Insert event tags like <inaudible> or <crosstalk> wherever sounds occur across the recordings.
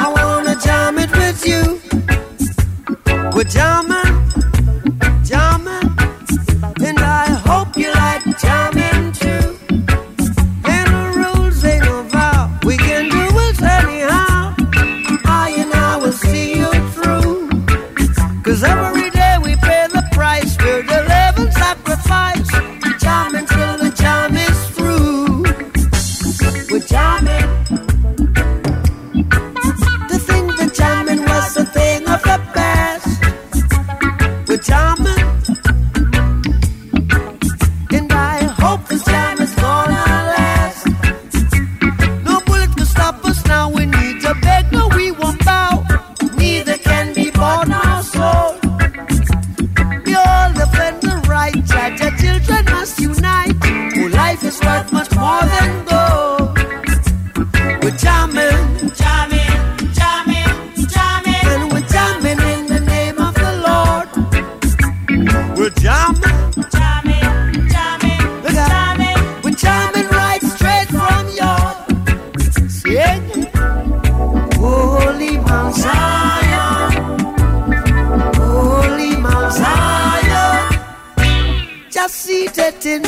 I wanna jam it with you. We're jamming, Time.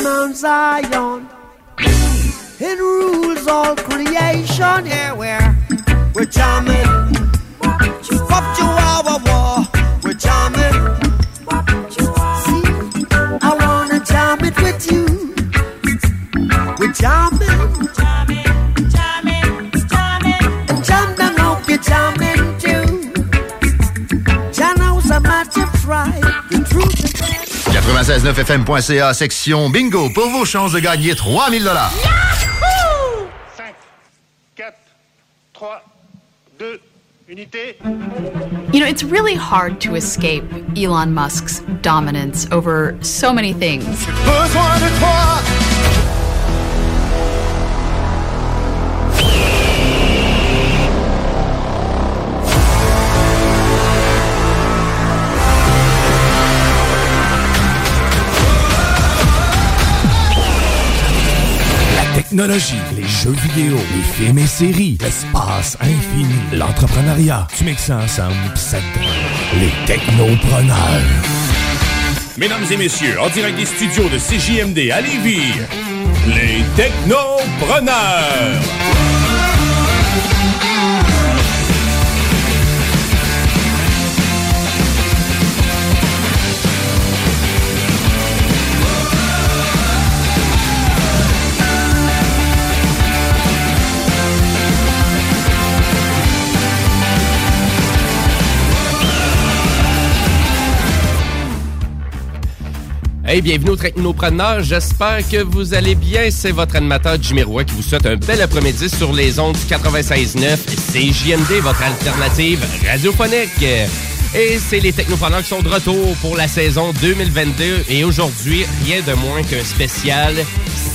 Mount Zion. It rules all creation. Yeah, we're 969fm.ca, section bingo, pour vos chances de gagner 3000 dollars. 5, 4, 3, 2, unité. You know, it's really hard to escape Elon Musk's dominance over so many things. Besoin de toi. Technologie, les jeux vidéo, les films et séries, l'espace infini, l'entrepreneuriat. Tu mixes ça ensemble, ça les technopreneurs. Mesdames et messieurs, en direct des studios de CJMD à Lévis, les technopreneurs. Hey, bienvenue au Technopreneur. J'espère que vous allez bien. C'est votre animateur Jimmy Roy qui vous souhaite un bel après-midi sur les ondes du 96.9 CJMD, votre alternative radiophonique. Et c'est les Technopreneurs qui sont de retour pour la saison 2022. Et aujourd'hui, rien de moins qu'un spécial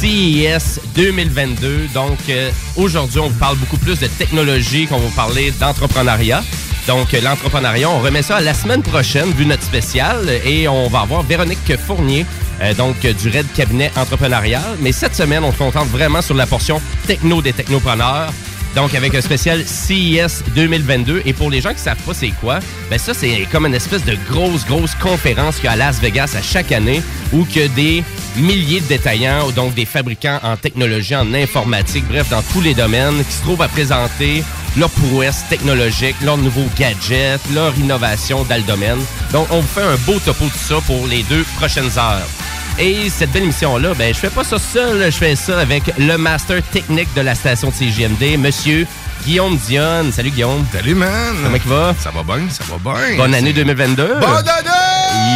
CES 2022. Donc, euh, aujourd'hui, on vous parle beaucoup plus de technologie qu'on vous parler d'entrepreneuriat. Donc, l'entrepreneuriat, on remet ça à la semaine prochaine, vu notre spécial, et on va avoir Véronique Fournier, euh, donc du Red Cabinet Entrepreneurial. Mais cette semaine, on se concentre vraiment sur la portion techno des technopreneurs. Donc, avec un spécial CES 2022. Et pour les gens qui savent pas c'est quoi, ben ça, c'est comme une espèce de grosse, grosse conférence qu'il y a à Las Vegas à chaque année où que des milliers de détaillants, donc des fabricants en technologie, en informatique, bref, dans tous les domaines, qui se trouvent à présenter leur prouesse technologique, leurs nouveaux gadgets, leur innovation dans le domaine. Donc, on vous fait un beau topo de ça pour les deux prochaines heures. Et cette belle émission-là, ben, je fais pas ça seul, je fais ça avec le master technique de la station de CGMD, monsieur Guillaume Dionne. Salut Guillaume. Salut man. Comment il va? Ça va bien, ça va bien. Bonne année 2022. Bonne année!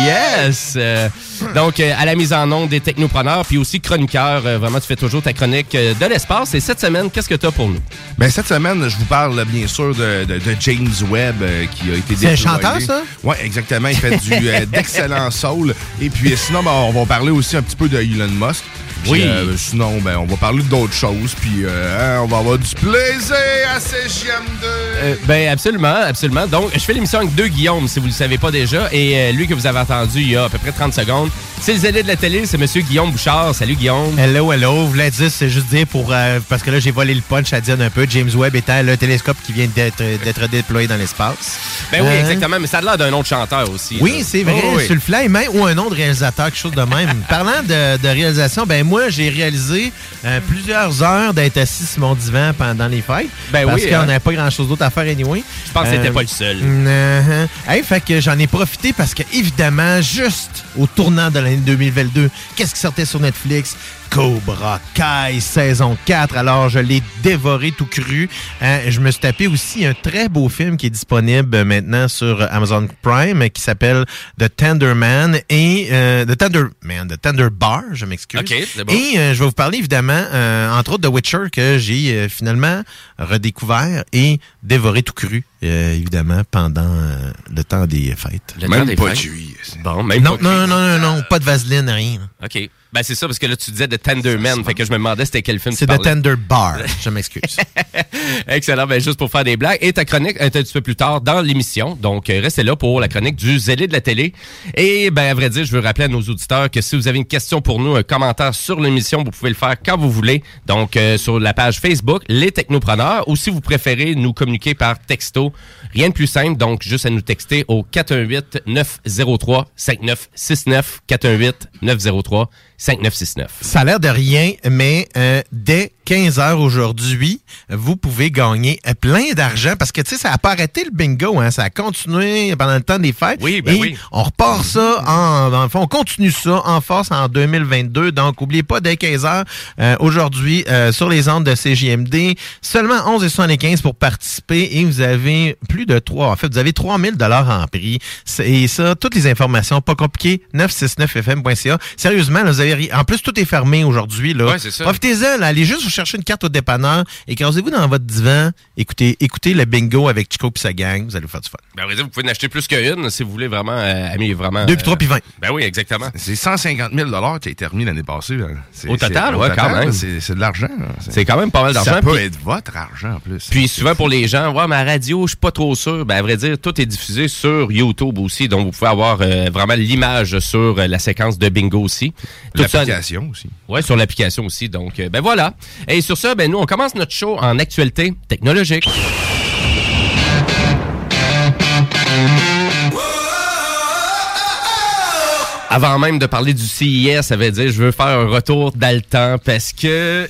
Yes! Euh, donc, euh, à la mise en onde des technopreneurs, puis aussi chroniqueur. euh, vraiment, tu fais toujours ta chronique de l'espace. Et cette semaine, qu'est-ce que tu as pour nous? Ben, cette semaine, je vous parle bien sûr de, de- de James Webb qui a été C'est un chanteur, ça? Oui, exactement. Il fait du <laughs> d'excellent soul. Et puis, sinon, ben, on va parler aussi un petit peu de Elon Musk. Oui. euh, sinon, ben, on va parler d'autres choses. Puis, euh, hein, on va avoir du plaisir à CGM2. Euh, ben absolument, absolument. Donc, je fais l'émission avec deux Guillaume, si vous ne le savez pas déjà. Et lui que vous avez entendu il y a à peu près 30 secondes, c'est le zélé de la télé, c'est Monsieur Guillaume Bouchard. Salut Guillaume. Hello, hello. Vous voulez dire, c'est juste dire pour. euh, parce que là, j'ai volé le punch à Diane un peu. James Webb étant le télescope qui vient d'être d'être déployé dans l'espace. Ben oui, Hein? exactement, mais ça a l'air d'un autre chanteur aussi. Oui, c'est vrai, Oh, oui. sur le fly, même, ou un nom de réalisateur, quelque chose de même. <laughs> Parlant de, de réalisation, ben moi, j'ai réalisé euh, plusieurs heures d'être assis sur mon divan pendant les fêtes. Ben parce oui, qu'on hein. n'avait pas grand-chose d'autre à faire anyway. Je pense que t'étais pas le seul. <laughs> Hey, fait que j'en ai profité parce que, évidemment, juste au tournant de l'année 2022, qu'est-ce qui sortait sur Netflix? Cobra Kai saison 4. Alors, je l'ai dévoré tout cru. Hein, je me suis tapé aussi un très beau film qui est disponible maintenant sur Amazon Prime qui s'appelle The Tender Man et euh, The Tender Man, The Tender Bar, je m'excuse. OK, c'est bon. Et euh, je vais vous parler évidemment, euh, entre autres, de Witcher que j'ai euh, finalement redécouvert et dévoré tout cru, euh, évidemment, pendant euh, le temps des fêtes. Le Même temps des pas fêtes. cuit. Bon, même Non, pas non, non, non, non, pas de vaseline, rien. OK. Ben c'est ça, parce que là, tu disais de Tender Man, fait que je me demandais c'était quel film C'est The. Tender Bar, <laughs> je m'excuse. Excellent. Ben, juste pour faire des blagues. Et ta chronique est un petit peu plus tard dans l'émission. Donc, euh, restez là pour la chronique du zélé de la télé. Et, ben, à vrai dire, je veux rappeler à nos auditeurs que si vous avez une question pour nous, un commentaire sur l'émission, vous pouvez le faire quand vous voulez. Donc, euh, sur la page Facebook, Les Technopreneurs, ou si vous préférez nous communiquer par texto, rien de plus simple. Donc, juste à nous texter au 418-903-5969. 418-903-5969. Ça a l'air de rien, mais euh, dès 15 heures aujourd'hui, vous pouvez gagner euh, plein d'argent parce que tu sais, ça a pas arrêté le bingo, hein, ça a continué pendant le temps des fêtes. Oui, ben et oui. on repart ça en, dans le fond, on continue ça en force en 2022. Donc, oubliez pas dès 15 heures euh, aujourd'hui euh, sur les ondes de CJMD, seulement 11,75 pour participer et vous avez plus de 3, en fait, vous avez 3000 dollars en prix. C'est- Et ça, toutes les informations, pas compliquées, 969fm.ca. Sérieusement, là, vous avez ri- en plus tout est fermé aujourd'hui là. Ouais, c'est ça. Profitez-en, là, allez juste vous chercher une carte au dépanneur, écrasez-vous dans votre divan, écoutez, écoutez le bingo avec Chico et sa gang, vous allez vous faire du fun. Ben, vous pouvez en acheter plus qu'une si vous voulez vraiment, euh, ami, vraiment. Deux puis trois puis vingt. Ben oui, exactement. C'est 150 000 qui a été remis l'année passée. Au total, ouais, quand même. C'est c'est de l'argent. C'est quand même pas mal d'argent. Ça peut être votre argent en plus. Puis souvent pour les gens, ouais, ma radio, je suis pas trop sûr. Ben à vrai dire, tout est diffusé sur YouTube aussi, donc vous pouvez avoir euh, vraiment l'image sur euh, la séquence de bingo aussi. Ça- L'application aussi. Ouais, sur l'application aussi. Donc euh, ben voilà. Et sur ça, ben nous on commence notre show en actualité technologique. Avant même de parler du CIS, ça veut dire je veux faire un retour dans le temps parce que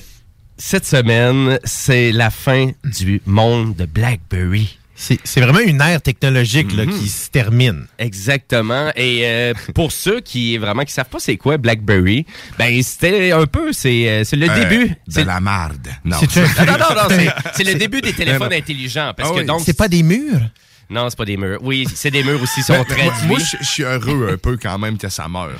cette semaine, c'est la fin du monde de BlackBerry. C'est vraiment une ère technologique là, Mhm. qui se termine. Exactement. Et euh, pour ceux qui vraiment qui savent pas c'est quoi BlackBerry, ben c'était un peu c'est euh, c'est le Euh, début. de C'est la marde. Non. Non, non, non, <laughs> non, c'est- le début des téléphones intelligents parce Ah que oui. donc C'est pas des murs? Non c'est pas des murs. Oui, c'est des murs aussi, ils sont Ben, traduits. moi, je suis heureux un peu quand même que ça meure.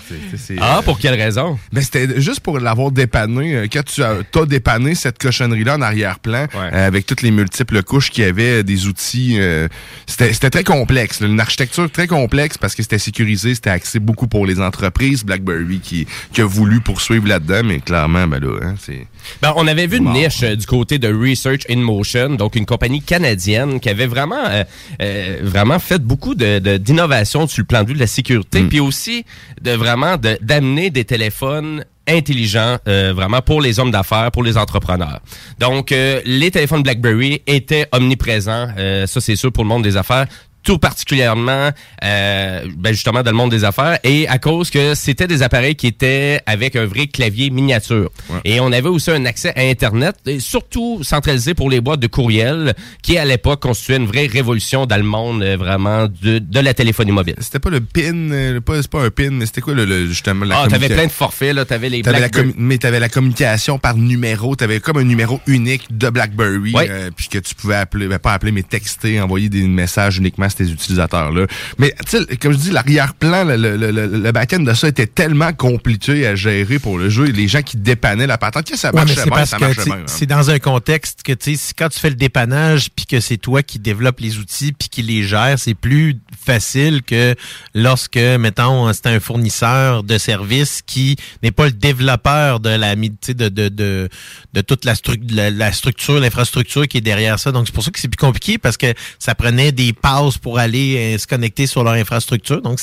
Ah, pour quelle raison? Ben, c'était juste pour l'avoir dépanné. euh, Quand tu as dépanné cette cochonnerie-là en arrière-plan, euh, avec toutes les multiples couches qu'il y avait, des outils, euh, c'était très complexe. là, une architecture très complexe parce que c'était sécurisé, c'était axé beaucoup pour les entreprises. BlackBerry qui, qui a voulu poursuivre là-dedans, mais clairement, ben là, hein, c'est... Ben, on avait vu une niche euh, du côté de Research in Motion, donc une compagnie canadienne qui avait vraiment, euh, euh, vraiment fait beaucoup de- de- d'innovation sur le plan de vue de la sécurité, puis aussi de vraiment de- d'amener des téléphones intelligents euh, vraiment pour les hommes d'affaires, pour les entrepreneurs. Donc, euh, les téléphones BlackBerry étaient omniprésents, euh, ça c'est sûr pour le monde des affaires. Tout particulièrement euh, ben justement dans le monde des affaires et à cause que c'était des appareils qui étaient avec un vrai clavier miniature et on avait aussi un accès à internet et surtout centralisé pour les boîtes de courriel qui à l'époque constituait une vraie révolution dans le monde euh, vraiment de, de la téléphonie mobile. C'était pas le PIN, euh, pas, c'est pas un PIN, mais c'était quoi le, le- justement la Ah, t'avais plein de forfaits là, t'avais les T'avais la Blackberry. mais t'avais la communication par numéro, t'avais comme un numéro unique de BlackBerry, Ouais. euh, puis que tu pouvais appeler, ben, pas appeler, mais texter, envoyer des messages uniquement ces utilisateurs-là. Mais tu sais, comme je dis, l'arrière-plan, le, le, le, le back-end de ça était tellement compliqué à gérer pour le jeu, et les gens qui dépannaient la patente, que ça Ouais, marchait c'est bien, parce ça marchait bien. hein. c'est dans un contexte que tu sais, quand tu fais le dépannage puis que c'est toi qui développe les outils puis qui les gère, c'est plus facile que lorsque mettons c'est un fournisseur de services qui n'est pas le développeur de la de de, de de toute la, stru- la, la structure, l'infrastructure qui est derrière ça. Donc c'est pour ça que c'est plus compliqué parce que ça prenait des passes pour aller euh, se connecter sur leur infrastructure. Donc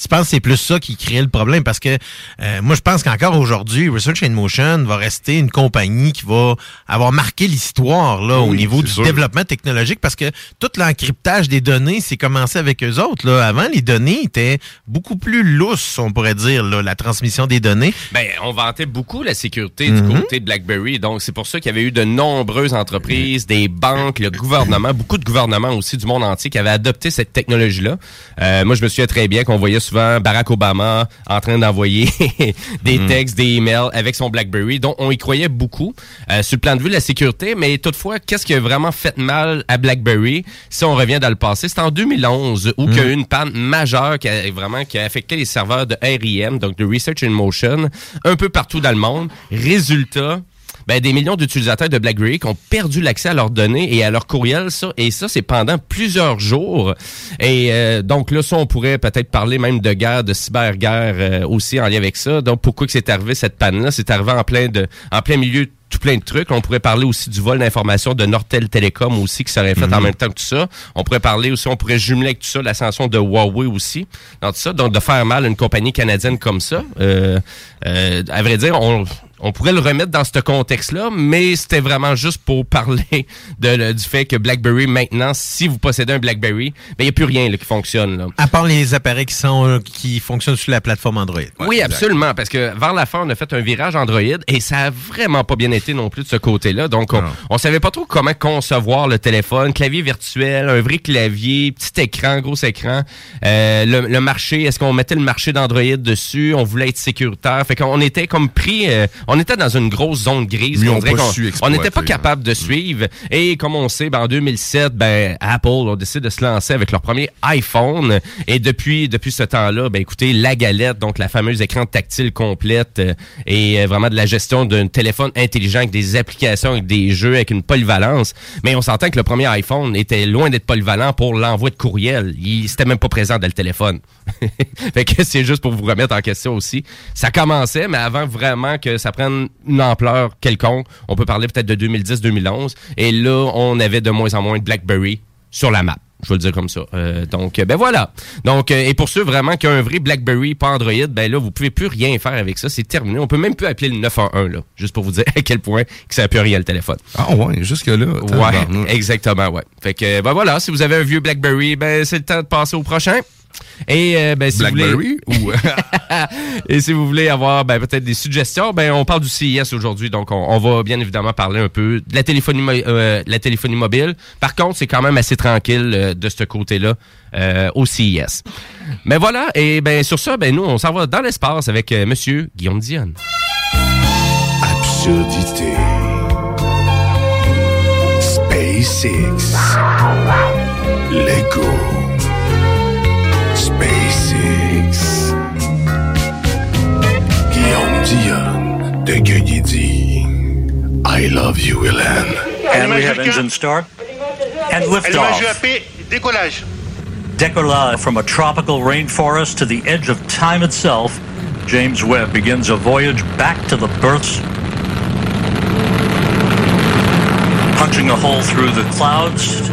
je pense que c'est plus ça qui crée le problème? Parce que euh, moi je pense qu'encore aujourd'hui Research in Motion va rester une compagnie qui va avoir marqué l'histoire là au niveau du sûr. développement technologique parce que tout l'encryptage des données c'est commencé avec eux autres là avant les données étaient beaucoup plus lousses on pourrait dire là, la transmission des données Ben, on vantait beaucoup la sécurité Mhm. du côté de BlackBerry. Donc, c'est pour ça qu'il y avait eu de nombreuses entreprises, des banques, le gouvernement, beaucoup de gouvernements aussi du monde entier qui avaient adopté cette technologie-là. Euh, moi, je me souviens très bien qu'on voyait souvent Barack Obama en train d'envoyer <laughs> des Mhm. textes, des emails avec son BlackBerry. Donc, on y croyait beaucoup euh, sur le plan de vue de la sécurité. Mais toutefois, qu'est-ce qui a vraiment fait mal à BlackBerry si on revient dans le passé? C'est en 2011 où il y a eu une panne majeure qui a vraiment qui a affecté les serveurs de RIM, donc de Research in Motion, un peu partout dans le monde. Résultat, ben, des millions d'utilisateurs de BlackBerry qui ont perdu l'accès à leurs données et à leurs courriels, ça, et ça, c'est pendant plusieurs jours. Et euh, donc là, ça, on pourrait peut-être parler même de guerre, de cyberguerre euh, aussi en lien avec ça. Donc, pourquoi que c'est arrivé cette panne-là? C'est arrivé en plein de, en plein milieu de tout plein de trucs. On pourrait parler aussi du vol d'informations de Nortel Telecom aussi qui serait fait en même temps que tout ça. On pourrait parler aussi, on pourrait jumeler avec tout ça l'ascension de Huawei aussi dans tout ça. Donc de faire mal à une compagnie canadienne comme ça. Euh, euh, à vrai dire, on, on pourrait le remettre dans ce contexte-là, mais c'était vraiment juste pour parler <laughs> de, le- du fait que BlackBerry maintenant, si vous possédez un BlackBerry, ben il n'y a plus rien là, qui fonctionne. Là. à part les appareils qui sont euh, qui fonctionnent sur la plateforme Android oui, absolument, parce que vers la fin, on a fait un virage Android et ça a vraiment pas bien été non plus de ce côté-là. Donc, on, on savait pas trop comment concevoir le téléphone, clavier virtuel, un vrai clavier, petit écran, gros écran. Euh, le, le marché, est-ce qu'on mettait le marché d'Android dessus? On voulait être sécuritaire, fait qu'on était comme pris, euh, on était dans une grosse zone grise. On ont pas n'était pas capable de suivre. Et comme on sait, ben, en 2007, ben, Apple a décidé de se lancer avec leur premier iPhone. Et depuis, depuis ce temps-là, ben, écoutez, la galette, donc la fameuse écran tactile complète euh, et euh, vraiment de la gestion d'un téléphone intelligent avec des applications, avec des jeux, avec une polyvalence. Mais on s'entend que le premier iPhone était loin d'être polyvalent pour l'envoi de courriel. Il c'était même pas présent dans le téléphone. <laughs> fait que c'est juste pour vous remettre en question aussi. Ça commençait, mais avant vraiment que ça prenne une ampleur quelconque, on peut parler peut-être de 2010-2011. Et là, on avait de moins en moins de BlackBerry sur la map. Je vais le dire comme ça. Euh, donc, euh, ben voilà. Donc, euh, et pour ceux vraiment qui ont un vrai BlackBerry, pas Android, ben là, vous pouvez plus rien faire avec ça. C'est terminé. On peut même plus appeler le 911, là. Juste pour vous dire <laughs> à quel point que ça n'a plus rien le téléphone. Ah ouais, jusque-là. Ouais, <laughs> exactement, ouais. Fait que, ben voilà, si vous avez un vieux BlackBerry, ben c'est le temps de passer au prochain. Et euh, ben, si Blackberry? vous voulez... <laughs> Et si vous voulez avoir ben, peut-être des suggestions, ben on parle du CIS aujourd'hui, donc on, on va bien évidemment parler un peu de la téléphonie, mo- euh, la téléphonie mobile. Par contre, c'est quand même assez tranquille euh, de ce côté-là euh, au CIS. Mais voilà, et ben sur ça, ben nous, on s'en va dans l'espace avec euh, Monsieur Guillaume Dionne. Absurdité. SpaceX. Lego. Gueugny dit I love you, Hélène. And we have engine start and liftoff. Décollage. Decollage from a tropical rainforest to the edge of time itself. James Webb begins a voyage back to the births, punching a hole through the clouds.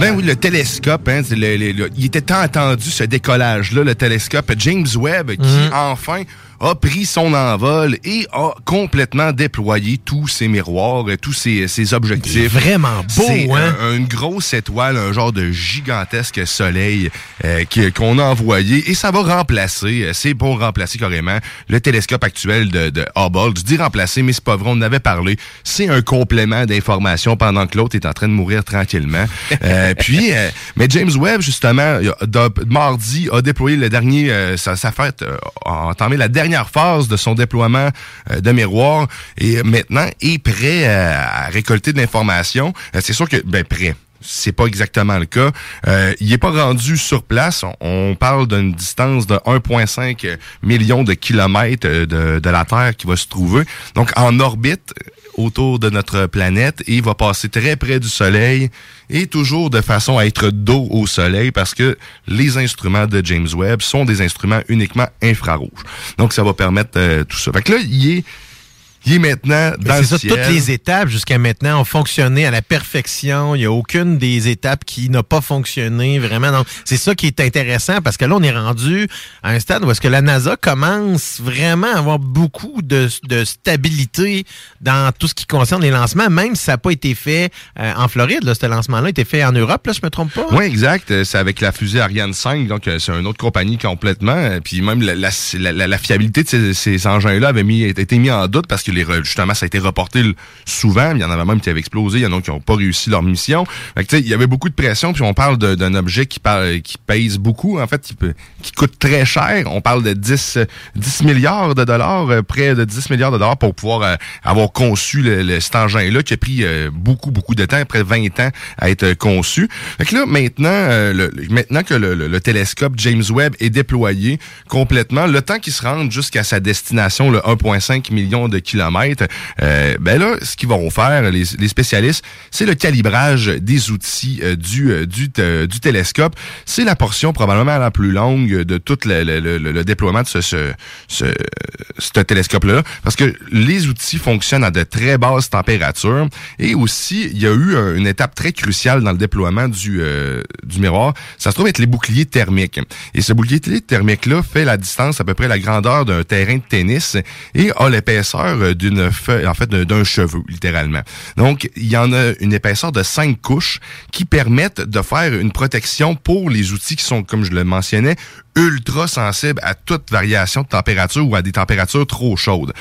Ben oui, le télescope, hein, le- le- le- il était tant attendu ce décollage-là, le télescope James Webb, qui Mhm. enfin a pris son envol et a complètement déployé tous ses miroirs, euh, tous ses, ses objectifs. Vraiment beau, C'est hein? un- une grosse étoile, un genre de gigantesque soleil euh, qu'on a envoyé et ça va remplacer, euh, c'est pour remplacer carrément le télescope actuel de, de Hubble. Je dis remplacer, mais c'est pas vrai, on en avait parlé. C'est un complément d'information pendant que l'autre est en train de mourir tranquillement. <laughs> Euh, puis, euh, mais James Webb, justement, de- mardi, a déployé le dernier, euh, sa, sa fête, euh, a entamé la dernière phase de son déploiement euh, de miroir et maintenant est prêt euh, à récolter de l'information. Euh, c'est sûr que, ben, prêt. C'est pas exactement le cas. Euh, il est pas rendu sur place. On, parle d'une distance de 1,5 million de kilomètres euh, de, de la Terre qui va se trouver. Donc en orbite euh, autour de notre planète et il va passer très près du Soleil et toujours de façon à être dos au Soleil parce que les instruments de James Webb sont des instruments uniquement infrarouges. Donc ça va permettre tout ça. Fait que là, il est, il est maintenant dans le ça, ciel. toutes les étapes jusqu'à maintenant ont fonctionné à la perfection. Il n'y a aucune des étapes qui n'a pas fonctionné vraiment. Donc, c'est ça qui est intéressant parce que là, on est rendu à un stade où est-ce que la NASA commence vraiment à avoir beaucoup de, de stabilité dans tout ce qui concerne les lancements, même si ça n'a pas été fait euh, en Floride. Là, ce lancement-là a été fait en Europe, là, je me trompe pas? Oui, exact. Euh, C'est avec la fusée Ariane 5, donc euh, c'est une autre compagnie complètement. Euh, Puis même la, la, la- la fiabilité de ces, ces engins-là avait mis, été mis en doute parce que justement, ça a été reporté souvent. Il y en avait même qui avaient explosé. Il y en a qui n'ont pas réussi leur mission. Il y avait beaucoup de pression. Puis on parle d'un objet qui, pèse beaucoup, en fait, qui, coûte très cher. On parle de 10, euh, 10 milliards de dollars, euh, près de 10 milliards de dollars pour pouvoir euh, avoir conçu cet engin-là qui a pris euh, beaucoup, beaucoup de temps, près de 20 ans à être conçu. Fait que là, maintenant, maintenant que le- le télescope James Webb est déployé complètement, le temps qu'il se rende jusqu'à sa destination, le 1,5 million de kilomètres, euh, ben là, ce qu'ils vont faire, les, spécialistes, c'est le calibrage des outils euh, du, euh, du, télescope. C'est la portion probablement la plus longue de tout le, déploiement de ce, ce, ce, télescope-là, parce que les outils fonctionnent à de très basses températures. Et aussi, il y a eu une étape très cruciale dans le déploiement du, du miroir. Ça se trouve être les boucliers thermiques. Et ce bouclier thermique-là fait la distance à peu près la grandeur d'un terrain de tennis et a l'épaisseur d'une feuille, en fait, d'un- d'un cheveu, littéralement. Donc, il y en a une épaisseur de cinq couches qui permettent de faire une protection pour les outils qui sont, comme je le mentionnais, ultra sensibles à toute variation de température ou à des températures trop chaudes.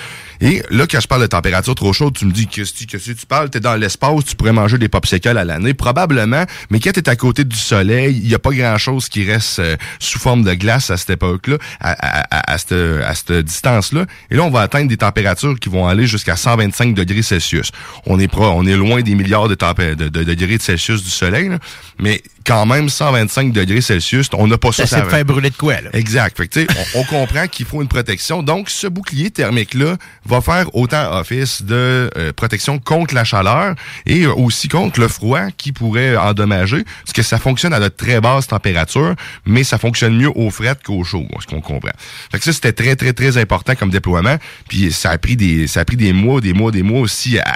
Et là, quand je parle de température trop chaude, tu me dis, que qu'est-ce que tu parles? T'es dans l'espace, tu pourrais manger des popsicles à l'année, probablement, mais quand t'es à côté du soleil, il n'y a pas grand-chose qui reste euh, sous forme de glace à cette époque-là, à, à, à, à cette, à cette distance-là. Et là, on va atteindre des températures qui vont aller jusqu'à 125 degrés Celsius. On est, pro, on est loin des milliards de, de, de degrés de Celsius du soleil, là, mais quand même 125 degrés Celsius, on n'a pas ça. Ça s'est fait brûler de quoi, là? Exact. Fait que, on, on comprend qu'il faut une protection. Donc, ce bouclier thermique-là va faire autant office de euh, protection contre la chaleur et euh, aussi contre le froid qui pourrait endommager, parce que ça fonctionne à de très basses températures, mais ça fonctionne mieux au fret qu'au chaud, ce qu'on comprend. Fait que ça, c'était très, très, très important comme déploiement. Puis ça a pris des, ça a pris des mois, des mois, des mois aussi à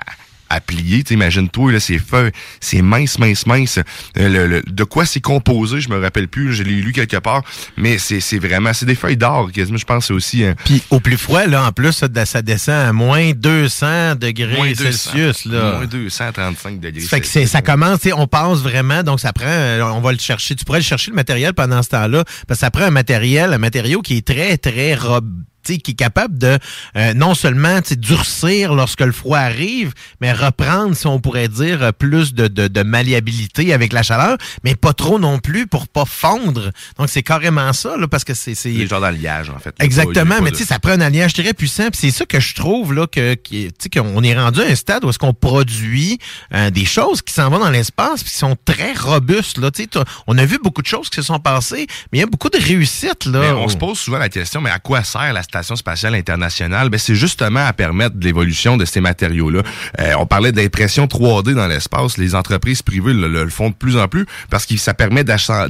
à plier. Imagine-toi, là, ces feuilles, c'est mince, mince, mince. Euh, le- le- de quoi c'est composé, je me rappelle plus. Je l'ai lu quelque part. Mais c'est c'est vraiment, c'est des feuilles d'or, quasiment. Je pense que c'est aussi... hein, Puis au plus froid, là, en plus, ça, ça descend à moins 200 degrés moins 200, Celsius. Là. Moins 235 degrés Ça fait que c'est- Celsius. ça commence, on passe vraiment, donc ça prend, euh, on va le chercher. Tu pourrais le chercher le matériel pendant ce temps-là, parce que ça prend un matériel, un matériau qui est très, très rob tu sais, qui est capable de euh, non seulement durcir lorsque le froid arrive, mais reprendre, si on pourrait dire, plus de, de, de malléabilité avec la chaleur, mais pas trop non plus pour pas fondre. Donc c'est carrément ça, là, parce que c'est... c'est- Les genres d'alliage, en fait. Exactement, pas mais tu sais, ça prend un alliage très puissant. Puis c'est ça que je trouve là que, qui- tu sais, qu'on est rendu à un stade où est-ce qu'on produit euh, des choses qui s'en vont dans l'espace puis qui sont très robustes. Là, tu sais, on a vu beaucoup de choses qui se sont passées, mais il y a beaucoup de réussites là. Mais on se pose souvent la question, mais à quoi sert la Station spatiale internationale? Ben, c'est justement à permettre l'évolution de ces matériaux-là. Euh, on parlait d'impression 3D dans l'espace. Les entreprises privées le, font de plus en plus parce que ça permet de faire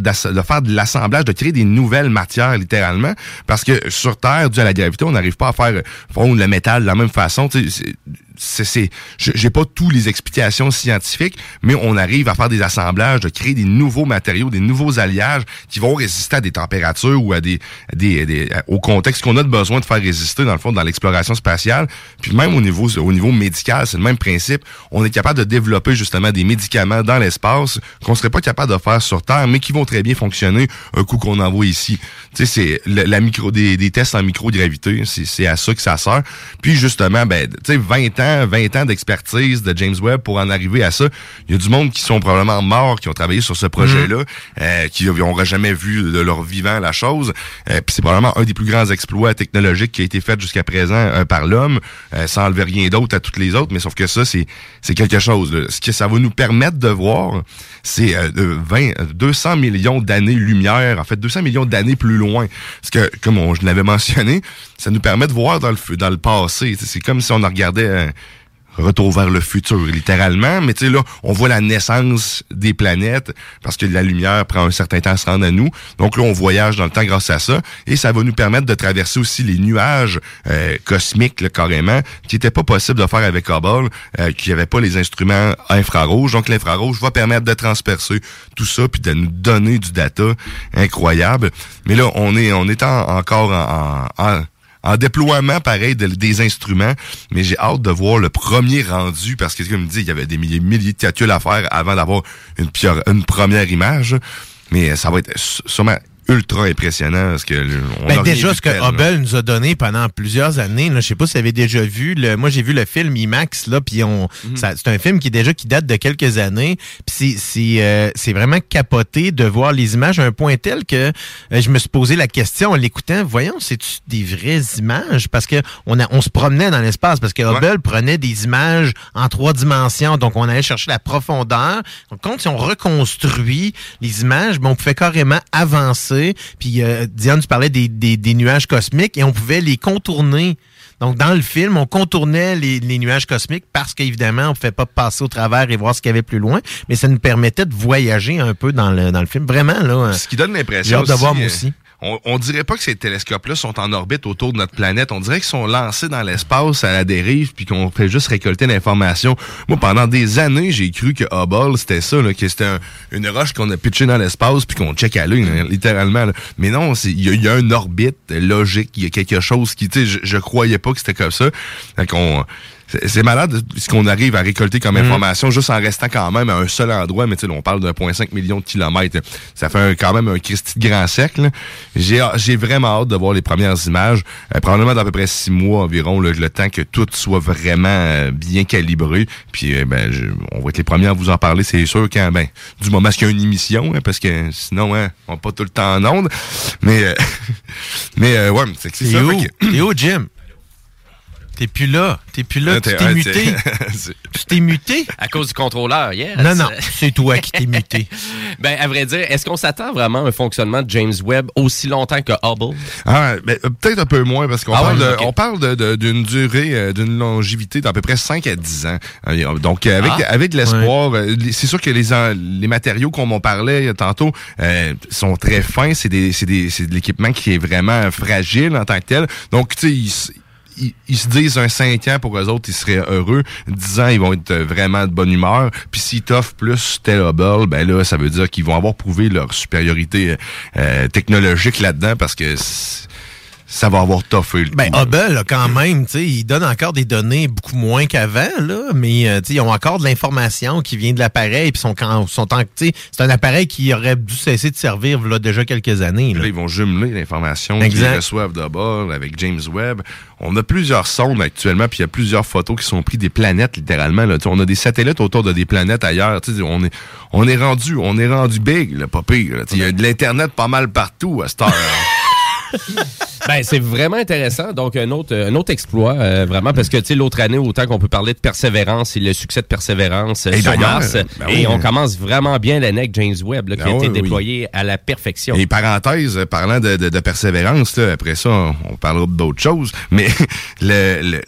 de l'assemblage, de créer des nouvelles matières, littéralement. Parce que sur Terre, dû à la gravité, on n'arrive pas à faire fondre le métal de la même façon. C'est- j'ai pas tous les explications scientifiques, mais on arrive à faire des assemblages, de créer des nouveaux matériaux, des nouveaux alliages qui vont résister à des températures ou à des, des, des- au contexte qu'on a de besoin de faire résister dans le fond dans l'exploration spatiale. Puis même au niveau, au niveau médical, c'est le même principe. On est capable de développer justement des médicaments dans l'espace qu'on serait pas capable de faire sur Terre, mais qui vont très bien fonctionner un coup qu'on envoie ici. Tu sais, c'est la, la micro, des, des tests en microgravité, c'est, c'est à ça que ça sert. Puis justement, ben, tu sais, 20 ans, 20 ans d'expertise de James Webb pour en arriver à ça. Il y a du monde qui sont probablement morts, qui ont travaillé sur ce projet-là, euh, qui n'auraient jamais vu de leur vivant la chose. Euh, Puis c'est probablement un des plus grands exploits technologiques qui a été fait jusqu'à présent euh, par l'homme, euh, sans enlever rien d'autre à toutes les autres. Mais sauf que ça, c'est c'est quelque chose. là. Ce que ça va nous permettre de voir, c'est euh, de 20, euh, 200 millions d'années-lumière, en fait 200 millions d'années plus loin. Parce que, comme on, je l'avais mentionné, ça nous permet de voir dans le, dans le passé. C'est comme si on regardait... Retour vers le futur, littéralement. Mais tu sais, là, on voit la naissance des planètes parce que la lumière prend un certain temps à se rendre à nous. Donc là, on voyage dans le temps grâce à ça. Et ça va nous permettre de traverser aussi les nuages euh, cosmiques, là, carrément, qui n'étaient pas possible de faire avec Hubble, euh, qui n'avait pas les instruments infrarouges. Donc l'infrarouge va permettre de transpercer tout ça puis de nous donner du data incroyable. Mais là, on est, on est en- encore en- en- en en déploiement pareil de- des instruments, mais j'ai hâte de voir le premier rendu parce que comme je dis, il y avait des milliers, milliers de calculs à faire avant d'avoir une, première image, mais ça va être sûrement ultra impressionnant parce que on Ben, déjà, ce que là. Hubble nous a donné pendant plusieurs années, là, je sais pas si vous avez déjà vu, le, moi j'ai vu le film IMAX, là, puis on, Mhm. c'est un film qui est déjà qui date de quelques années, puis c'est, c'est, euh, c'est vraiment capoté de voir les images à un point tel que euh, je me suis posé la question en l'écoutant, voyons, c'est-tu des vraies images? Parce que on, a, on se promenait dans l'espace, parce que Hubble prenait des images en trois dimensions, donc on allait chercher la profondeur. Donc, quand si on reconstruit les images, ben, on pouvait carrément avancer. Puis euh, Diane, tu parlais des, des- des nuages cosmiques et on pouvait les contourner. Donc, dans le film, on contournait les, les nuages cosmiques parce qu'évidemment, on ne pouvait pas passer au travers et voir ce qu'il y avait plus loin, mais ça nous permettait de voyager un peu dans le, dans le film. Vraiment, là. Ce qui donne J'ai l'impression hâte de voir, moi aussi. On, dirait pas que ces télescopes-là sont en orbite autour de notre planète. On dirait qu'ils sont lancés dans l'espace à la dérive puis qu'on fait juste récolter l'information. Moi, pendant des années, j'ai cru que Hubble, c'était ça, là, que c'était un- une roche qu'on a pitchée dans l'espace puis qu'on check à l'œil, là, littéralement. Mais non, c'est- il y, a- il y a une orbite logique, il y a quelque chose qui, tu sais, je, je croyais pas que c'était comme ça. Fait qu'on- c'est malade ce qu'on arrive à récolter comme Mm. information juste en restant quand même à un seul endroit. Mais tu sais, on parle d'un point 5 millions de kilomètres. Ça fait un- quand même un de grand sec. là. J'ai vraiment hâte de voir les premières images. Euh, probablement d'à peu près six mois environ, le temps que tout soit vraiment euh, bien calibré. Puis euh, ben, je- on va être les premiers à vous en parler, c'est sûr, quand ben, du moment qu'il y a une émission, hein, parce que sinon, hein, on n'est pas tout le temps en onde. Mais, euh, <laughs> mais euh, ouais, c'est ça. où? que- où, Jim? T'es plus là. T'es plus là. Tu t'es- muté. <laughs> Tu t'es muté? À cause du contrôleur, yes. Non, non. C'est toi qui t'es muté. <laughs> Ben, à vrai dire, est-ce qu'on s'attend vraiment à un fonctionnement de James Webb aussi longtemps que Hubble? Ah, ben, euh, peut-être un peu moins parce qu'on Ah parle, on d'une durée, euh, d'une longévité d'à peu près 5 à 10 ans. Donc, euh, avec, Ah. avec de l'espoir, les- c'est sûr que les, les matériaux qu'on m'en parlait tantôt euh, sont très fins. C'est des, c'est des, c'est de l'équipement qui est vraiment fragile en tant que tel. Donc, tu sais, ils, ils, se disent un 5 ans pour eux autres, ils seraient heureux. 10 ans, ils vont être vraiment de bonne humeur. Puis s'ils t'offrent plus tel Hubble, ben là, ça veut dire qu'ils vont avoir prouvé leur supériorité euh, technologique là-dedans parce que ça va avoir toffé le Ben, coup. Hubble, là, quand même, tu sais, il donne encore des données beaucoup moins qu'avant, là, mais euh, tu sais, ils ont encore de l'information qui vient de l'appareil, puis sont, quand, sont en, tu sais, c'est un appareil qui aurait dû cesser de servir là, déjà quelques années. Là. Là, ils vont jumeler l'information qu'ils reçoivent d'Hubble avec James Webb. On a plusieurs sondes actuellement, puis il y a plusieurs photos qui sont prises des planètes, littéralement. Là. On a des satellites autour de des planètes ailleurs. Tu sais, On est, on est rendu, on est rendu big, là, pas pire. Il y a de l'Internet pas mal partout à cette heure. <laughs> Ben, c'est vraiment intéressant. Donc, un autre, un autre exploit, euh, vraiment, parce que, tu sais, l'autre année, autant qu'on peut parler de persévérance et le succès de persévérance euh, Et sur Mars, ben et on commence vraiment bien l'année avec James Webb, là, qui Ben a été oui, oui. déployé à la perfection. Et parenthèse, euh, parlant de, de- de persévérance, là, après ça, on, on parlera d'autres choses, mais <laughs> le- le-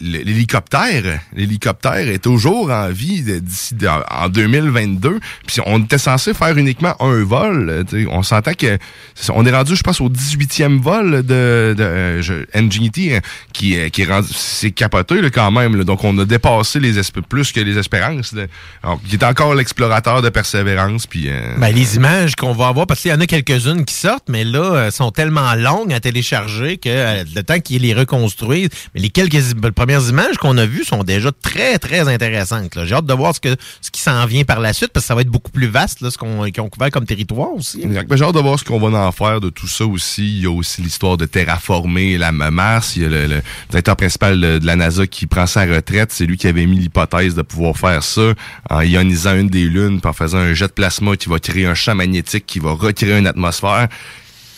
l'hélicoptère, l'hélicoptère est toujours en vie d'ici en 2022. Puis on était censé faire uniquement un vol. euh, On s'entend que on est rendu, je pense, au 18e vol de, de euh, je- NGT euh, qui, euh, qui est rendu, c'est capoté là, quand même. là. Donc on a dépassé les plus que les espérances. là. Alors, il est encore l'explorateur de persévérance. Puis euh, Ben, les images qu'on va avoir, parce qu'il y en a quelques-unes qui sortent, mais là, sont tellement longues à télécharger que le temps qu'ils les reconstruisent, mais les quelques premières images qu'on a vues sont déjà très, très intéressantes. J'ai hâte de voir ce, que, ce qui s'en vient par la suite, parce que ça va être beaucoup plus vaste, là, ce qu'on couvert comme territoire aussi. Exact. J'ai hâte de voir ce qu'on va en faire de tout ça aussi. Il y a aussi l'histoire de terraformer la Mars. Il y a le, le directeur principal de, de la NASA qui prend sa retraite. C'est lui qui avait mis l'hypothèse de pouvoir faire ça en ionisant une des lunes, puis en faisant un jet de plasma qui va créer un champ magnétique qui va recréer une atmosphère.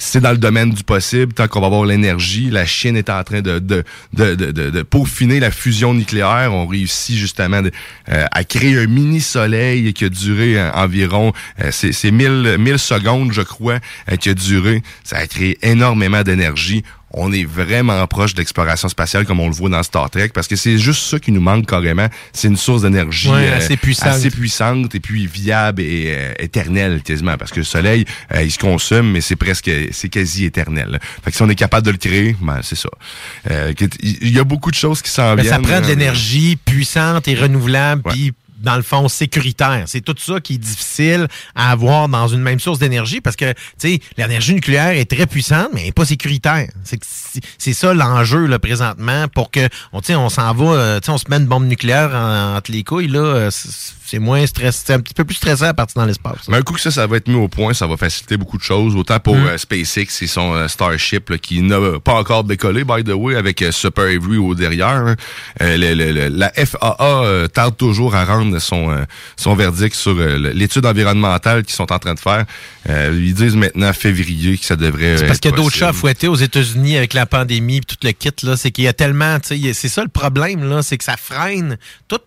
C'est dans le domaine du possible. Tant qu'on va avoir l'énergie, la Chine est en train de, de, de, peaufiner la fusion nucléaire. On réussit justement euh, à créer un mini-soleil qui a duré euh, environ, euh, c'est c'est 1000, 1000 secondes, je crois, euh, qui a duré. Ça a créé énormément d'énergie. On est vraiment proche d'exploration spatiale comme on le voit dans Star Trek parce que c'est juste ça qui nous manque carrément. C'est une source d'énergie Ouais, assez puissante. assez puissante et puis viable et euh, éternelle quasiment parce que le soleil euh, il se consomme mais c'est presque c'est quasi éternel. Fait que si on est capable de le créer, ben c'est ça. Euh, il y a beaucoup de choses qui s'en Ben, viennent. ça prend de euh, l'énergie puissante et renouvelable, puis dans le fond sécuritaire. C'est tout ça qui est difficile à avoir dans une même source d'énergie parce que, tu sais, l'énergie nucléaire est très puissante, mais elle n'est pas sécuritaire. C'est ça l'enjeu là présentement pour que, on, on s'en va, euh, tu sais, on se met une bombe nucléaire en- entre les couilles là, euh, c'est moins stress, c'est un petit peu plus stressant à partir dans l'espace. Mais un coup que ça, ça va être mis au point, ça va faciliter beaucoup de choses. Autant pour Mm. euh, SpaceX et son euh, Starship, là, qui n'a pas encore décollé, by the way, avec euh, Super Avery au derrière. hein. Euh, le- le- le- la FAA tarde toujours à rendre son, son verdict sur l'étude environnementale qu'ils sont en train de faire. Euh, ils disent maintenant février que ça devrait C'est parce qu'il y a d'autres chats à fouetter aux États-Unis avec la pandémie et tout le kit. là. C'est qu'il y a tellement. C'est ça le problème, là, c'est que ça freine tout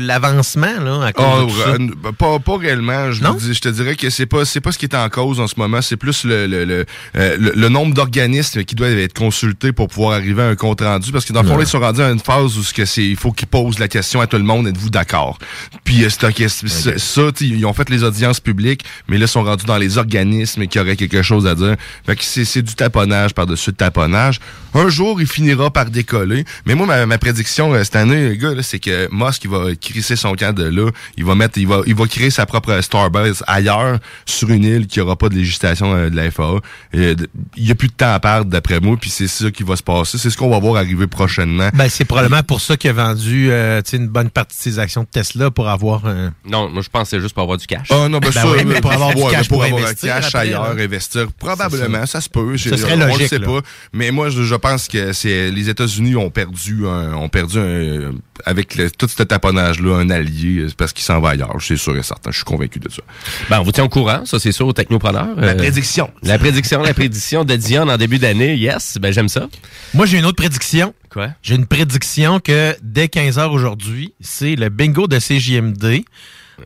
l'avancement là, à cause ça. euh, pas, pas réellement. Je, dis- je te dirais que c'est pas c'est pas ce qui est en cause en ce moment. C'est plus le, le, le, euh, le- le nombre d'organismes qui doivent être consultés pour pouvoir arriver à un compte rendu. Parce que dans le fond, ils sont rendus à une phase où ce que c'est, il faut qu'ils posent la question à tout le monde. Êtes-vous d'accord? Puis euh, c'est un question- c'est- ça, ils ont fait les audiences publiques, mais là, ils sont rendus dans les organismes qui auraient quelque chose à dire. Fait que c'est, c'est du taponnage par-dessus taponnage. Un jour, il finira par décoller. Mais moi, ma, ma prédiction euh, cette année, les gars, c'est que Musk, il va crisser son camp de là. Il va mettre, il va, il va créer sa propre Starbase ailleurs, sur une île qui aura pas de législation euh, de la FAA. Et, de- il y a plus de temps à perdre, d'après moi, puis c'est ça qui va se passer. C'est ce qu'on va voir arriver prochainement. Ben, c'est probablement pour ça qu'il a vendu euh, tu sais, une bonne partie de ses actions de Tesla pour avoir un. Non, moi je pense que c'est juste pour avoir du cash. Ah non, ben, Ben ça, oui, mais euh, pour avoir du cash pour pour avoir investir un cash après, ailleurs, là. investir, probablement, ça. se peut. Ce Je- serait on le logique, sait là. pas. Mais moi, je, je pense que c'est les États-Unis ont perdu un, ont perdu un, avec le- tout ce taponnage-là, un allié, euh, parce qu'il s'en va ailleurs. C'est sûr et certain. Je suis convaincu de ça. Ben, on vous tient au courant, ça c'est sûr, au Technopreneur. La prédiction. La prédiction, la prédiction de Dion en début d'année. Yes, ben j'aime ça. Moi, j'ai une autre prédiction. Quoi? J'ai une prédiction que dès 15h aujourd'hui, c'est le bingo de CJMD.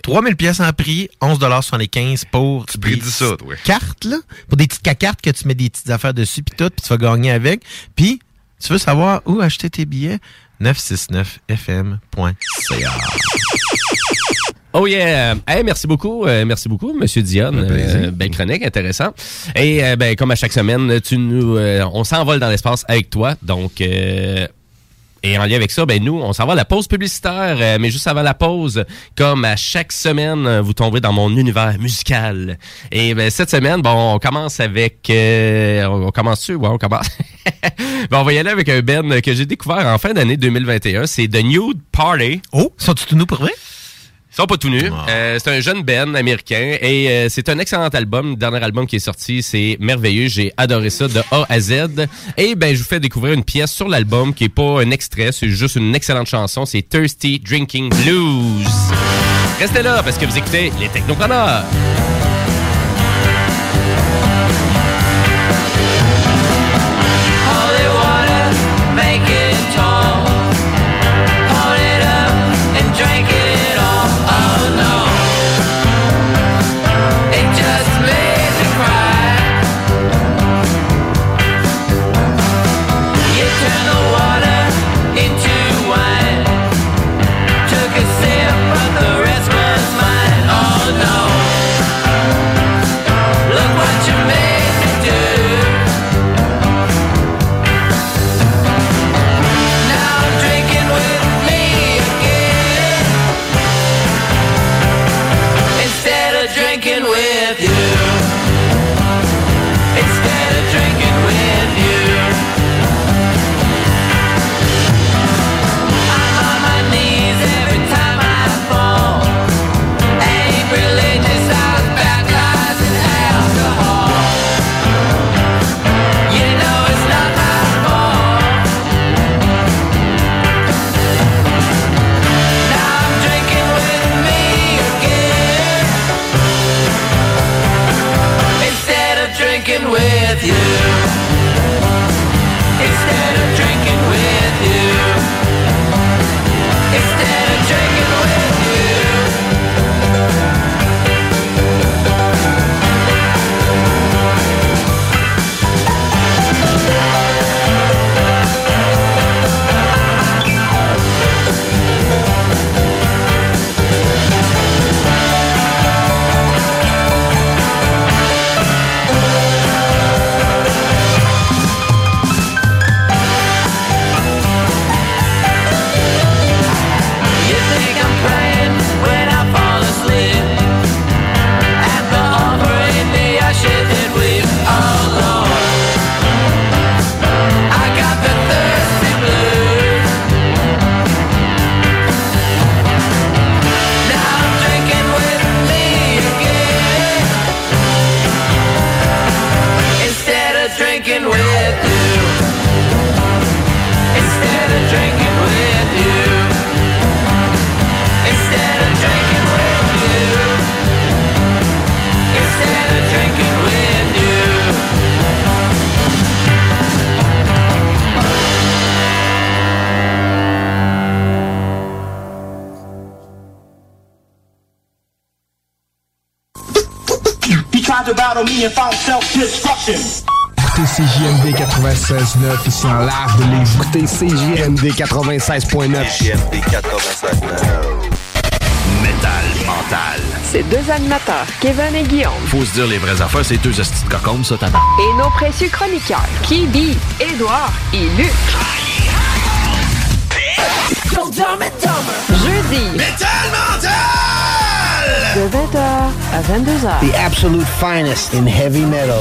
3000 pièces en prix, 11,75 pour tu prédis ça, toi. cartes, là. Pour des petites cacartes que tu mets des petites affaires dessus, puis tout, puis tu vas gagner avec. Puis, tu veux savoir où acheter tes billets? 969fm.ca. Oh yeah! Hey, merci beaucoup, euh, merci beaucoup, Monsieur Dion. Euh, belle chronique, intéressant. Et euh, ben, comme à chaque semaine, tu nous, on s'envole dans l'espace avec toi. Donc, euh, et en lien avec ça, ben nous, on s'en va à la pause publicitaire. euh, mais juste avant la pause, comme à chaque semaine, euh, vous tomberez dans mon univers musical. Et ben, cette semaine, bon, on commence avec, euh, on, on commence dessus, ouais, on commence. <laughs> Ben, on va y aller avec un Ben que j'ai découvert en fin d'année 2021. C'est The Nude Party. Oh, sont-tu tout nous pour vrai? Ils sont pas tout nus. Euh, c'est un jeune Ben américain et euh, c'est un excellent album. Le dernier album qui est sorti, c'est merveilleux. J'ai adoré ça de A à Z. Et ben, je vous fais découvrir une pièce sur l'album qui est pas un extrait, c'est juste une excellente chanson. C'est Thirsty Drinking Blues. Restez là parce que vous écoutez les Technopreneurs. Écoutez CJMD 96.9 ici en live de Lévis. Écoutez CJMD 96.9. CJMD 96.9. Métal mental. C'est deux animateurs, Kevin et Guillaume. Faut se dire les vraies affaires, c'est deux hosties de cocombes, ça, t'as Et nos précieux chroniqueurs, Kibi, Édouard et Luc. Jeudi. De 20h à 22h. The absolute finest in heavy metal.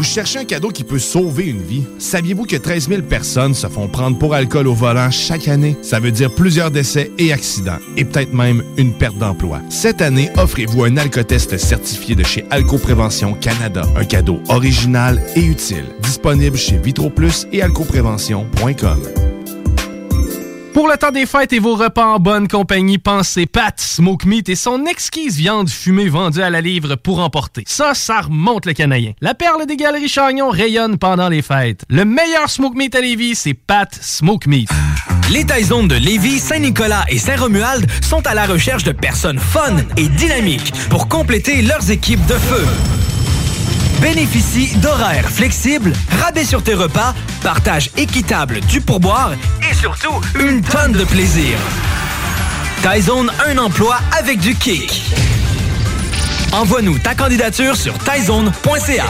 Vous cherchez un cadeau qui peut sauver une vie? Saviez-vous que 13 000 personnes se font prendre pour alcool au volant chaque année? Ça veut dire plusieurs décès et accidents, et peut-être même une perte d'emploi. Cette année, offrez-vous un alcotest certifié de chez Alcoprévention Canada. Un cadeau original et utile. Disponible chez VitroPlus et alcoprévention.com. Pour le temps des fêtes et vos repas en bonne compagnie, pensez Pat Smoke Meat et son exquise viande fumée vendue à la livre pour emporter. Ça, ça remonte le canadien. La perle des galeries Chagnon rayonne pendant les fêtes. Le meilleur Smoke Meat à Lévis, c'est Pat Smoke Meat. Les Taizones de Lévis, Saint-Nicolas et Saint-Romuald sont à la recherche de personnes fun et dynamiques pour compléter leurs équipes de feu. Bénéficie d'horaires flexibles, rabais sur tes repas, partage équitable du pourboire et surtout une tonne de plaisir. Taizone, un emploi avec du kick. Envoie-nous ta candidature sur taizone.ca.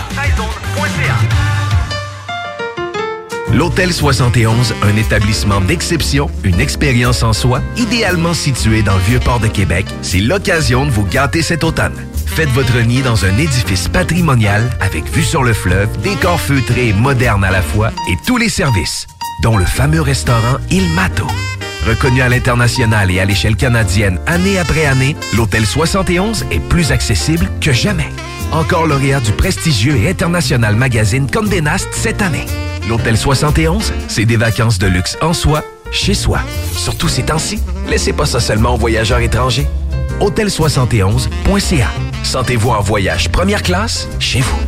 L'Hôtel 71, un établissement d'exception, une expérience en soi, idéalement situé dans le Vieux-Port de Québec, c'est l'occasion de vous gâter cet automne. Faites votre nid dans un édifice patrimonial avec vue sur le fleuve, décor feutré et moderne à la fois et tous les services, dont le fameux restaurant Il Mato. Reconnu à l'international et à l'échelle canadienne année après année, l'Hôtel 71 est plus accessible que jamais. Encore lauréat du prestigieux et international magazine Condé Nast cette année. L'Hôtel 71, c'est des vacances de luxe en soi, chez soi. Surtout ces temps-ci, laissez pas ça seulement aux voyageurs étrangers. Hôtel71.ca. Sentez-vous en voyage première classe chez vous.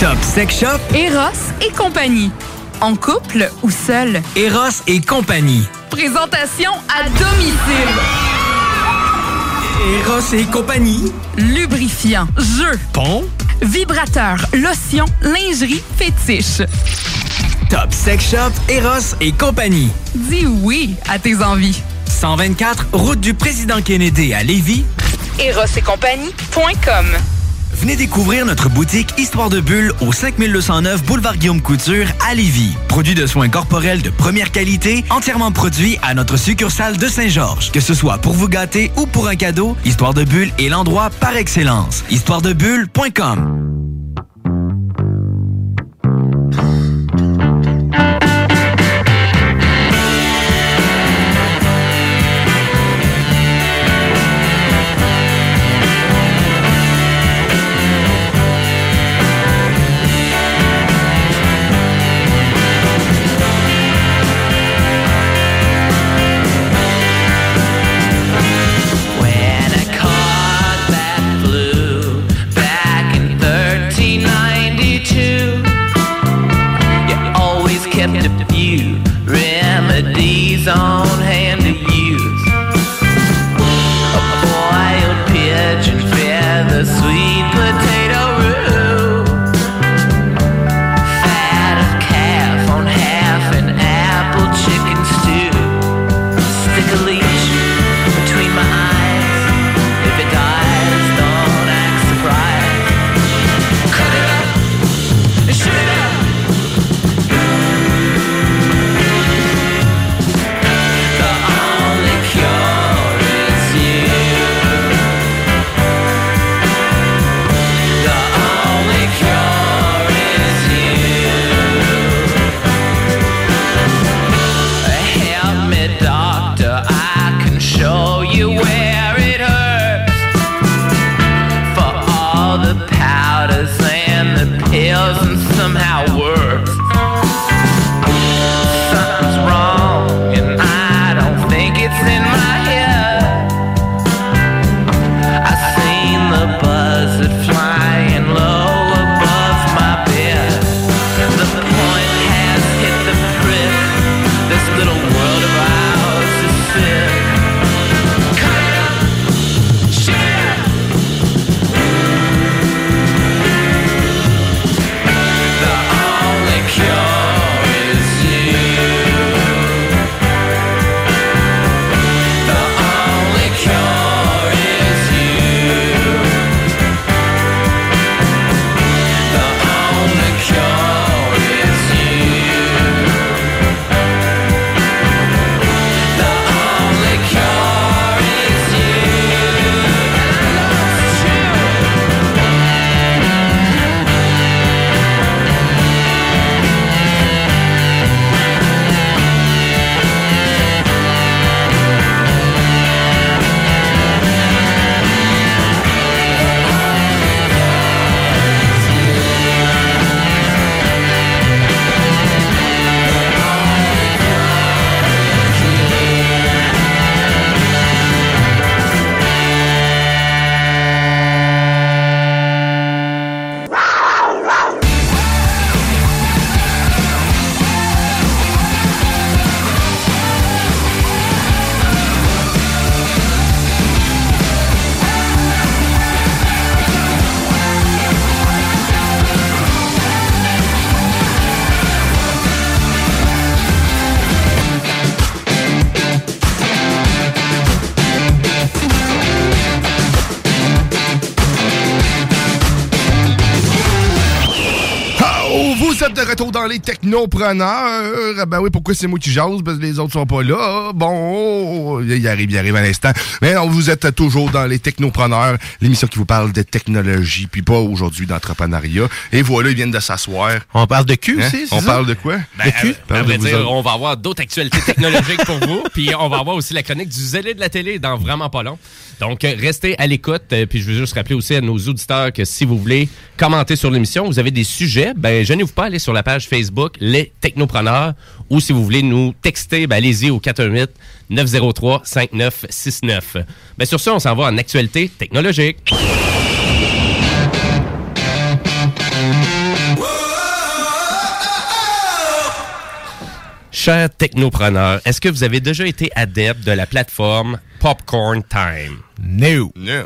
Top Sex Shop, Eros et compagnie. En couple ou seul? Eros et compagnie. Présentation à domicile. Eros et compagnie. Lubrifiant, jeu, Pont. vibrateur, lotion, lingerie, fétiche. Top Sex Shop, Eros et compagnie. Dis oui à tes envies. 124, route du président Kennedy à Lévis. Eros et compagnie.com Venez découvrir notre boutique Histoire de Bulle au 5209 Boulevard Guillaume Couture à Lévis. Produit de soins corporels de première qualité, entièrement produit à notre succursale de Saint-Georges. Que ce soit pour vous gâter ou pour un cadeau, Histoire de Bulle est l'endroit par excellence. Histoiredebulle.com les technopreneurs. Ben oui, pourquoi c'est moi qui jase? Parce que les autres sont pas là. Bon, il arrive, il arrive à l'instant. Mais non, vous êtes toujours dans les technopreneurs, l'émission qui vous parle de technologie, puis pas aujourd'hui d'entrepreneuriat. Et voilà, ils viennent de s'asseoir. On parle de cul aussi, c'est On ça? parle de quoi? Ben, à, Parle de vrai vous dire, autres. on va avoir d'autres actualités technologiques pour vous. Puis on va avoir aussi la chronique du zélé de la télé dans vraiment pas long. Donc, euh, restez à l'écoute. Euh, Puis je veux juste rappeler aussi à nos auditeurs que si vous voulez commenter sur l'émission, vous avez des sujets, ben gênez-vous pas, allez sur la page Facebook Les Technopreneurs. Ou si vous voulez nous texter, ben allez-y au 418 903 5969. Ben sur ce, on s'en va en actualité technologique. Chers technopreneurs, est-ce que vous avez déjà été adepte de la plateforme Popcorn Time? No. Non.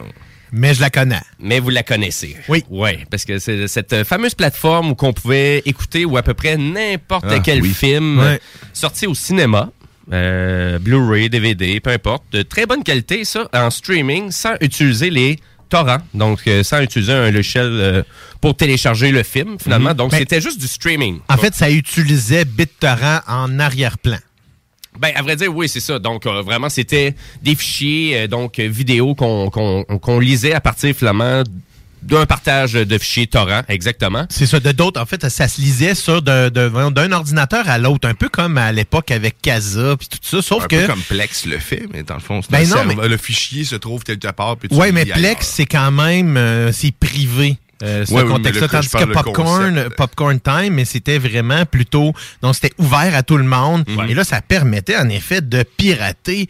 Mais je la connais. Mais vous la connaissez. Oui. Oui, parce que c'est cette fameuse plateforme où qu'on pouvait écouter ou à peu près n'importe Ah, quel oui. film sorti au cinéma. euh, Blu-ray, DVD, peu importe, de très bonne qualité, ça, en streaming, sans utiliser les torrents, donc euh, sans utiliser un logiciel euh, pour télécharger le film, finalement. Mhm. Donc, Ben, c'était juste du streaming. En fait, ça utilisait BitTorrent en arrière-plan. Ben, à vrai dire, oui, c'est ça. Donc, euh, vraiment, c'était des fichiers, euh, donc, vidéo qu'on lisait à partir, finalement, d'un partage de fichiers torrent, exactement. C'est ça, de d'autres, en fait, ça se lisait sur de- de- d'un ordinateur à l'autre, un peu comme à l'époque avec Casa puis tout ça, sauf un que... peu comme Plex le fait, mais dans le fond, Ben un non, mais- le fichier se trouve quelque part. Puis tu Ouais, mais Plex, c'est quand même, euh, c'est privé. Euh, ce Ouais, contexte-là, le- tandis que Popcorn. Popcorn Time, mais c'était vraiment plutôt, donc c'était ouvert à tout le monde. Et là, ça permettait en effet de pirater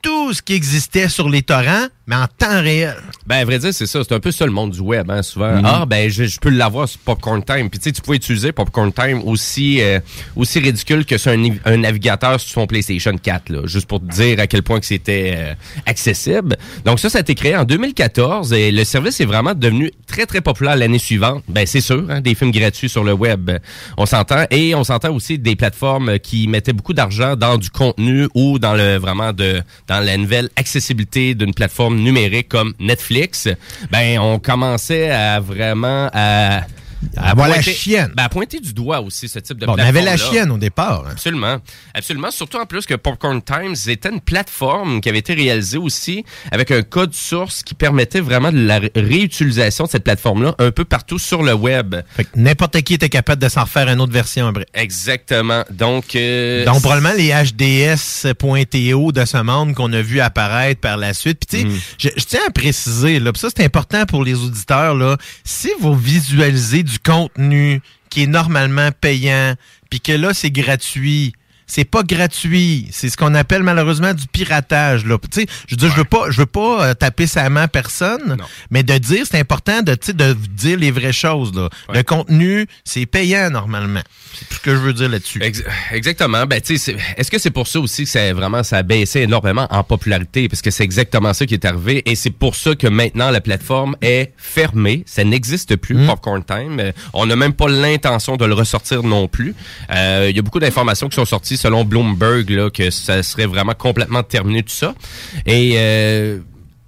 tout ce qui existait sur les torrents, mais en temps réel. Ben, à vrai dire, c'est ça. C'est un peu ça le monde du web, hein, souvent. Mhm. Ah, ben, je, je peux l'avoir sur Popcorn Time. Puis, tu sais, tu pouvais utiliser Popcorn Time aussi, euh, aussi ridicule que sur un, un navigateur sur son PlayStation 4, là. Juste pour te dire à quel point que c'était euh, accessible. Donc, ça, ça a été créé en 2014 et le service est vraiment devenu très, très populaire l'année suivante. Ben, c'est sûr, hein, des films gratuits sur le web. On s'entend. Et on s'entend aussi des plateformes qui mettaient beaucoup d'argent dans du contenu ou dans le, vraiment de, dans la nouvelle accessibilité d'une plateforme numérique comme Netflix, ben on commençait à vraiment à Avoir la chienne. Ben, à pointer du doigt aussi ce type de Bon, on avait la chienne au départ. hein. Absolument. Absolument. Surtout en plus que Popcorn Times était une plateforme qui avait été réalisée aussi avec un code source qui permettait vraiment de la ré- réutilisation de cette plateforme-là un peu partout sur le web. Fait que n'importe qui était capable de s'en refaire une autre version après. Exactement. Donc, euh, Donc, probablement les HDS.to de ce monde qu'on a vu apparaître par la suite. Puis, tu sais, je, je tiens à préciser, là, puis ça, c'est important pour les auditeurs, là. Si vous visualisez du contenu qui est normalement payant, puis que là, c'est gratuit, c'est pas gratuit. C'est ce qu'on appelle malheureusement du piratage. Là. Je veux dire, je veux pas, je veux pas euh, taper sa main à personne, mais de dire, c'est important de, de dire les vraies choses. Là. Le contenu, c'est payant normalement. C'est tout ce que je veux dire là-dessus. Ex- exactement. Ben, est-ce que c'est pour ça aussi que ça vraiment ça a baissé énormément en popularité? Parce que c'est exactement ça qui est arrivé et c'est pour ça que maintenant la plateforme est fermée, ça n'existe plus Mm. Popcorn Time. Euh, On n'a même pas l'intention de le ressortir non plus. Euh, Il y a beaucoup d'informations qui sont sorties selon Bloomberg là que ça serait vraiment complètement terminé tout ça et euh,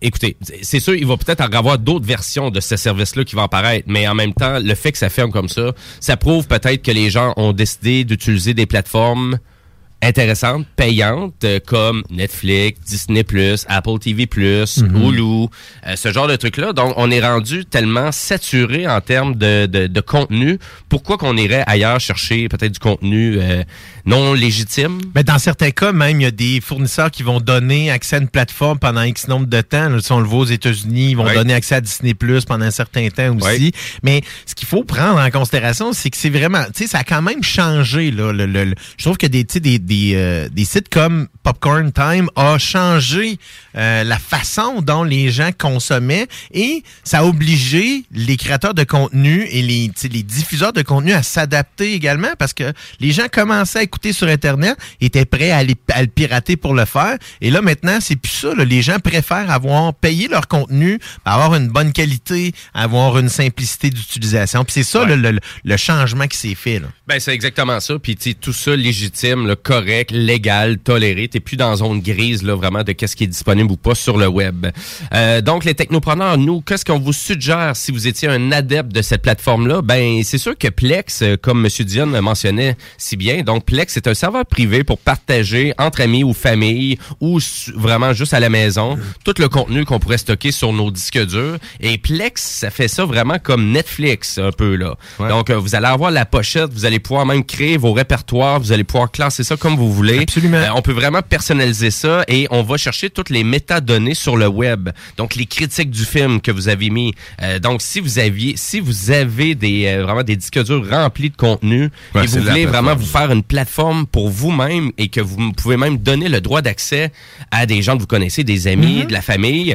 Écoutez, c'est sûr, il va peut-être en avoir d'autres versions de ce service-là qui vont apparaître, mais en même temps, le fait que ça ferme comme ça, ça prouve peut-être que les gens ont décidé d'utiliser des plateformes intéressantes, payantes, euh, comme Netflix, Disney+, Apple TV+, Mhm. Hulu, euh, ce genre de trucs-là. Donc, on est rendu tellement saturé en termes de, de, de contenu. Pourquoi qu'on irait ailleurs chercher peut-être du contenu euh, non légitime? Mais dans certains cas, même, il y a des fournisseurs qui vont donner accès à une plateforme pendant X nombre de temps. Là, si on le voit aux États-Unis, ils vont donner accès à Disney Plus pendant un certain temps aussi. Mais ce qu'il faut prendre en considération, c'est que c'est vraiment, tu sais, ça a quand même changé. Là, le, le- le- je trouve que des, tu sais, des, des, euh, des sites comme Popcorn Time a changé euh, la façon dont les gens consommaient et ça a obligé les créateurs de contenu et les, les diffuseurs de contenu à s'adapter également parce que les gens commençaient à écouter sur Internet, étaient prêts à, aller- à le pirater pour le faire. Et là, maintenant, c'est plus ça. là. Les gens préfèrent avoir payé leur contenu, avoir une bonne qualité, avoir une simplicité d'utilisation. Puis c'est ça le, le- le changement qui s'est fait. Là. Ben c'est exactement ça. Puis tu sais, tout ça légitime, co- correct, légal, toléré. T'es plus dans zone grise, là, vraiment, de qu'est-ce qui est disponible ou pas sur le web. Euh, donc, les technopreneurs, nous, qu'est-ce qu'on vous suggère si vous étiez un adepte de cette plateforme-là? Ben, c'est sûr que Plex, euh, comme M. Dion le mentionnait si bien, donc Plex, c'est un serveur privé pour partager entre amis ou famille ou vraiment juste à la maison tout le contenu qu'on pourrait stocker sur nos disques durs. Et Plex, ça fait ça vraiment comme Netflix, un peu, là. Donc, euh, vous allez avoir la pochette, vous allez pouvoir même créer vos répertoires, vous allez pouvoir classer ça comme vous voulez. Absolument. Euh, on peut vraiment personnaliser ça et on va chercher toutes les métadonnées sur le web. Donc, les critiques du film que vous avez mis. Euh, donc, si vous aviez, si vous avez des, euh, vraiment des disques durs remplis de contenu Ouais, et vous voulez vraiment vous faire une plateforme pour vous-même et que vous pouvez même donner le droit d'accès à des gens que vous connaissez, des amis, Mhm. de la famille.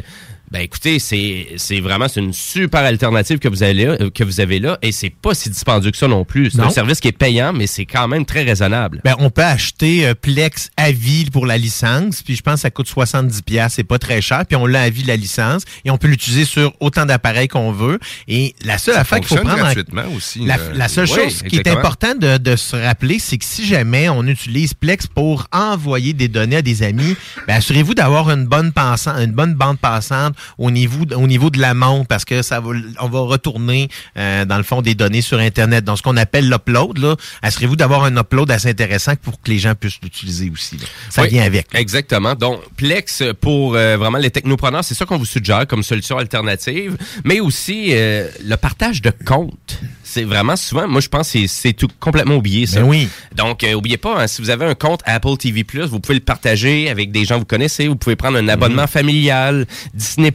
Ben écoutez, c'est c'est vraiment c'est une super alternative que vous avez là, que vous avez là et c'est pas si dispendieux que ça non plus. C'est un service qui est payant mais c'est quand même très raisonnable. Ben, on peut acheter euh, Plex à vie pour la licence, puis je pense que ça coûte 70 pièces, c'est pas très cher, puis on l'a à vie la licence et on peut l'utiliser sur autant d'appareils qu'on veut. Et la seule Ça affaire qu'il faut prendre en- gratuitement aussi, La, euh, la seule oui, chose qui est exactement. important de, de se rappeler, c'est que si jamais on utilise Plex pour envoyer des données à des amis, ben assurez-vous d'avoir une bonne passante, une bonne bande passante au niveau au niveau de l'amont parce que ça va on va retourner euh, dans le fond des données sur internet. Dans ce qu'on appelle l'upload là, assurez-vous d'avoir un upload assez intéressant pour que les gens puissent l'utiliser aussi. là. Ça Oui, vient avec. Exactement. Donc, Plex, pour euh, vraiment les technopreneurs, c'est ça qu'on vous suggère comme solution alternative. Mais aussi, euh, le partage de comptes. C'est vraiment souvent, moi, je pense que c'est- c'est tout complètement oublié, ça. Ben oui. Donc, euh, oubliez pas, hein, si vous avez un compte Apple TV+, vous pouvez le partager avec des gens que vous connaissez. Vous pouvez prendre un abonnement familial. Disney+,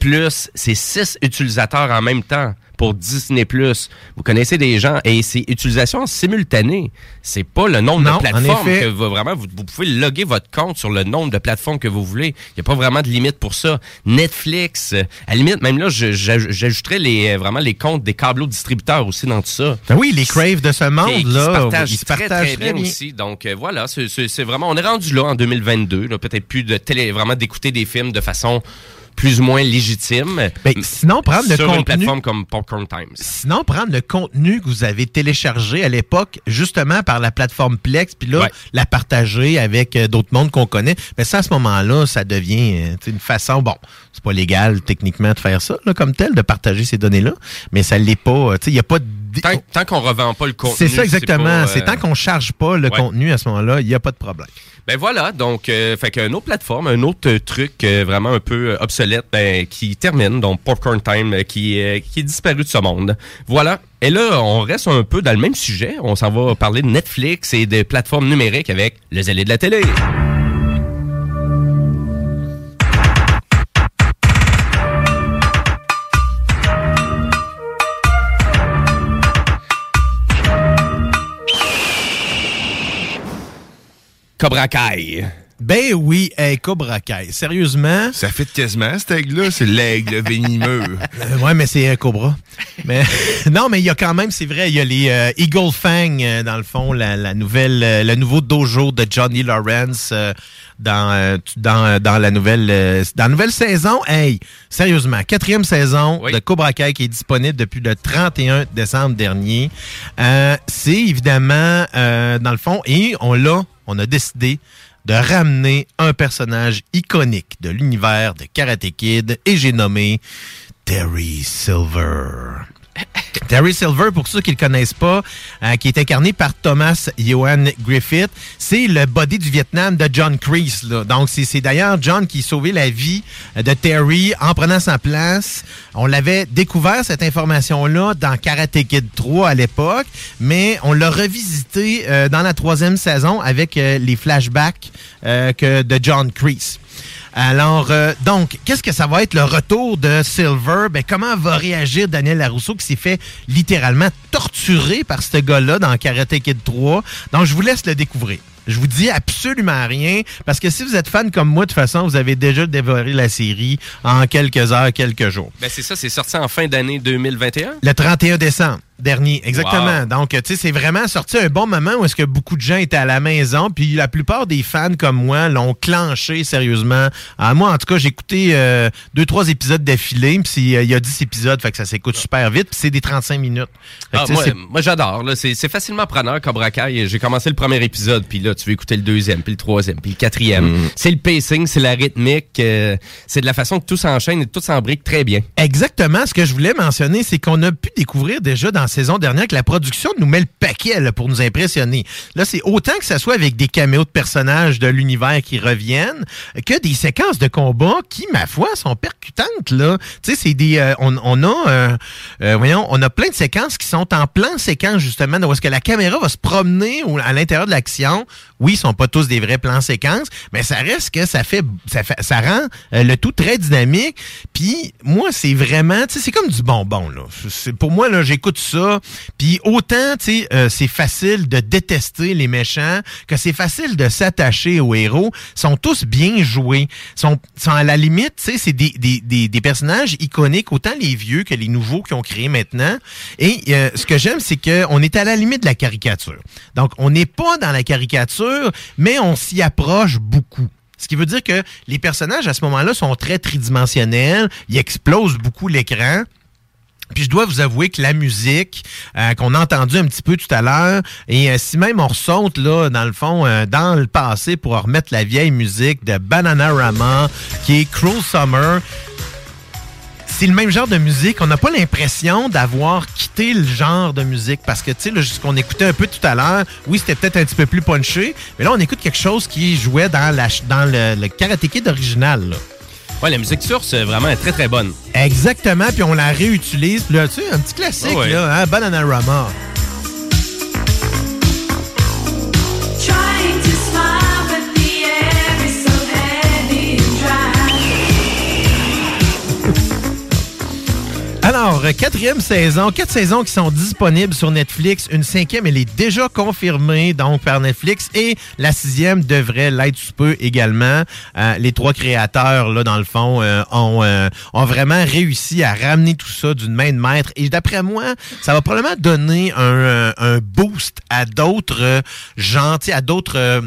c'est six utilisateurs en même temps pour Disney+. Vous connaissez des gens et c'est utilisation simultanée. C'est pas le nombre Non, de plateformes que vous, vraiment, vous, vous pouvez loguer votre compte sur le nombre de plateformes que vous voulez. Il n'y a pas vraiment de limite pour ça. Netflix, euh, à la limite, même là, j'ajouterais les, euh, vraiment les comptes des câbleaux distributeurs aussi dans tout ça. Ben oui, les Crave de ce Qui- monde qui là, se partagent ils se très, partagent très bien, bien. aussi. Donc euh, voilà, c'est- vraiment, on est rendu là en 2022. là, Peut-être plus de télé, vraiment d'écouter des films de façon plus ou moins légitime. Ben, sinon, prendre le sur contenu- une plateforme comme Popcorn Times. Sinon, prendre le contenu que vous avez téléchargé à l'époque, justement par la plateforme Plex, puis là, Ouais. la partager avec euh, d'autres mondes qu'on connaît, mais ça, à ce moment-là, ça devient euh, une façon, bon, c'est pas légal techniquement de faire ça, là, comme tel, de partager ces données-là, mais ça l'est pas, euh, tu sais, il n'y a pas de... Tant, tant qu'on revend pas le contenu. C'est ça exactement, c'est euh, tant qu'on charge pas le ouais. contenu à ce moment-là, il n'y a pas de problème. Ben voilà, donc euh, fait qu'une autre plateforme, un autre euh, truc euh, vraiment un peu euh, obsolète ben, qui termine, donc Popcorn Time euh, qui, euh, qui est disparu de ce monde. Voilà. Et là, on reste un peu dans le même sujet. On s'en va parler de Netflix et des plateformes numériques avec le zélé de la télé. Cobra Kai. Ben oui, hey, Cobra Kai, sérieusement... Ça fait quasiment, cet aigle-là. C'est l'aigle venimeux. Euh, ouais, mais c'est un Cobra. Mais <laughs> non, mais il y a quand même, c'est vrai, il y a les euh, Eagle Fang euh, dans le fond, la, la nouvelle, euh, le nouveau dojo de Johnny Lawrence euh, dans euh, dans dans la nouvelle euh, dans la nouvelle saison. Hey, sérieusement, quatrième saison de Cobra Kai qui est disponible depuis le 31 décembre dernier. Euh, c'est évidemment euh, dans le fond et on l'a, on a décidé de ramener un personnage iconique de l'univers de Karate Kid et j'ai nommé Terry Silver. <laughs> Terry Silver, pour ceux qui le connaissent pas, euh, qui est incarné par Thomas Johan Griffith, c'est le body du Vietnam de John Kreese. là. Donc, c'est d'ailleurs John qui sauvé la vie de Terry en prenant sa place. On l'avait découvert, cette information-là, dans Karate Kid 3 à l'époque, mais on l'a revisité euh, dans la troisième saison avec euh, les flashbacks que, de John Kreese. Alors, euh, donc, qu'est-ce que ça va être le retour de Silver? Ben, comment va réagir Daniel Larousseau qui s'est fait littéralement torturer par ce gars-là dans Karate Kid 3? Donc, je vous laisse le découvrir. Je vous dis absolument rien, parce que si vous êtes fan comme moi, de toute façon, vous avez déjà dévoré la série en quelques heures, quelques jours. Ben c'est ça, c'est sorti en fin d'année 2021. Le 31 décembre. Dernier, exactement. Wow. Donc, tu sais, c'est vraiment sorti un bon moment où est-ce que beaucoup de gens étaient à la maison, puis la plupart des fans comme moi l'ont clenché sérieusement. Ah, moi, en tout cas, j'ai écouté euh, deux, trois épisodes d'affilée, puis euh, il y a 10 épisodes, fait que ça s'écoute super vite, puis c'est des 35 minutes. Que, Ah, moi, j'adore. c'est facilement preneur, Cobra Kai. J'ai commencé le premier épisode, puis là, tu veux écouter le deuxième, puis le troisième, puis le quatrième. Mm. C'est le pacing, c'est la rythmique, euh, c'est de la façon que tout s'enchaîne et tout s'embrique très bien. Exactement. Ce que je voulais mentionner, c'est qu'on a pu découvrir déjà dans la saison dernière que la production nous met le paquet là, pour nous impressionner. Là, c'est autant que ça soit avec des caméos de personnages de l'univers qui reviennent que des séquences de combat qui, ma foi, sont percutantes. Là, tu sais, c'est des, euh, on, on a, euh, euh, voyons, on a plein de séquences qui sont en plan séquence justement, où est-ce que la caméra va se promener à l'intérieur de l'action. Oui, ils sont pas tous des vrais plans séquences, mais ça reste que ça fait, ça fait, ça rend euh, le tout très dynamique. Puis moi, c'est vraiment, c'est comme du bonbon là. Pour moi là, j'écoute ça. Puis autant, euh, c'est facile de détester les méchants que c'est facile de s'attacher aux héros. Ils sont tous bien joués. Ils sont, à la limite, tu sais, c'est des personnages iconiques, autant les vieux que les nouveaux qui ont créé maintenant. Et euh, ce que j'aime, c'est qu'on est à la limite de la caricature. Donc, on n'est pas dans la caricature, mais on s'y approche beaucoup. Ce qui veut dire que les personnages à ce moment-là sont très tridimensionnels, ils explosent beaucoup l'écran. Puis je dois vous avouer que la musique euh, qu'on a entendue un petit peu tout à l'heure, et euh, si même on ressaute là, dans le fond, euh, dans le passé pour remettre la vieille musique de Bananarama, qui est Cruel Summer, c'est le même genre de musique. On n'a pas l'impression d'avoir quitté le genre de musique parce que, tu sais, ce qu'on écoutait un peu tout à l'heure, oui, c'était peut-être un petit peu plus punché, mais là, on écoute quelque chose qui jouait dans, la, ch- dans le, le Karate Kid original. là. Ouais, la musique source, euh, vraiment, est très, très bonne. Exactement, puis on la réutilise. Puis Là, tu sais, un petit classique, Ouais, ouais. là, hein, Bananarama. Alors, euh, quatrième saison, quatre saisons qui sont disponibles sur Netflix. Une cinquième, elle est déjà confirmée donc par Netflix et la sixième devrait l'être sous peu également. Euh, les trois créateurs, là, dans le fond, euh, ont, vraiment réussi à ramener tout ça d'une main de maître. Et d'après moi, ça va probablement donner un, boost à d'autres gens, à d'autres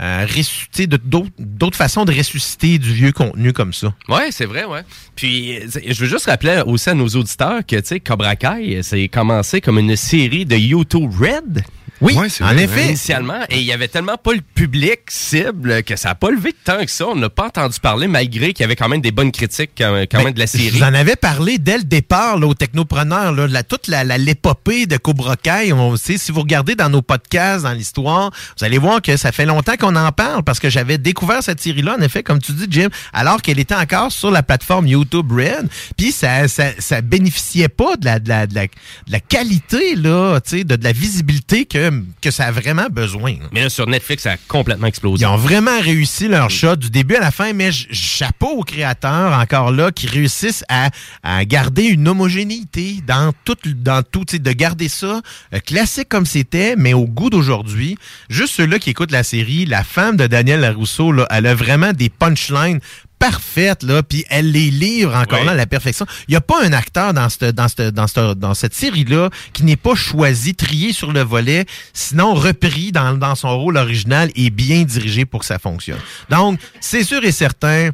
euh, ressu- tu sais, de- d'autres façons de ressusciter du vieux contenu comme ça. Ouais, c'est vrai, ouais. Puis, je veux juste rappeler aussi à nos auditeurs que, tu sais, Cobra Kai, c'est commencé comme une série de YouTube Red. Oui, en effet. Initialement, et il y avait tellement pas le public cible que ça n'a pas levé de tant que ça. On n'a pas entendu parler, malgré qu'il y avait quand même des bonnes critiques quand, Ben, même de la série. vous en avais parlé dès le départ là, aux technopreneurs, là, la, toute la, la- l'épopée de Cobra Kai. On, sait, si vous regardez dans nos podcasts, dans l'histoire, vous allez voir que ça fait longtemps qu'on en parle parce que j'avais découvert cette série-là, en effet, comme tu dis, Jim, alors qu'elle était encore sur la plateforme YouTube Red. Puis ça, ça, ça bénéficiait pas de la, de la, de la, de la qualité, là, tu sais, de, de la visibilité que, que ça a vraiment besoin. là. Mais là, sur Netflix, ça a complètement explosé. Ils ont vraiment réussi leur shot du début à la fin, mais chapeau aux créateurs encore là qui réussissent à, à garder une homogénéité dans tout, dans tout, tu sais, de garder ça euh, classique comme c'était, mais au goût d'aujourd'hui. Juste ceux-là qui écoutent la série, la femme de Daniel Larousseau, là, elle a vraiment des punchlines parfaites, là, puis elle les livre encore Oui. là à la perfection. Il n'y a pas un acteur dans cette, dans cette, dans cette, dans cette série-là qui n'est pas choisi, trié sur le volet, sinon repris dans, dans son rôle original et bien dirigé pour que ça fonctionne. Donc, c'est sûr et certain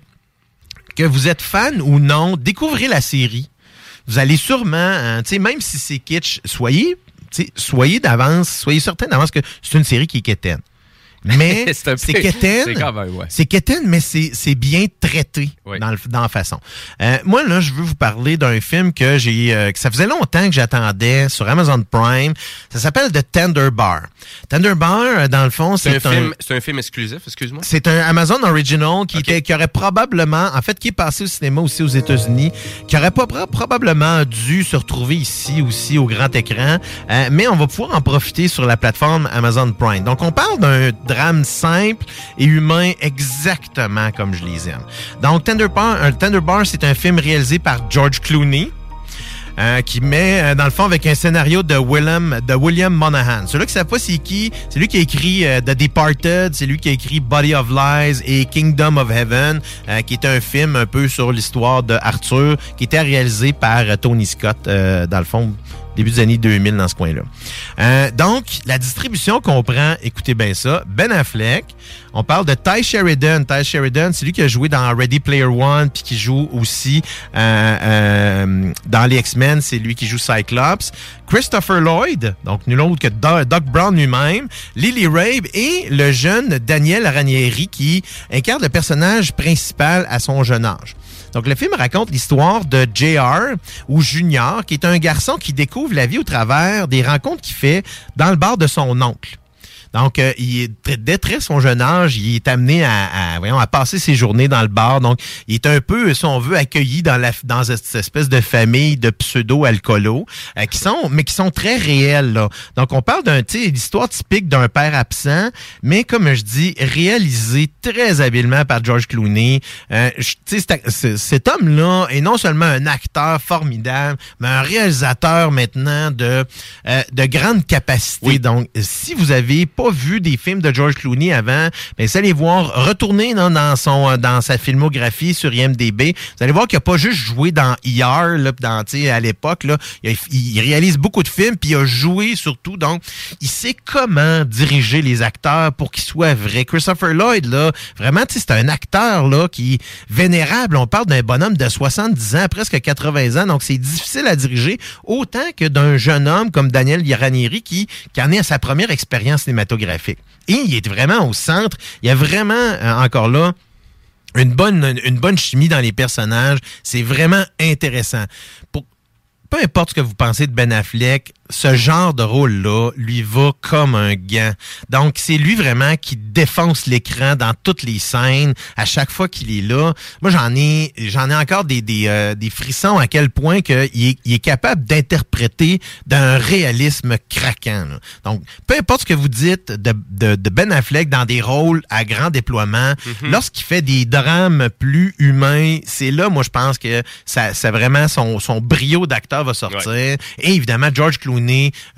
que vous êtes fan ou non, découvrez la série. Vous allez sûrement, hein, tu sais, même si c'est kitsch, soyez, soyez d'avance, soyez certain d'avance que c'est une série qui est quétaine. Mais <laughs> C'est quétaine. c'est ouais. Quétaine, mais c'est bien traité Oui. dans, le, dans la façon. Euh, moi, là, je veux vous parler d'un film que j'ai, euh, que ça faisait longtemps que j'attendais sur Amazon Prime. Ça s'appelle The Tender Bar. Tender Bar, euh, dans le fond, C'est un, un, film, c'est un film exclusif, excuse-moi? c'est un Amazon Original qui, était, qui aurait probablement, en fait, qui est passé au cinéma aussi aux États-Unis, qui aurait pas, pro- probablement dû se retrouver ici aussi au grand écran, Euh, mais on va pouvoir en profiter sur la plateforme Amazon Prime. Donc, on parle d'un simple et humain exactement comme je les aime. Donc, Tender Bar, Bar, c'est un film réalisé par George Clooney. euh, qui met euh, dans le fond avec un scénario de William de William Monahan. Celui qui ne savent pas c'est qui, c'est lui qui a écrit euh, The Departed, c'est lui qui a écrit Body of Lies et Kingdom of Heaven, qui est un film un peu sur l'histoire de Arthur, qui était réalisé par Tony Scott, dans le fond début des années 2000 dans ce coin-là. Euh, donc, la distribution comprend, écoutez bien ça, Ben Affleck. On parle de Ty Sheridan. Ty Sheridan, c'est lui qui a joué dans Ready Player One, puis qui joue aussi euh, euh, dans les X-Men. C'est lui qui joue Cyclops. Christopher Lloyd, donc nul autre que Do- Doc Brown lui-même. Lily Rabe et le jeune Daniel Ranieri qui incarne le personnage principal à son jeune âge. Donc, le film raconte l'histoire de JR, ou Junior, qui est un garçon qui découvre la vie au travers des rencontres qu'il fait dans le bar de son oncle. Donc, euh, il est très- dès très son jeune âge, il est amené à, à, voyons, à passer ses journées dans le bar. Donc, il est un peu, si on veut, accueilli dans, la, dans cette espèce de famille de pseudo-alcoolos, euh, qui sont, mais qui sont très réels. Là. Donc, on parle d'un, l'histoire typique d'un père absent, mais comme je dis, réalisé très habilement par George Clooney. Euh, je- tu sais, cet- ce- cet homme-là est non seulement un acteur formidable, mais un réalisateur maintenant de, euh, de grande capacité. Donc, si vous avez pas vu des films de George Clooney avant, vous allez voir, retourner dans, dans son, euh, dans sa filmographie sur IMDb, vous allez voir qu'il a pas juste joué dans ER, là, dans, à l'époque, là, il, il réalise beaucoup de films, puis il a joué surtout, donc, il sait comment diriger les acteurs pour qu'ils soient vrais. Christopher Lloyd, là, vraiment, c'est un acteur, là, qui vénérable. On parle d'un bonhomme de 70 ans, presque 80 ans, donc c'est difficile à diriger, autant que d'un jeune homme comme Daniel Ranieri qui, qui en est à sa première expérience cinématographique. Et il est vraiment au centre. Il y a vraiment, euh, encore là, une bonne, chimie dans les personnages. C'est vraiment intéressant. Peu importe ce que vous pensez de Ben Affleck, ce genre de rôle-là lui va comme un gant. Donc, c'est lui vraiment qui défonce l'écran dans toutes les scènes à chaque fois qu'il est là. Moi, j'en ai, j'en ai encore des, des, euh, des frissons à quel point qu'il est, il est capable d'interpréter d'un réalisme craquant. là. Donc, peu importe ce que vous dites de, de, de Ben Affleck dans des rôles à grand déploiement, lorsqu'il fait des drames plus humains, c'est là, moi, je pense que ça, ça vraiment son, son brio d'acteur va sortir. Et évidemment, George Clooney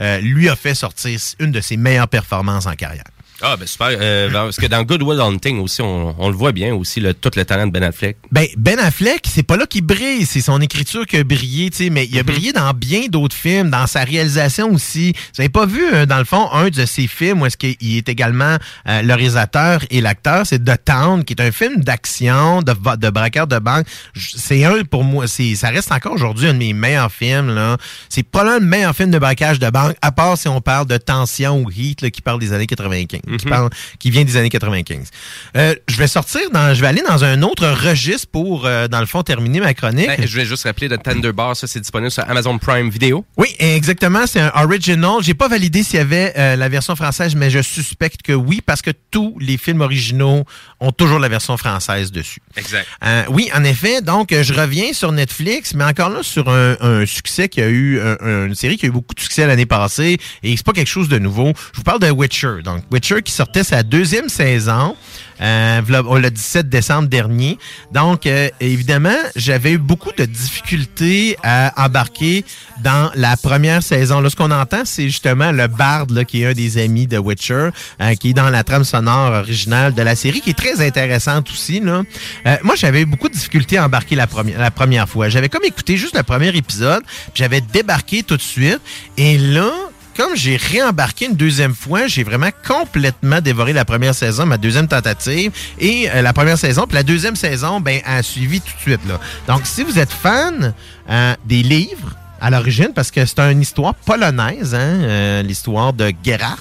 euh, lui a fait sortir une de ses meilleures performances en carrière. Ah, ben super. Euh, parce que dans Good Will Hunting aussi, on, on le voit bien aussi, le, tout le talent de Ben Affleck. Ben, Ben Affleck, c'est pas là qu'il brille, c'est son écriture qui a brillé, tu sais, mais il a brillé dans bien d'autres films, dans sa réalisation aussi. Vous avez pas vu, euh, dans le fond, un de ses films où est-ce qu'il est également euh, le réalisateur et l'acteur, c'est The Town, qui est un film d'action, de, de braqueur de banque. C'est un, pour moi, c'est, ça reste encore aujourd'hui un de mes meilleurs films, là. C'est pas l'un le meilleur film de braquage de banque, à part si on parle de Tension ou Heat, là, qui parle des années 95, qui parle, qui vient des années 95. Euh, je vais sortir dans, je vais aller dans un autre registre pour, euh, dans le fond, terminer ma chronique. Ben, je voulais juste rappeler de Tender Bar, ça c'est disponible sur Amazon Prime Video. Oui, exactement. C'est un original. J'ai pas validé s'il y avait euh, la version française, mais je suspecte que oui, parce que tous les films originaux ont toujours la version française dessus. Exact. Euh, oui, en effet. Donc, euh, je reviens sur Netflix, mais encore là sur un, un succès qui a eu un- un- une série qui a eu beaucoup de succès l'année passée et c'est pas quelque chose de nouveau. Je vous parle de Witcher. Donc, Witcher qui sortait sa deuxième saison. Euh, le 17 décembre dernier. Donc, euh, évidemment, j'avais eu beaucoup de difficultés à embarquer dans la première saison. Là, ce qu'on entend, c'est justement le Bard, qui est un des amis de Witcher, euh, qui est dans la trame sonore originale de la série, qui est très intéressante aussi. Euh, moi, j'avais eu beaucoup de difficultés à embarquer la première, la première fois. J'avais comme écouté juste le premier épisode, j'avais débarqué tout de suite. Et là, comme j'ai réembarqué une deuxième fois, j'ai vraiment complètement dévoré la première saison, ma deuxième tentative, et euh, la première saison, puis la deuxième saison, ben, a suivi tout de suite. Là. Donc, si vous êtes fan euh, des livres à l'origine, parce que c'est une histoire polonaise, hein, euh, l'histoire de Geralt,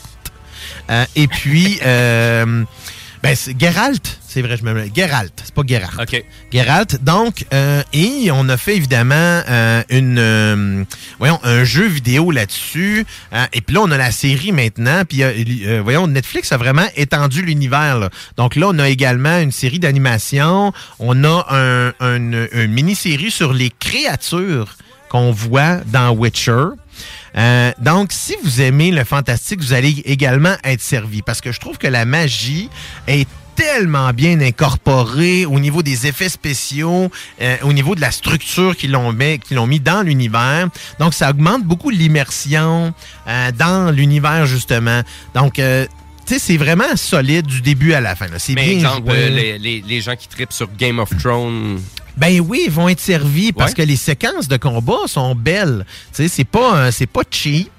euh, et puis, <laughs> ben, c'est Geralt, c'est vrai, je me Geralt, c'est pas Geralt. OK. Geralt. Donc, euh, et on a fait évidemment euh, une, euh, voyons, un jeu vidéo là-dessus. Et puis là, on a la série maintenant. Puis, voyons, Netflix a vraiment étendu l'univers. Donc là, on a également une série d'animation. On a un, un- une mini-série sur les créatures qu'on voit dans Witcher. Euh, donc, si vous aimez le fantastique, vous allez également être servi parce que je trouve que la magie est tellement bien incorporée au niveau des effets spéciaux, euh, au niveau de la structure qu'ils l'ont mis, l'ont mis dans l'univers. Donc, ça augmente beaucoup l'immersion euh, dans l'univers, justement. Donc, euh, tu sais, c'est vraiment solide du début à la fin. C'est bien exemple, joué. euh, les, les, les gens qui tripent sur Game of Thrones, Ben oui, ils vont être servis parce Ouais. que les séquences de combat sont belles. Tu sais, c'est pas, euh, c'est pas cheap.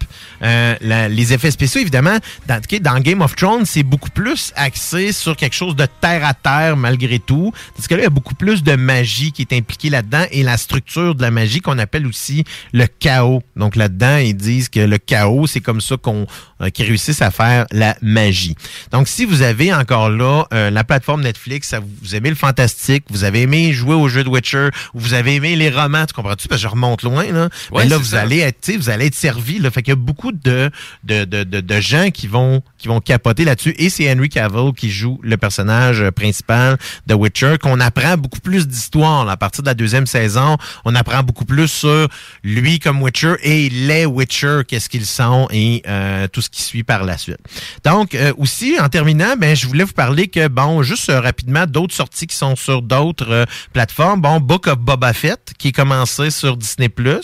Euh, les effets spéciaux, évidemment, dans, dans Game of Thrones, c'est beaucoup plus axé sur quelque chose de terre à terre malgré tout. Parce que là, il y a beaucoup plus de magie qui est impliquée là-dedans et la structure de la magie qu'on appelle aussi le chaos. Donc là-dedans, ils disent que le chaos, c'est comme ça qu'on euh, qu'ils réussissent à faire la magie. Donc si vous avez encore là euh, la plateforme Netflix, ça, vous, aimez le fantastique, vous avez aimé jouer au jeu de Witcher, ou vous avez aimé les romans, tu comprends-tu? Parce que je remonte loin, là. Ouais, Mais là, vous ça. allez être, vous allez être servi, là. Fait qu'il y a beaucoup de, de, de, de, de gens qui vont, qui vont capoter là-dessus. Et c'est Henry Cavill qui joue le personnage principal de Witcher, qu'on apprend beaucoup plus d'histoire. À partir de la deuxième saison, on apprend beaucoup plus sur lui comme Witcher et les Witcher, qu'est-ce qu'ils sont et euh, tout qui suit par la suite. Donc, euh, aussi, en terminant, ben, je voulais vous parler que, bon, juste euh, rapidement, d'autres sorties qui sont sur d'autres euh, plateformes. Bon, Book of Boba Fett, qui est commencé sur Disney+. Euh,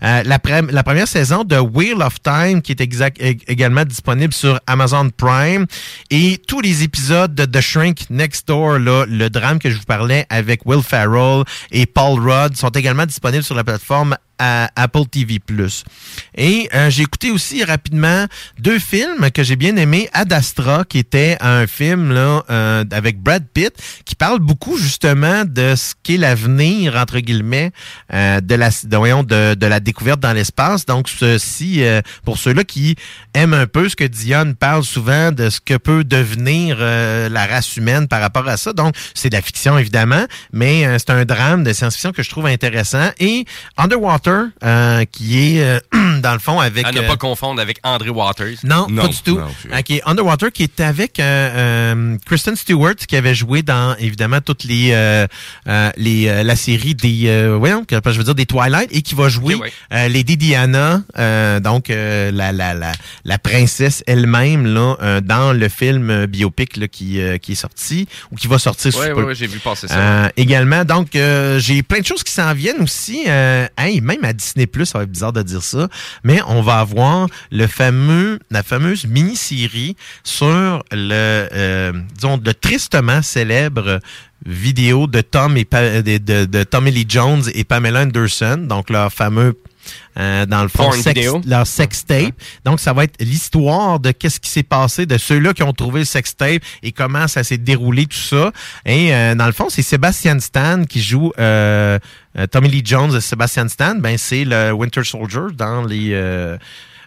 la, la première saison de Wheel of Time, qui est exact, ég- également disponible sur Amazon Prime. Et tous les épisodes de The Shrink Next Door, là, le drame que je vous parlais avec Will Ferrell et Paul Rudd, sont également disponibles sur la plateforme à Apple TV+. Et euh, j'ai écouté aussi rapidement deux films que j'ai bien aimés. Ad Astra, qui était un film là euh, avec Brad Pitt, qui parle beaucoup justement de ce qu'est l'avenir entre guillemets euh, de la de, voyons, de, de la découverte dans l'espace. Donc ceci euh, pour ceux-là qui aiment un peu ce que Dion parle souvent de ce que peut devenir euh, la race humaine par rapport à ça. Donc c'est de la fiction évidemment, mais euh, c'est un drame de science-fiction que je trouve intéressant. Et Underwater, euh, qui est euh, <clears throat> dans le fond avec À ne euh, pas confondre avec André Waters. non, pas du tout. Ok, Underwater qui est avec euh, euh, Kristen Stewart qui avait joué dans évidemment toutes les euh, euh, les euh, la série des euh, voyons, que je veux dire des Twilight et qui va jouer Ok, ouais. euh, Lady Diana, euh, donc euh, la, la la la princesse elle-même là euh, dans le film euh, biopic là, qui euh, qui est sorti ou qui va sortir. Ouais, peu. ouais, ouais, j'ai vu passer ça. Euh, également, donc euh, j'ai plein de choses qui s'en viennent aussi. Euh, hey, même à Disney Plus, ça va être bizarre de dire ça, mais on va avoir le fameux, la fameuse mini-série sur le, euh, disons, le tristement célèbre vidéo de Tom et Pa- de, de, de Tommy Lee Jones et Pamela Anderson, donc leur fameux euh, dans le fond, Porn sex- leur sextape. Donc, ça va être l'histoire de qu'est-ce qui s'est passé, de ceux-là qui ont trouvé le sextape et comment ça s'est déroulé, tout ça. Et euh, dans le fond, c'est Sébastien Stan qui joue euh, Tommy Lee Jones. Sébastien Stan, ben c'est le Winter Soldier dans les... euh,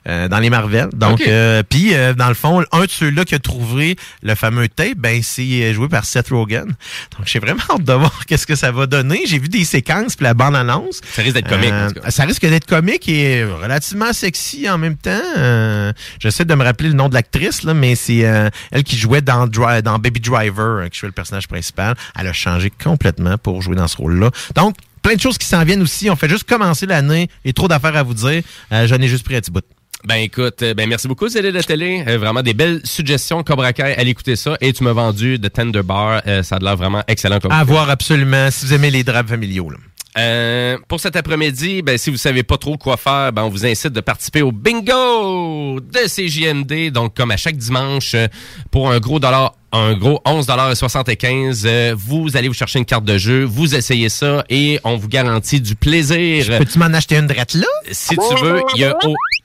euh, dans les Marvel. Donc, euh, puis euh, dans le fond, un de ceux-là qui a trouvé le fameux tape, ben c'est euh, joué par Seth Rogen. Donc, j'ai vraiment hâte de voir <laughs> qu'est-ce que ça va donner. J'ai vu des séquences puis la bande annonce. Ça risque d'être comique, en tout cas. ça risque d'être comique et relativement sexy en même temps. Euh, J'essaie de me rappeler le nom de l'actrice là, mais c'est euh, elle qui jouait dans dans Baby Driver, euh, qui jouait le personnage principal. Elle a changé complètement pour jouer dans ce rôle-là. Donc plein de choses qui s'en viennent aussi. On fait juste commencer l'année et trop d'affaires à vous dire. Euh, J'en ai juste pris un petit bout. Ben écoute, euh, ben merci beaucoup Céline de télé. Euh, vraiment des belles suggestions Cobra Kai. Allez écouter ça. Et tu m'as vendu de Tender Bar. Euh, ça a l'air vraiment excellent comme À voir absolument si vous aimez les drames familiaux. là. Euh, pour cet après-midi, ben, si vous savez pas trop quoi faire, ben, on vous incite de participer au bingo de CJMD. Donc, comme à chaque dimanche, euh, pour un gros dollar, un gros 11,75 euh, vous allez vous chercher une carte de jeu, vous essayez ça et on vous garantit du plaisir. Peux-tu m'en acheter une drette là? Si tu veux, il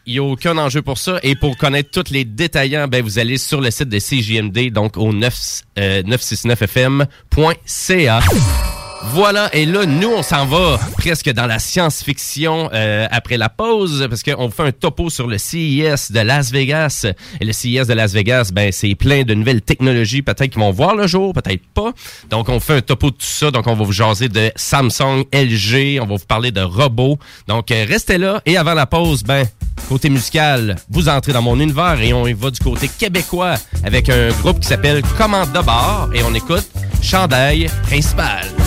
y a, aucun enjeu pour ça. Et pour connaître tous les détaillants, ben, vous allez sur le site de CJMD, donc au 9, euh, 969fm.ca. Voilà, et là, nous, on s'en va presque dans la science-fiction euh, après la pause, parce qu'on fait un topo sur le CES de Las Vegas. Et le CES de Las Vegas, ben, c'est plein de nouvelles technologies, peut-être qui vont voir le jour, peut-être pas. Donc, on fait un topo de tout ça. Donc, on va vous jaser de Samsung, LG, on va vous parler de robots. Donc, euh, restez là. Et avant la pause, ben, côté musical, vous entrez dans mon univers et on y va du côté québécois avec un groupe qui s'appelle Commande de et on écoute Chandail principal.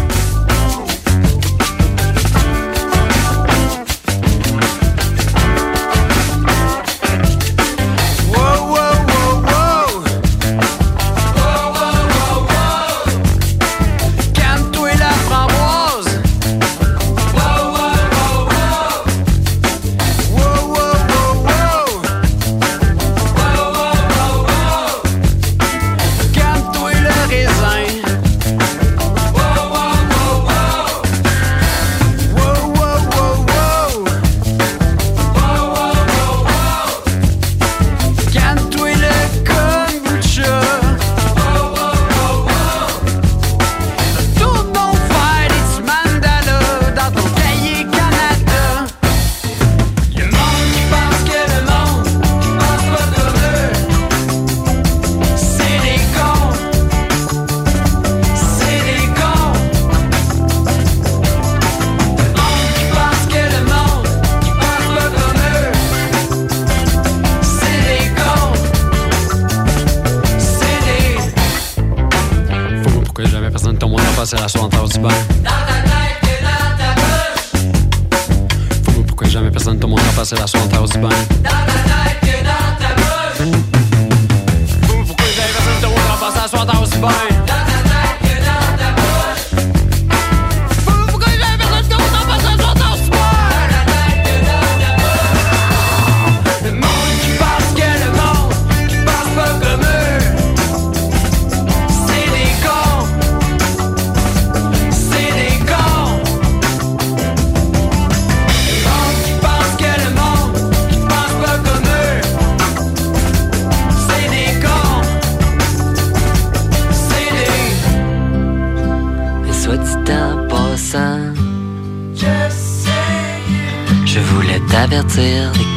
La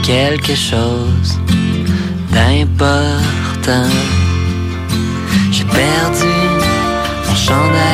quelque chose d'important. J'ai perdu mon chandail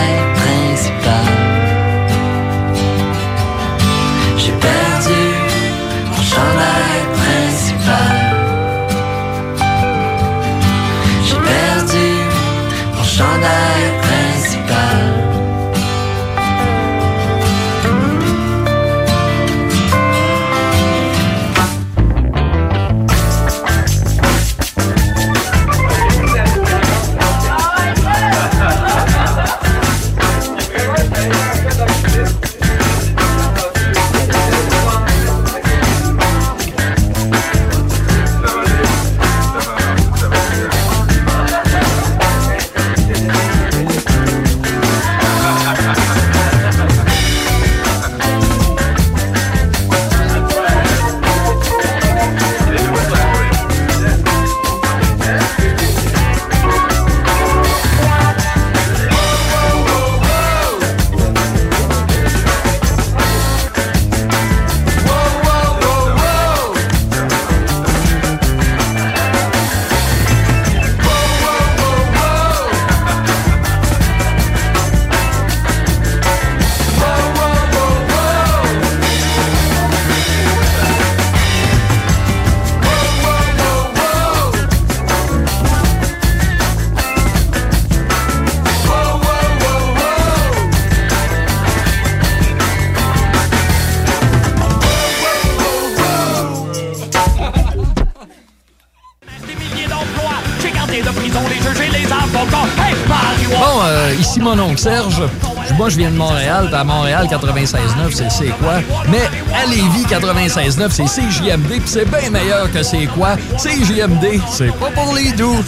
Moi, je viens de Montréal. À Montréal, 96.9, c'est c'est quoi? Mais à Lévis, 96.9, c'est CJMD, puis c'est bien meilleur que c'est quoi? CJMD, c'est pas pour les doux.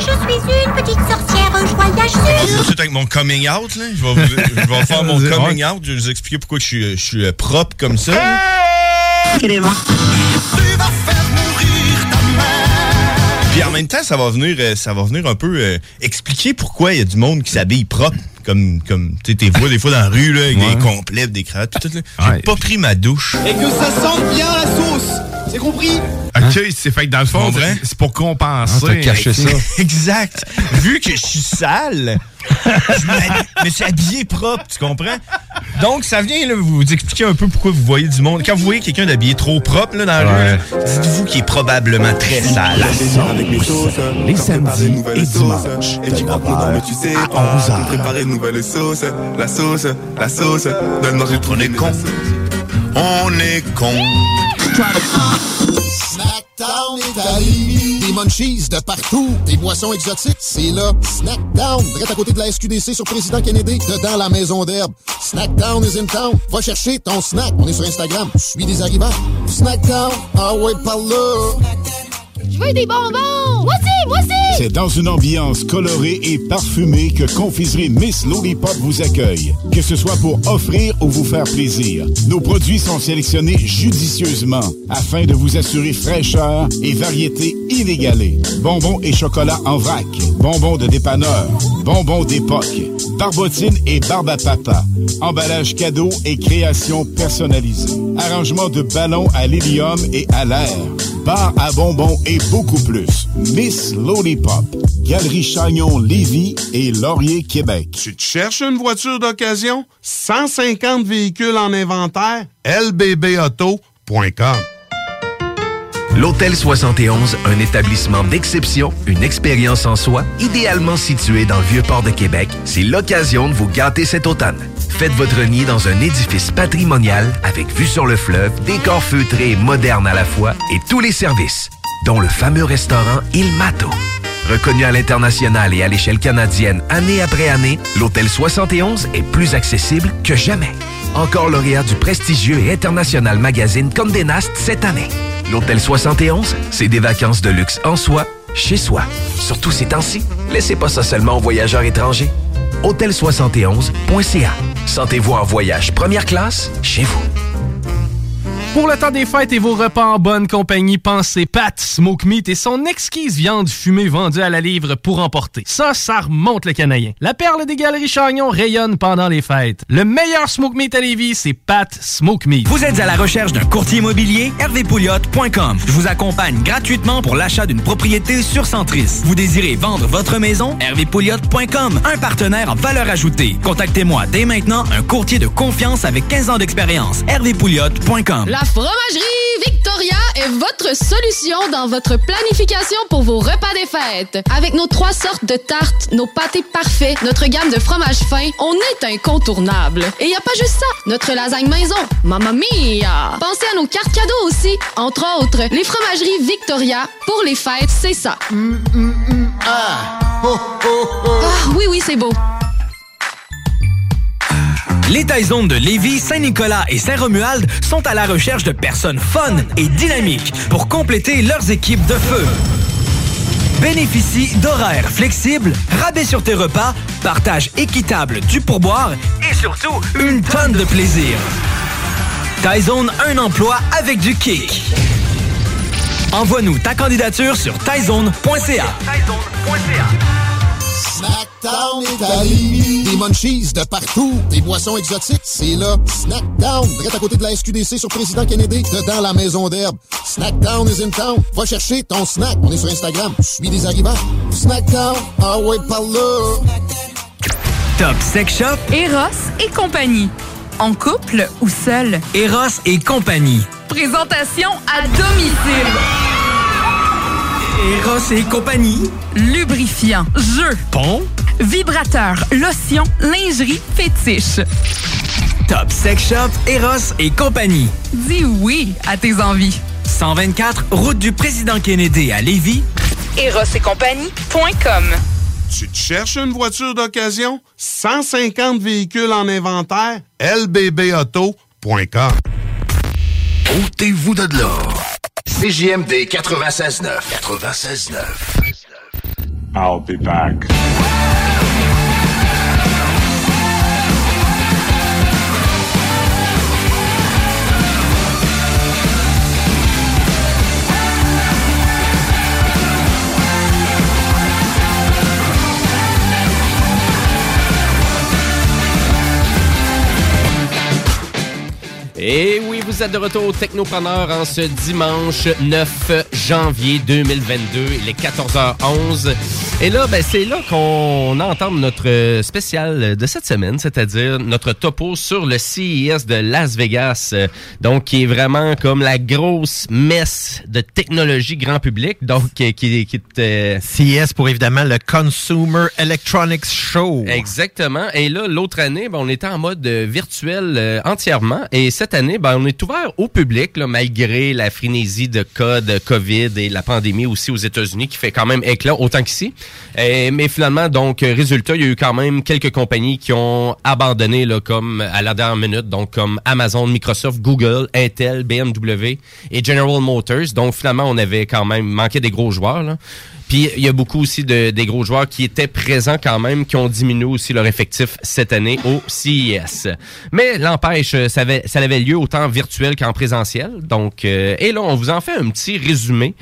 Je suis une petite sorcière, je voyage Tout avec mon coming out, là. Je vais, vous- je vais faire mon <laughs> coming out. Je vais vous expliquer pourquoi je suis, je suis euh, propre comme ça. Même temps, ça va venir, euh, ça va venir un peu euh, expliquer pourquoi il y a du monde qui s'habille propre. Comme, comme tu sais, t'es vois des fois dans la rue, là, avec Ouais. des complets, des cravates, tout, tout. J'ai pas pris ma douche. Et que ça sente bien la sauce. C'est compris? OK, c'est fait que dans le fond, c'est pour compenser. <laughs> exact. Vu que je suis sale, <laughs> je me suis habillé propre, tu comprends? Donc, ça vient là, vous expliquer un peu pourquoi vous voyez du monde. Quand vous voyez quelqu'un d'habillé trop propre là, dans la rue, dites-vous qu'il est probablement très sale. Les samedis et dimanches, de 9h à 11h. Préparer une nouvelle sauce, la sauce, la sauce. Donne manger On est con. On est con. Snackdown Italie. Des munchies de partout. Des boissons exotiques. C'est là. Snackdown. Direct à côté de la SQDC sur Président Kennedy. Dedans la maison d'herbe. Snackdown is in town. Va chercher ton snack. On est sur Instagram. Suis des arrivants. Snackdown. Ah ouais, par là. Je veux des bonbons! Moi aussi, moi aussi! C'est dans une ambiance colorée et parfumée que Confiserie Miss Lollipop vous accueille. Que ce soit pour offrir ou vous faire plaisir, nos produits sont sélectionnés judicieusement afin de vous assurer fraîcheur et variété inégalée. Bonbons et chocolat en vrac, bonbons de dépanneur, bonbons d'époque, barbotine et barbe à papa, emballage cadeau et création personnalisée, arrangement de ballons à l'hélium et à l'air, bar à bonbons et beaucoup plus. Miss Lollipop, Galerie Chagnon Lévis et Laurier Québec. Tu te cherches une voiture d'occasion? 150 véhicules en inventaire? lbbauto.com L'Hôtel 71, un établissement d'exception, une expérience en soi, idéalement situé dans le vieux port de Québec, c'est l'occasion de vous gâter cet automne. Faites votre nid dans un édifice patrimonial avec vue sur le fleuve, décor feutré et moderne à la fois et tous les services, dont le fameux restaurant Il Mato. Reconnu à l'international et à l'échelle canadienne année après année, l'Hôtel 71 est plus accessible que jamais. Encore lauréat du prestigieux et international magazine Condé Nast cette année. L'Hôtel 71, c'est des vacances de luxe en soi, chez soi. Surtout ces temps-ci, laissez pas ça seulement aux voyageurs étrangers. Hôtel71.ca. Sentez-vous en voyage première classe chez vous. Pour le temps des fêtes et vos repas en bonne compagnie, pensez Pat Smoke Meat et son exquise viande fumée vendue à la livre pour emporter. Ça, ça remonte le canadien. La perle des galeries Chagnon rayonne pendant les fêtes. Le meilleur Smoke Meat à Lévis, c'est Pat Smoke Meat. Vous êtes à la recherche d'un courtier immobilier? hervépouliot.com. Je vous accompagne gratuitement pour l'achat d'une propriété sur Centris. Vous désirez vendre votre maison? hervépouliot.com. Un partenaire en valeur ajoutée. Contactez-moi dès maintenant un courtier de confiance avec 15 ans d'expérience. hervépouliot.com. La fromagerie Victoria est votre solution dans votre planification pour vos repas des fêtes. Avec nos trois sortes de tartes, nos pâtés parfaits, notre gamme de fromages fins, on est incontournable. Et il y a pas juste ça, notre lasagne maison, mamma mia! Pensez à nos cartes cadeaux aussi. Entre autres, les fromageries Victoria, pour les fêtes, c'est ça. Ah, oui, oui, c'est beau. Les Taizones de Lévis, Saint-Nicolas et Saint-Romuald sont à la recherche de personnes fun et dynamiques pour compléter leurs équipes de feu. Bénéficie d'horaires flexibles, rabais sur tes repas, partage équitable du pourboire et surtout une tonne de plaisir. Taizone, un emploi avec du kick. Envoie-nous ta candidature sur taizone.ca. Snackdown Italie. Des munchies de partout. Des boissons exotiques. C'est là. Snackdown. Direct à côté de la SQDC sur Président Kennedy. Dedans la maison d'herbe. Snackdown is in town. Va chercher ton snack. On est sur Instagram. Suis des arrivants. Snackdown. Ah ouais, par là. Top Sex Shop. Eros et compagnie. En couple ou seul? Eros et compagnie. Présentation à domicile. Eros et compagnie. Lubrifiant, jeu, Pont. vibrateur, lotion, lingerie, fétiche. Top Sex Shop. Eros et compagnie. Dis oui à tes envies. 124, route du président Kennedy à Lévis. Eros et compagnie.com Tu te cherches une voiture d'occasion? 150 véhicules en inventaire? lbbauto.com Ôtez-vous de l'or. CJMD 96.9. 96.9. I'll be back. Et oui, vous êtes de retour au Technopreneur en ce dimanche 9 janvier 2022. Il est 14h11. Et là, ben, c'est là qu'on entend notre spécial de cette semaine, c'est-à-dire notre topo sur le CES de Las Vegas. Donc, qui est vraiment comme la grosse messe de technologie grand public. Donc, qui, qui est... euh, CES pour évidemment le Consumer Electronics Show. Exactement. Et là, l'autre année, ben, on était en mode virtuel euh, entièrement. Et cette année, ben, on est ouvert au public, là, malgré la frénésie de cas de COVID et la pandémie aussi aux États-Unis qui fait quand même éclat autant qu'ici. Euh, mais finalement, donc, résultat, il y a eu quand même quelques compagnies qui ont abandonné là, comme à la dernière minute, donc comme Amazon, Microsoft, Google, Intel, BMW et General Motors. Donc finalement, on avait quand même manqué des gros joueurs. Là. Puis il y a beaucoup aussi de, des gros joueurs qui étaient présents quand même, qui ont diminué aussi leur effectif cette année au CES. Mais l'empêche, ça avait, ça avait lieu autant virtuel qu'en présentiel. Donc, euh, et là, on vous en fait un petit résumé.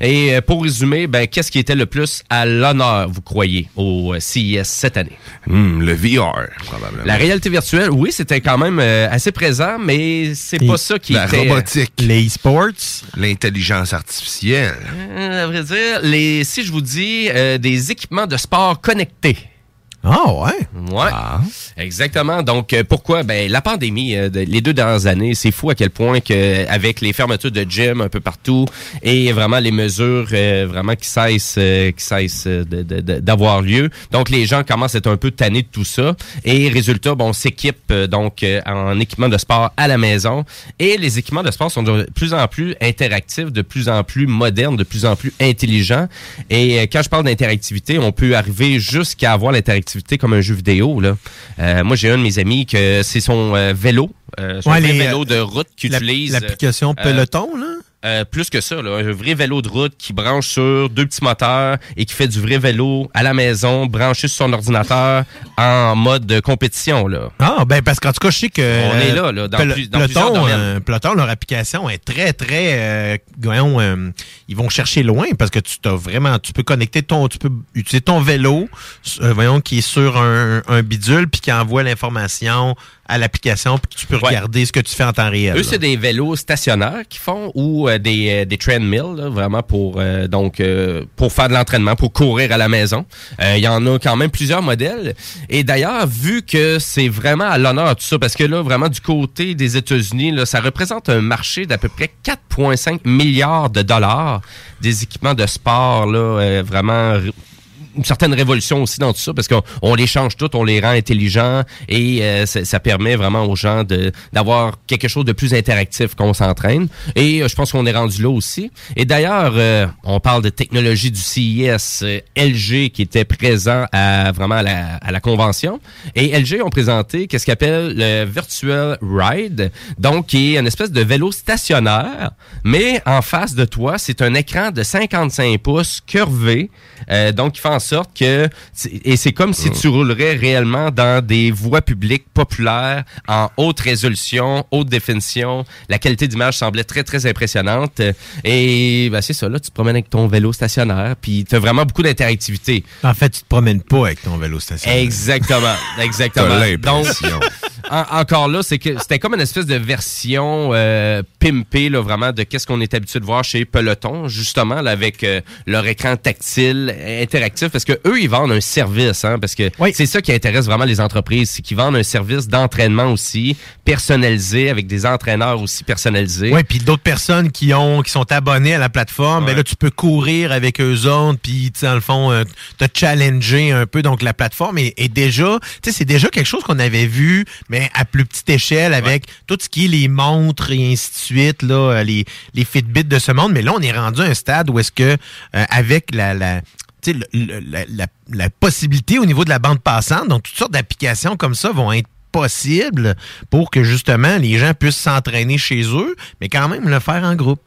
Et euh, pour résumer, ben, qu'est-ce qui était le plus à l'honneur, vous croyez, au euh, CES cette année? Hmm, le VR, probablement. La réalité virtuelle, oui, c'était quand même euh, assez présent, mais c'est pas ça qui La était... robotique. Les e-sports. L'intelligence artificielle. Euh, à vrai dire, les, si je vous dis euh, des équipements de sport connectés. Ah ouais? Ouais. Exactement. Donc euh, pourquoi? Ben la pandémie euh, de- les deux dernières années, c'est fou à quel point que avec les fermetures de gym un peu partout et vraiment les mesures euh, vraiment qui cessent euh, qui cessent euh, d'avoir lieu. Donc les gens commencent à être un peu tannés de tout ça et résultat bon on s'équipe euh, donc euh, en équipement de sport à la maison et les équipements de sport sont de plus en plus interactifs, de plus en plus modernes, de plus en plus intelligents et euh, quand je parle d'interactivité, on peut arriver jusqu'à avoir l'interactivité comme un jeu vidéo là. Euh, moi j'ai un de mes amis que c'est son euh, vélo, euh, son Ouais, les, vélo de route qu'il utilise. l'application Peloton, là? Euh, plus que ça, là, un vrai vélo de route qui branche sur deux petits moteurs et qui fait du vrai vélo à la maison, branché sur son ordinateur en mode de compétition. Là. Ah, ben parce qu'en tout cas, je sais que. On est là, là, dans Pel- plus- dans Peloton, euh, Peloton, leur application est très, très. euh, voyons, euh, ils vont chercher loin parce que tu t'as vraiment. Tu peux connecter ton. Tu peux utiliser ton vélo, euh, voyons, qui est sur un, un bidule puis qui envoie l'information à l'application puis tu peux regarder ce que tu fais en temps réel. Eux, c'est des vélos stationnaires qu'ils font ou euh, des, euh, des treadmills, là, vraiment pour euh, donc euh, pour faire de l'entraînement, pour courir à la maison. Euh, Il y en a quand même plusieurs modèles. Et d'ailleurs, vu que c'est vraiment à l'honneur tout ça, parce que là, vraiment du côté des États-Unis, là, ça représente un marché d'à peu près 4,5 milliards de dollars des équipements de sport, là, euh, vraiment une certaine révolution aussi dans tout ça parce qu'on on les change toutes, on les rend intelligents et euh, ça, permet vraiment aux gens de d'avoir quelque chose de plus interactif quand on s'entraîne. Et euh, je pense qu'on est rendu là aussi. Et d'ailleurs, euh, on parle de technologie du CIS, LG qui était présent à vraiment à la, convention. Et LG ont présenté qu'est-ce qu'ils le Virtual Ride, donc qui est une espèce de vélo stationnaire, mais en face de toi, c'est un écran de 55 pouces curvé, euh, donc qui fait en sorte que et c'est comme si tu roulerais réellement dans des voies publiques populaires en haute résolution, haute définition. La qualité d'image semblait très très impressionnante et ben, c'est ça là, tu te promènes avec ton vélo stationnaire, puis tu as vraiment beaucoup d'interactivité. En fait, tu te promènes pas avec ton vélo stationnaire. Exactement, <laughs> exactement. Donc. En- encore là, c'est que c'était comme une espèce de version euh, pimpée, là, vraiment, de qu'est-ce qu'on est habitué de voir chez Peloton, justement, là, avec euh, leur écran tactile, interactif, parce que eux, ils vendent un service, hein, parce que c'est ça qui intéresse vraiment les entreprises, c'est qu'ils vendent un service d'entraînement aussi, personnalisé, avec des entraîneurs aussi personnalisés. Oui, puis d'autres personnes qui ont qui sont abonnées à la plateforme, ben là tu peux courir avec eux autres, puis tu sais, dans le fond euh, te challenger un peu. Donc la plateforme est, est déjà, tu sais, c'est déjà quelque chose qu'on avait vu, mais à plus petite échelle avec tout ce qui est les montres et ainsi de suite, là, euh, les les Fitbit de ce monde. Mais là on est rendu à un stade où est-ce que euh, avec la, la tu sais, le- le- la, la- la possibilité au niveau de la bande passante, donc toutes sortes d'applications comme ça vont être possibles pour que justement les gens puissent s'entraîner chez eux, mais quand même le faire en groupe.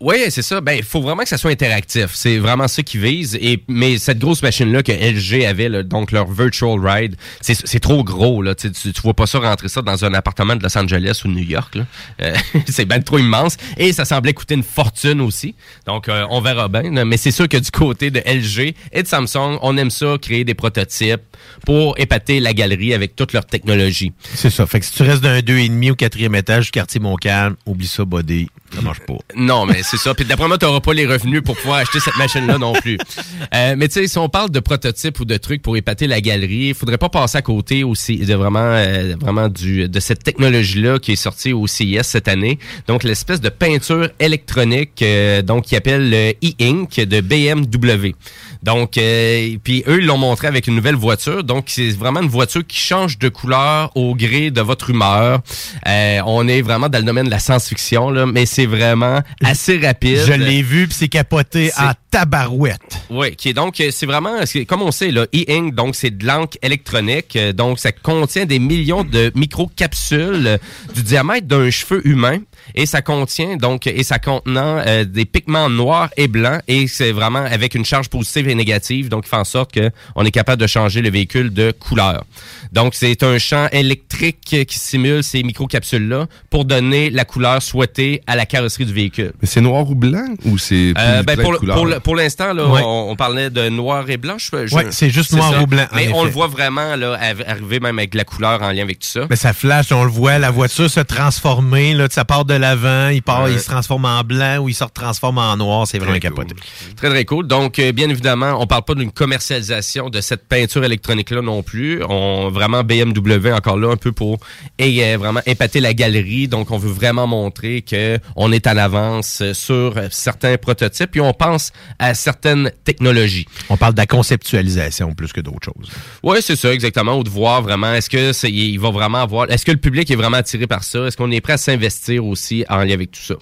Oui, c'est ça. Ben, il faut vraiment que ça soit interactif. C'est vraiment ça qu'ils visent. Et mais cette grosse machine-là que LG avait, là, donc leur Virtual Ride, c'est trop gros. Là. Tu, vois pas ça rentrer ça dans un appartement de Los Angeles ou de New York. Euh, <laughs> c'est ben trop immense. Et ça semblait coûter une fortune aussi. Donc, euh, on verra bien. Mais c'est sûr que du côté de LG et de Samsung, on aime ça, créer des prototypes pour épater la galerie avec toute leur technologie. C'est ça. Fait que si tu restes d'un 2,5 au quatrième étage du quartier Montcalm, oublie ça, body. Ça marche pas. Non, mais c'est ça. Puis d'après moi, tu n'auras pas les revenus pour pouvoir acheter cette machine-là non plus. <laughs> Euh, mais tu sais, si on parle de prototypes ou de trucs pour épater la galerie, il faudrait pas passer à côté aussi de vraiment, euh, vraiment du de cette technologie-là qui est sortie au CIS cette année. Donc l'espèce de peinture électronique, euh, donc qui appelle le e-ink de BMW. Donc, euh, puis eux, ils l'ont montré avec une nouvelle voiture. Donc, c'est vraiment une voiture qui change de couleur au gré de votre humeur. Euh, on est vraiment dans le domaine de la science-fiction, là, mais c'est vraiment assez rapide. Je l'ai vu, puis c'est capoté à tabarouette. Oui, qui est donc, euh, c'est vraiment, comme on sait, là, e-ink, donc c'est de l'encre électronique, euh, donc ça contient des millions de micro-capsules du diamètre d'un cheveu humain, et ça contient donc, et ça contenant euh, des pigments noirs et blancs, et c'est vraiment avec une charge positive et négative, donc il fait en sorte que on est capable de changer le véhicule de couleur. Donc c'est un champ électrique qui simule ces micro-capsules-là pour donner la couleur souhaitée à la carrosserie du véhicule. Mais c'est noir ou blanc ou c'est Euh, plus ben, pour, pour, l'instant, là, Ouais. on, parlait de noir et blanc. je- je- Ouais, c'est juste noir ça. ou blanc, Mais on le voit vraiment là, arri- arriver même avec la couleur en lien avec tout ça. Ben, ça flash, on le voit, la voiture se transformer, là, ça part de l'avant, il part, Ouais. il se transforme en blanc ou il se transforme en noir, c'est vraiment capoté. Très, très cool. Donc, euh, bien évidemment, on parle pas d'une commercialisation de cette peinture électronique-là non plus. On Vraiment, BMW, encore là, un peu pour et, euh, vraiment épater la galerie. Donc, on veut vraiment montrer que on est en avance sur certains prototypes et on pense à certaines technologies. On parle de la conceptualisation plus que d'autres choses. Oui, c'est ça, exactement. Ou de voir vraiment, est-ce que c'est, il va vraiment avoir, est-ce que le public est vraiment attiré par ça? Est-ce qu'on est prêt à s'investir aussi en lien avec tout ça?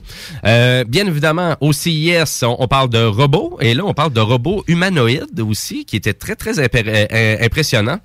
Euh, bien évidemment, au CIS, on, on parle de robots, et là, on parle de robots humanoïdes aussi, qui étaient très, très euh, impressionnants.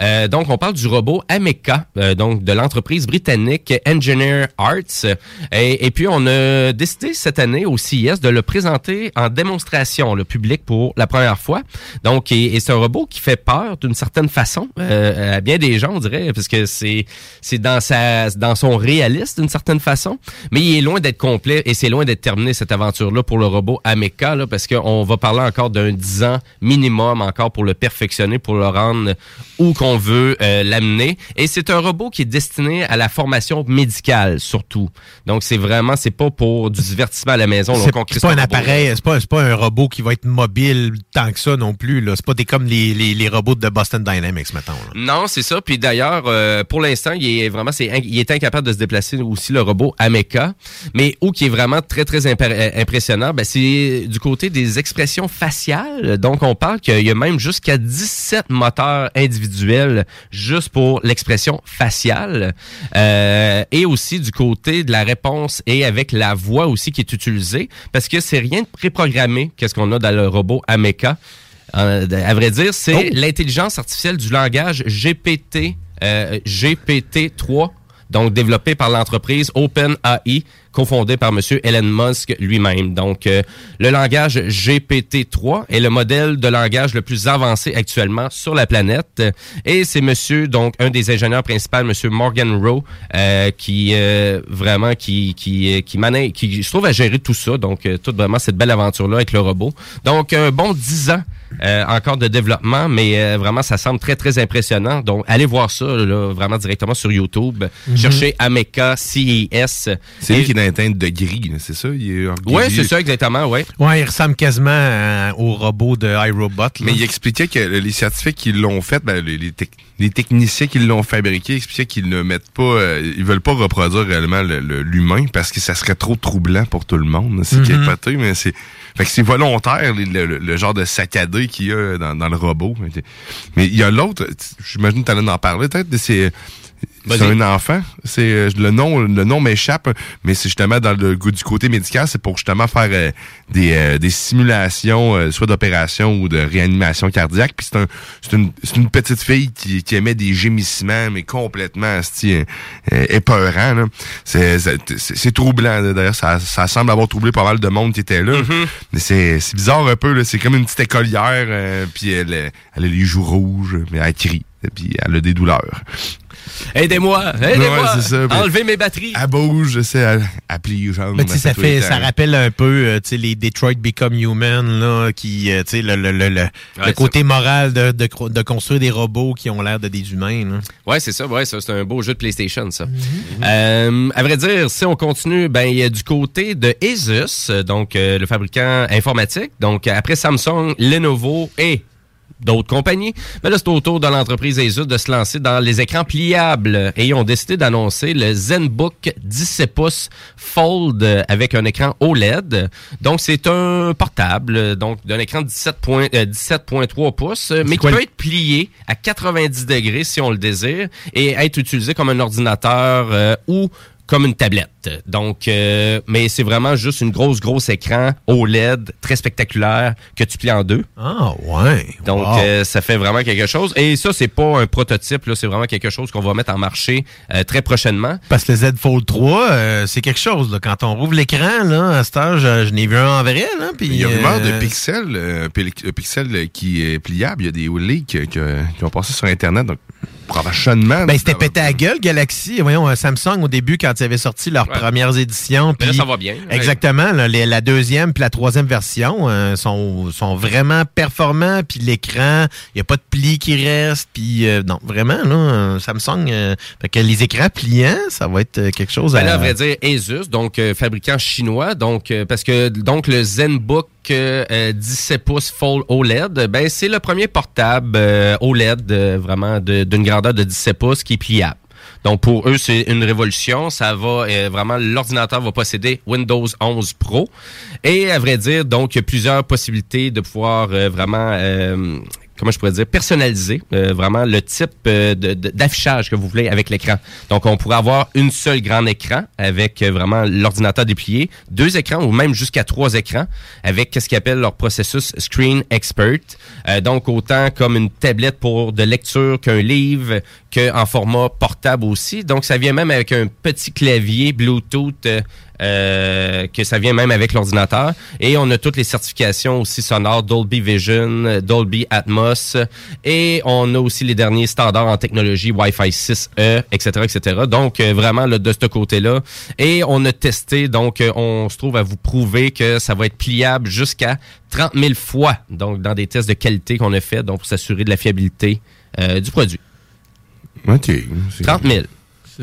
Euh, donc, on parle du robot Ameca, euh, donc de l'entreprise britannique Engineer Arts. Et, et puis, on a décidé cette année au CIS de le présenter en démonstration, le public, pour la première fois. Donc, et, et c'est un robot qui fait peur d'une certaine façon euh, à bien des gens, on dirait, parce que c'est c'est dans sa dans son réaliste d'une certaine façon, mais il est loin d'être complet et c'est loin d'être terminé cette aventure-là pour le robot Ameca, là, parce qu'on va parler encore d'un 10 ans minimum encore pour le perfectionner, pour le rendre où qu'on veut euh, l'amener. Et c'est un robot qui est destiné à la formation médicale surtout. Donc c'est vraiment c'est pas pour du divertissement à la maison. C'est on pas un robot-là. appareil, c'est pas, pas un robot qui va être mobile tant que ça non plus. C'est pas des comme les, les, les robots de Boston Dynamics, là. Non, c'est ça. Puis d'ailleurs, euh, pour l'instant, il est vraiment, c'est, il est incapable de se déplacer aussi le robot Ameca. Mais où qui est vraiment très très euh, impressionnant, ben, c'est du côté des expressions faciales. Donc on parle qu'il y a même jusqu'à 17 moteurs individuels juste pour l'expression faciale. Euh, et aussi du côté de la réponse et avec la voix aussi qui est utilisée, parce que c'est rien de préprogrammé. Qu'est-ce qu'on a dans le robot Ameca? Euh, à vrai dire, c'est l'intelligence artificielle du langage GPT, euh, GPT-3, donc développé par l'entreprise OpenAI, cofondée par M. Elon Musk lui-même. Donc, euh, le langage GPT-3 est le modèle de langage le plus avancé actuellement sur la planète. Et c'est monsieur, donc, un des ingénieurs principaux, M. Morgan Rowe, euh, qui euh, vraiment, qui, qui, qui, manaille- qui se trouve à gérer tout ça. Donc, euh, toute vraiment cette belle aventure-là avec le robot. Donc, un bon 10 ans euh, encore de développement, mais euh, vraiment, ça semble très, très impressionnant. Donc, allez voir ça, là, vraiment directement sur YouTube. Mhm. Cherchez Ameca CES. C'est lui qui est dans teinte de gris, là, c'est ça? Il est en Ouais, gris. c'est ça, exactement, ouais. Ouais, il ressemble quasiment à- au robot de iRobot. là. Mais il expliquait que les scientifiques qui l'ont fait, ben, les, les tec- les techniciens qui l'ont fabriqué expliquaient qu'ils ne mettent pas, euh, ils veulent pas reproduire réellement le- le- l'humain parce que ça serait trop troublant pour tout le monde. C'est Mhm. capoté, mais c'est, fait que c'est volontaire les- le, le- le genre de saccadé qu'il y a dans, le robot. Mais il y a l'autre, j'imagine que tu allais en parler peut-être, c'est c'est un enfant. C'est euh, le nom, le nom m'échappe, mais c'est justement dans le du côté médical, c'est pour justement faire euh, des, euh, des simulations, euh, soit d'opération ou de réanimation cardiaque. Puis c'est un, une, une petite fille qui, qui émet des gémissements, mais complètement asti, euh, épeurant. C'est, troublant. D'ailleurs, ça, ça semble avoir troublé pas mal de monde qui était là. Mais c'est, bizarre un peu. Là. C'est comme une petite écolière, euh, puis elle, elle a les joues rouges, mais elle crie, puis elle a des douleurs. Aidez-moi, aidez-moi. Ouais, c'est ça. Puis Enlevez mes batteries. Elle bouge, je sais, elle, elle plie les jambes. Mais tu sais, ça fait, ça rappelle un peu, euh, tu sais, les Detroit Become Human, là, qui, euh, tu sais, le, le, le, le, côté moral de, de, construire des robots qui ont l'air de des humains. Ouais, c'est ça, ouais, ça, c'est un beau jeu de PlayStation, ça. Euh, à vrai dire, si on continue, ben, il y a du côté de Asus, donc euh, le fabricant informatique, donc après Samsung, Lenovo et d'autres compagnies. Mais là, c'est au tour de l'entreprise Asus de se lancer dans les écrans pliables et ils ont décidé d'annoncer le ZenBook 17 pouces Fold avec un écran OLED. Donc, c'est un portable, donc d'un écran de 17 point- euh, 17.3 pouces, mais qui peut être plié à 90 degrés si on le désire et être utilisé comme un ordinateur euh, ou comme une tablette. Donc, euh, mais c'est vraiment juste une grosse, grosse écran OLED très spectaculaire que tu plies en deux. Ah, ouais. Donc, Wow. euh, ça fait vraiment quelque chose. Et ça, c'est pas un prototype, là, c'est vraiment quelque chose qu'on va mettre en marché euh, très prochainement. Parce que le Z Fold 3, euh, c'est quelque chose. Là. Quand on rouvre l'écran, là, à cette heure, je, je n'ai vu un en vrai. Là, puis, Il y a rumeur de euh, Pixel, euh, pil- euh, Pixel euh, qui est pliable. Il y a des leaks que- qui ont passé sur Internet. Donc, prochainement. Ben, c'était pété à gueule, Galaxy. Voyons, euh, Samsung, au début, quand ils avaient sorti leurs premières éditions. Là, puis- ça va bien. Exactement. là, les- la deuxième puis la troisième version euh, sont, sont vraiment performants. Puis l'écran, il n'y a pas de pli qui reste. Puis euh, non, vraiment, là, Samsung, euh, fait que les écrans pliants, ça va être quelque chose Ben à... là, à vrai dire, Asus, donc fabricant chinois, donc parce que donc le ZenBook euh, euh, 17 pouces Full OLED, ben c'est le premier portable OLED vraiment d'une de 17 pouces qui est pliable. Donc pour eux, c'est une révolution. Ça va euh, vraiment l'ordinateur va posséder Windows 11 Pro et à vrai dire, donc il y a plusieurs possibilités de pouvoir euh, vraiment euh, comment je pourrais dire, personnaliser euh, vraiment le type euh, d'affichage que vous voulez avec l'écran. Donc, on pourrait avoir une seule grand écran avec euh, vraiment l'ordinateur déplié, deux écrans ou même jusqu'à trois écrans avec ce qu'ils appellent leur processus Screen Expert. Euh, donc, autant comme une tablette pour de lecture qu'un livre, qu'en format portable aussi. Donc, ça vient même avec un petit clavier Bluetooth euh, que ça vient même avec l'ordinateur. Et on a toutes les certifications aussi sonores, Dolby Vision, Dolby Atmos. Et on a aussi les derniers standards en technologie Wi-Fi 6E, etc., etc. Donc, euh, vraiment, là, de ce côté-là. Et on a testé, donc, euh, on se trouve à vous prouver que ça va être pliable jusqu'à 30 000 fois. Donc, dans des tests de qualité qu'on a fait, donc, pour s'assurer de la fiabilité euh, du produit. OK. 30 000.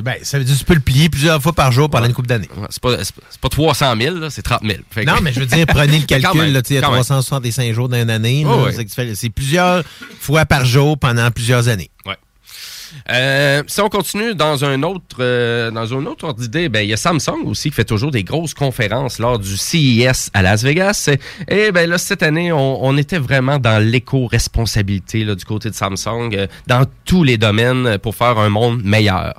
Ben, ça veut dire que tu peux le plier plusieurs fois par jour pendant une couple d'années. Ouais, C'est pas, c'est pas- c'est pas 300 000, là, c'est 30 000. Fait que- Non, mais je veux dire, <laughs> prenez le calcul, là, il y a quand même. 365 jours dans une année. Oh, ouais. C'est plusieurs fois par jour pendant plusieurs années. Ouais. Euh, si on continue dans un autre euh, dans un autre ordre d'idée, ben il y a Samsung aussi qui fait toujours des grosses conférences lors du CES à Las Vegas. Et ben là cette année, on, on était vraiment dans l'éco-responsabilité là, du côté de Samsung, euh, dans tous les domaines pour faire un monde meilleur.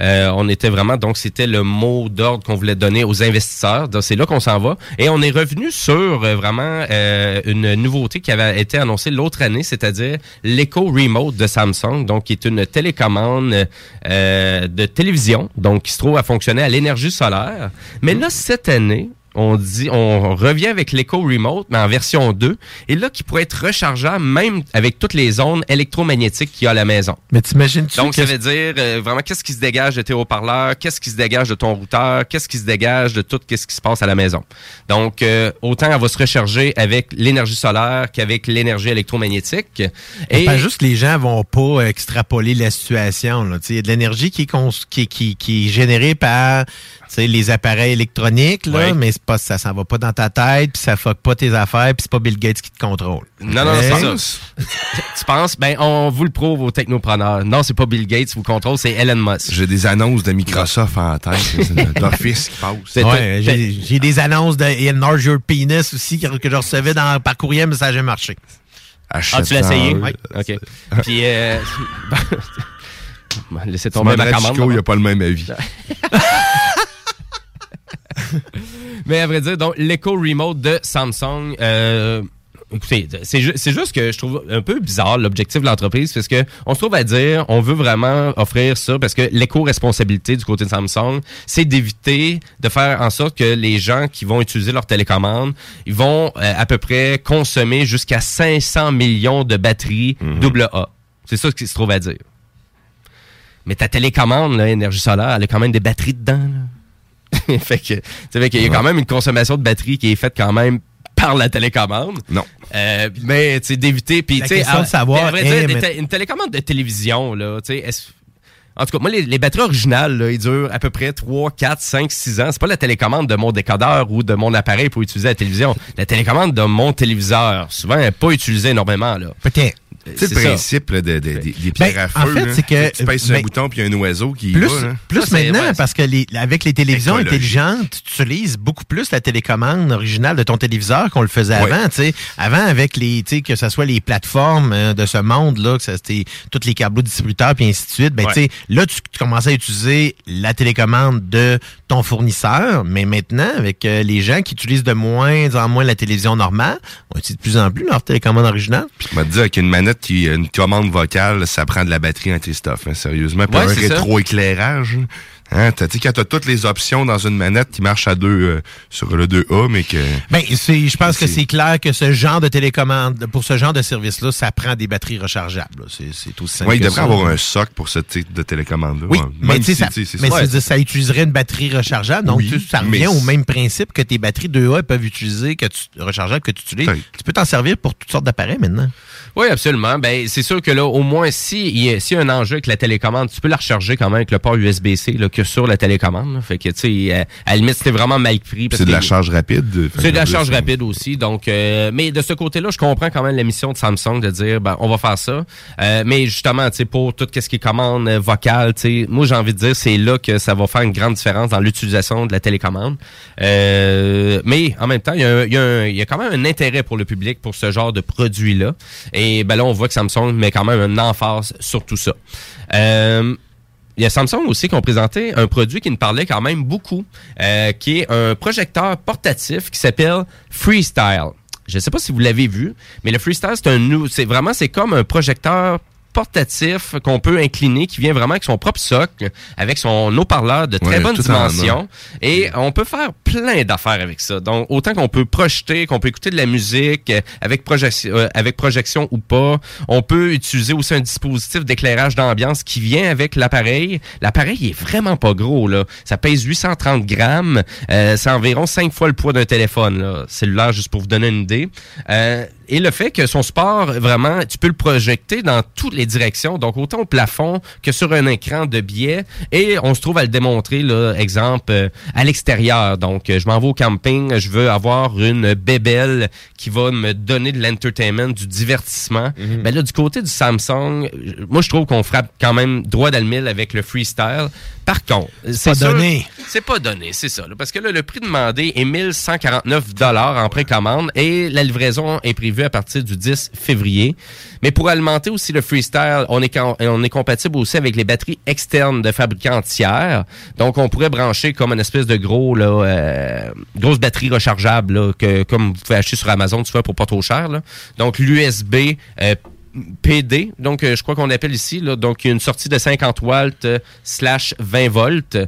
Euh, on était vraiment donc c'était le mot d'ordre qu'on voulait donner aux investisseurs. C'est là qu'on s'en va. Et on est revenu sur euh, vraiment une nouveauté qui avait été annoncée l'autre année, c'est-à-dire l'Eco Remote de Samsung, donc qui est une télécommande euh, de télévision, donc qui se trouve à fonctionner à l'énergie solaire. Mais là cette année, on dit, on revient avec l'Eco Remote, mais en version 2, et là qui pourrait être rechargeable même avec toutes les ondes électromagnétiques qu'il y a à la maison. Mais t'imagines-tu Donc, ça veut dire euh, vraiment qu'est-ce qui se dégage de tes haut-parleurs, qu'est-ce qui se dégage de ton routeur, qu'est-ce qui se dégage de tout qu'est-ce qui se passe à la maison? Donc, euh, autant elle va se recharger avec l'énergie solaire qu'avec l'énergie électromagnétique. Et pas juste les gens vont pas extrapoler la situation. Il y a de l'énergie qui, qui, qui, qui est générée par les appareils électroniques, là, Ouais. mais c'est pas, ça s'en va pas dans ta tête, puis ça fuck pas tes affaires, puis c'est pas Bill Gates qui te contrôle. Non, non, c'est ça. <laughs> tu penses? Ben, on vous le prouve aux technopreneurs. Non, c'est pas Bill Gates qui vous contrôle, c'est Elon Musk. J'ai des annonces de Microsoft en tête, c'est d'office qui passe. Ouais, j'ai des annonces de Enlarge Your Penis aussi que, je recevais dans, par courriel, mais ça n'a jamais marché. Ah, tu l'as essayé? Oui. OK. Puis, euh, <laughs> laissez tomber ma commande. Il n'y a pas le même avis. <laughs> <laughs> Mais à vrai dire, donc, l'Echo Remote de Samsung, euh, écoutez, c'est ju- c'est juste que je trouve un peu bizarre l'objectif de l'entreprise parce que on se trouve à dire, on veut vraiment offrir ça parce que l'éco-responsabilité du côté de Samsung, c'est d'éviter de faire en sorte que les gens qui vont utiliser leur télécommande, ils vont euh, à peu près consommer jusqu'à 500 millions de batteries double A. C'est ça ce qui se trouve à dire. Mais ta télécommande, là, énergie solaire, elle a quand même des batteries dedans. là. <laughs> fait que, fait qu'il y a quand même une consommation de batterie qui est faite quand même par la télécommande. Non. Euh, mais, tu sais, d'éviter. Puis, tu sais, de savoir vrai mais- té- une télécommande de télévision, là, tu sais, est-ce- en tout cas, moi, les, les batteries originales, là, ils durent à peu près 3, 4, 5, 6 ans. C'est pas la télécommande de mon décodeur ou de mon appareil pour utiliser la télévision. La télécommande de mon téléviseur, souvent, elle n'est pas utilisée énormément. Là. Peut-être. Tu sais, le principe là, de- de- des- des pierres à en feu. fait, là. c'est que- Tu pèses sur un ben, bouton, puis il y a un oiseau qui y Plus, va. là. plus Ça, c'est- maintenant, ouais, parce que les, avec les télévisions intelligentes, tu utilises beaucoup plus la télécommande originale de ton téléviseur qu'on le faisait Ouais. avant. tu sais. Avant, avec les, tu sais, que ce soit les plateformes euh, de ce monde-là, que ça, c'était tous les câbles distributeurs, puis ainsi de suite, ben, Ouais. tu sais, là, tu, tu commençais à utiliser la télécommande de ton fournisseur, mais maintenant, avec euh, les gens qui utilisent de moins en moins la télévision normale, on utilise de plus en plus leur télécommande originale. Je vais te dire qu'une manette qui une commande vocale, ça prend de la batterie tes stuff. hein, sérieusement. Puis Ouais, un rétroéclairage. Hein, t'as dit quand t'as toutes les options dans une manette qui marche à deux euh, sur le 2A, mais que. Ben, je pense que c'est clair que ce genre de télécommande, pour ce genre de service-là, ça prend des batteries rechargeables. C'est, aussi simple Ouais, il devrait ça. avoir un soc pour ce type de télécommande-là. Oui, mais si, ça, mais ça. utiliserait une batterie rechargeable. Donc, Oui, tu- ça revient au même principe que tes batteries 2A peuvent utiliser, que tu, rechargeables que tu utilises. Tu peux t'en servir pour toutes sortes d'appareils maintenant. Oui, absolument. Ben, c'est sûr que là, au moins, si il y a, s'il y a un enjeu avec la télécommande, tu peux la recharger quand même avec le port USB-C là, que sur la télécommande. là. Fait que, tu sais, euh, à la limite, c'était vraiment mal pris. C'est de la charge rapide. Fait C'est de la charge rapide aussi. Donc, euh, mais de ce côté-là, je comprends quand même la mission de Samsung de dire, ben, on va faire ça. Euh, mais justement, tu sais, pour tout ce qui est commande euh, vocale, tu sais, moi, j'ai envie de dire, c'est là que ça va faire une grande différence dans l'utilisation de la télécommande. Euh, mais en même temps, il y, a un- il y a un- il y a quand même un intérêt pour le public pour ce genre de produit-là. Et ben là, on voit que Samsung met quand même un emphase sur tout ça. Euh, il y a Samsung aussi qui ont présenté un produit qui nous parlait quand même beaucoup, euh, qui est un projecteur portatif qui s'appelle Freestyle. Je ne sais pas si vous l'avez vu, mais le Freestyle, c'est un c'est vraiment, c'est comme un projecteur portatif qu'on peut incliner, qui vient vraiment avec son propre socle, avec son haut-parleur de très Ouais, bonne dimension. Et on peut faire plein d'affaires avec ça. Donc, autant qu'on peut projeter, qu'on peut écouter de la musique euh, avec projection, euh, avec projection ou pas. On peut utiliser aussi un dispositif d'éclairage d'ambiance qui vient avec l'appareil. L'appareil est vraiment pas gros, là. Ça pèse 830 grammes. Euh, c'est environ 5 fois le poids d'un téléphone, là, cellulaire, juste pour vous donner une idée. Euh, et le fait que son support, vraiment, tu peux le projeter dans toutes les directions, donc autant au plafond que sur un écran de biais. Et on se trouve à le démontrer, là, exemple, euh, à l'extérieur. Donc, euh, je m'en vais au camping, je veux avoir une bébelle qui va me donner de l'entertainment, du divertissement. Ben là, du côté du Samsung, moi, je trouve qu'on frappe quand même droit dans le mille avec le freestyle. Par contre, c'est pas donné. C'est pas donné, c'est ça. là, parce que là, le prix demandé est 1149 dollars en précommande et la livraison est prévue à partir du 10 février. Mais pour alimenter aussi le freestyle, on est, on est compatible aussi avec les batteries externes de fabricants tiers. Donc, on pourrait brancher comme une espèce de gros, là, euh, grosse batterie rechargeable, que, comme vous pouvez acheter sur Amazon, tu vois, pour pas trop cher. Donc, l'USB euh, PD, donc euh, je crois qu'on appelle ici, là, donc une sortie de 50 watts euh, slash 20 volts.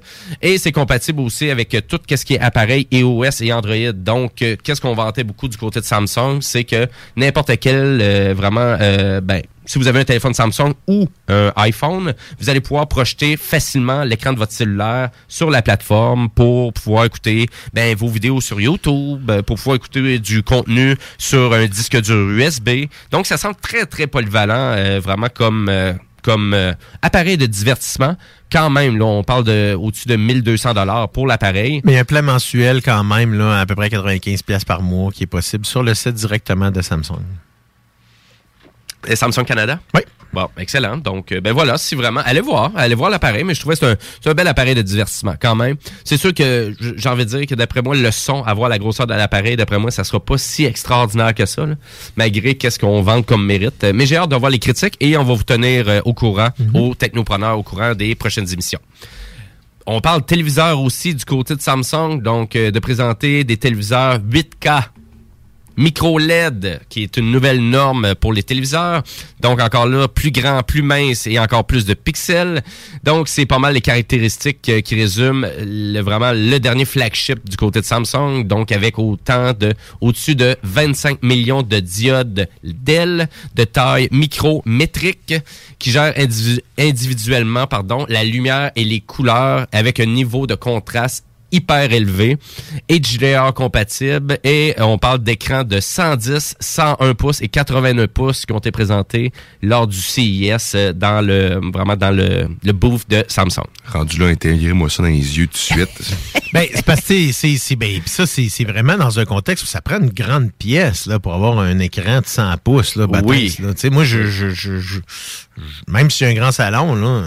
Et c'est compatible aussi avec euh, tout ce qui est appareil iOS et Android. Donc qu'est-ce qu'on vantait beaucoup du côté de Samsung, c'est que n'importe quel vraiment ben si vous avez un téléphone Samsung ou un iPhone, vous allez pouvoir projeter facilement l'écran de votre cellulaire sur la plateforme pour pouvoir écouter ben, vos vidéos sur YouTube, euh, pour pouvoir écouter du contenu sur un disque dur USB. Donc, ça semble très, très polyvalent, euh, vraiment comme, euh, comme euh, appareil de divertissement. Quand même, là, on parle de au-dessus de 1200 dollars pour l'appareil. Mais un plan mensuel quand même, là, à peu près 95 pièces par mois qui est possible sur le site directement de Samsung. Et Samsung Canada? Oui. Bon, excellent. Donc, euh, ben voilà, si vraiment, allez voir, allez voir l'appareil, mais je trouvais que c'est un, bel appareil de divertissement quand même. C'est sûr que j'ai envie de dire que d'après moi, le son, avoir la grosseur de l'appareil, d'après moi, ça sera pas si extraordinaire que ça, là, malgré qu'est-ce qu'on vend comme mérite. Mais j'ai hâte de voir les critiques et on va vous tenir euh, au courant, aux technopreneurs, au courant des prochaines émissions. On parle téléviseur aussi du côté de Samsung, donc euh, de présenter des téléviseurs 8K micro LED, qui est une nouvelle norme pour les téléviseurs. Donc encore là, plus grand, plus mince et encore plus de pixels. Donc c'est pas mal les caractéristiques euh, qui résument vraiment le dernier flagship du côté de Samsung. Donc avec autant de au-dessus de 25 millions de diodes d'ailes de taille micrométrique qui gèrent individu- individuellement pardon, la lumière et les couleurs avec un niveau de contraste hyper élevé, HDR compatible et on parle d'écran de 110, 101 pouces et 89 pouces qui ont été présentés lors du CIS euh, dans le vraiment dans le, le booth de Samsung. Rendu là, intégrez-moi ça dans les yeux tout de suite. <laughs> Ben, c'est parce que c'est- c'est c'est- ben, pis ça, c'est c'est vraiment dans un contexte où ça prend une grande pièce là, pour avoir un écran de 100 pouces. Là, Oui. là. Tu sais, moi, je, je, je- je- même si j'ai un grand salon, là,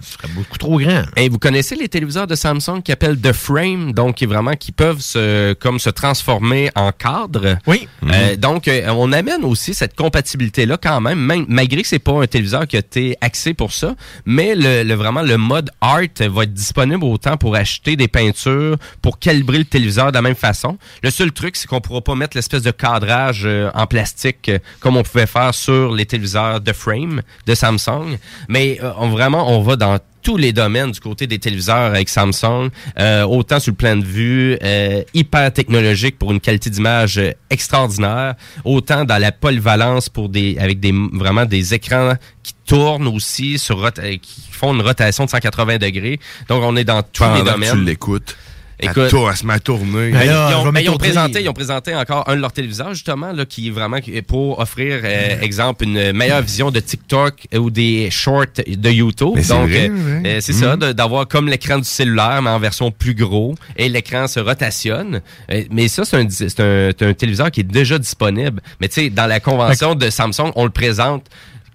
ce serait beaucoup trop grand. Et vous connaissez les téléviseurs de Samsung qui appellent The Frame, donc qui vraiment qui peuvent se comme se transformer en cadre? Oui. Euh, donc euh, on amène aussi cette compatibilité là quand même, même malgré que c'est pas un téléviseur qui a été axé pour ça, mais le, le- vraiment le mode art va être disponible autant pour acheter des peintures, pour calibrer le téléviseur de la même façon. Le seul truc c'est qu'on pourra pas mettre l'espèce de cadrage euh, en plastique euh, comme on pouvait faire sur les téléviseurs The Frame de Samsung, mais euh, on, vraiment on va dans tous les domaines du côté des téléviseurs avec Samsung, euh, autant sur le plan de vue, euh, hyper technologique pour une qualité d'image extraordinaire, autant dans la polyvalence pour des avec des vraiment des écrans qui tournent aussi sur qui font une rotation de 180 degrés. Donc on est dans tous les que domaines. tu l'écoutes. Écoute- Elle tourne, elle se met à tourner. Ben, Hey, ils, ont, ben, ils ont présenté, ils ont présenté encore un de leurs téléviseurs justement là qui est vraiment pour offrir euh, exemple une meilleure vision de TikTok ou des shorts de YouTube. Mais Donc euh, euh, c'est ça de- d'avoir comme l'écran du cellulaire mais en version plus gros et l'écran se rotationne. Euh, mais ça c'est un un, c'est un téléviseur qui est déjà disponible. Mais tu sais dans la convention de Samsung, on le présente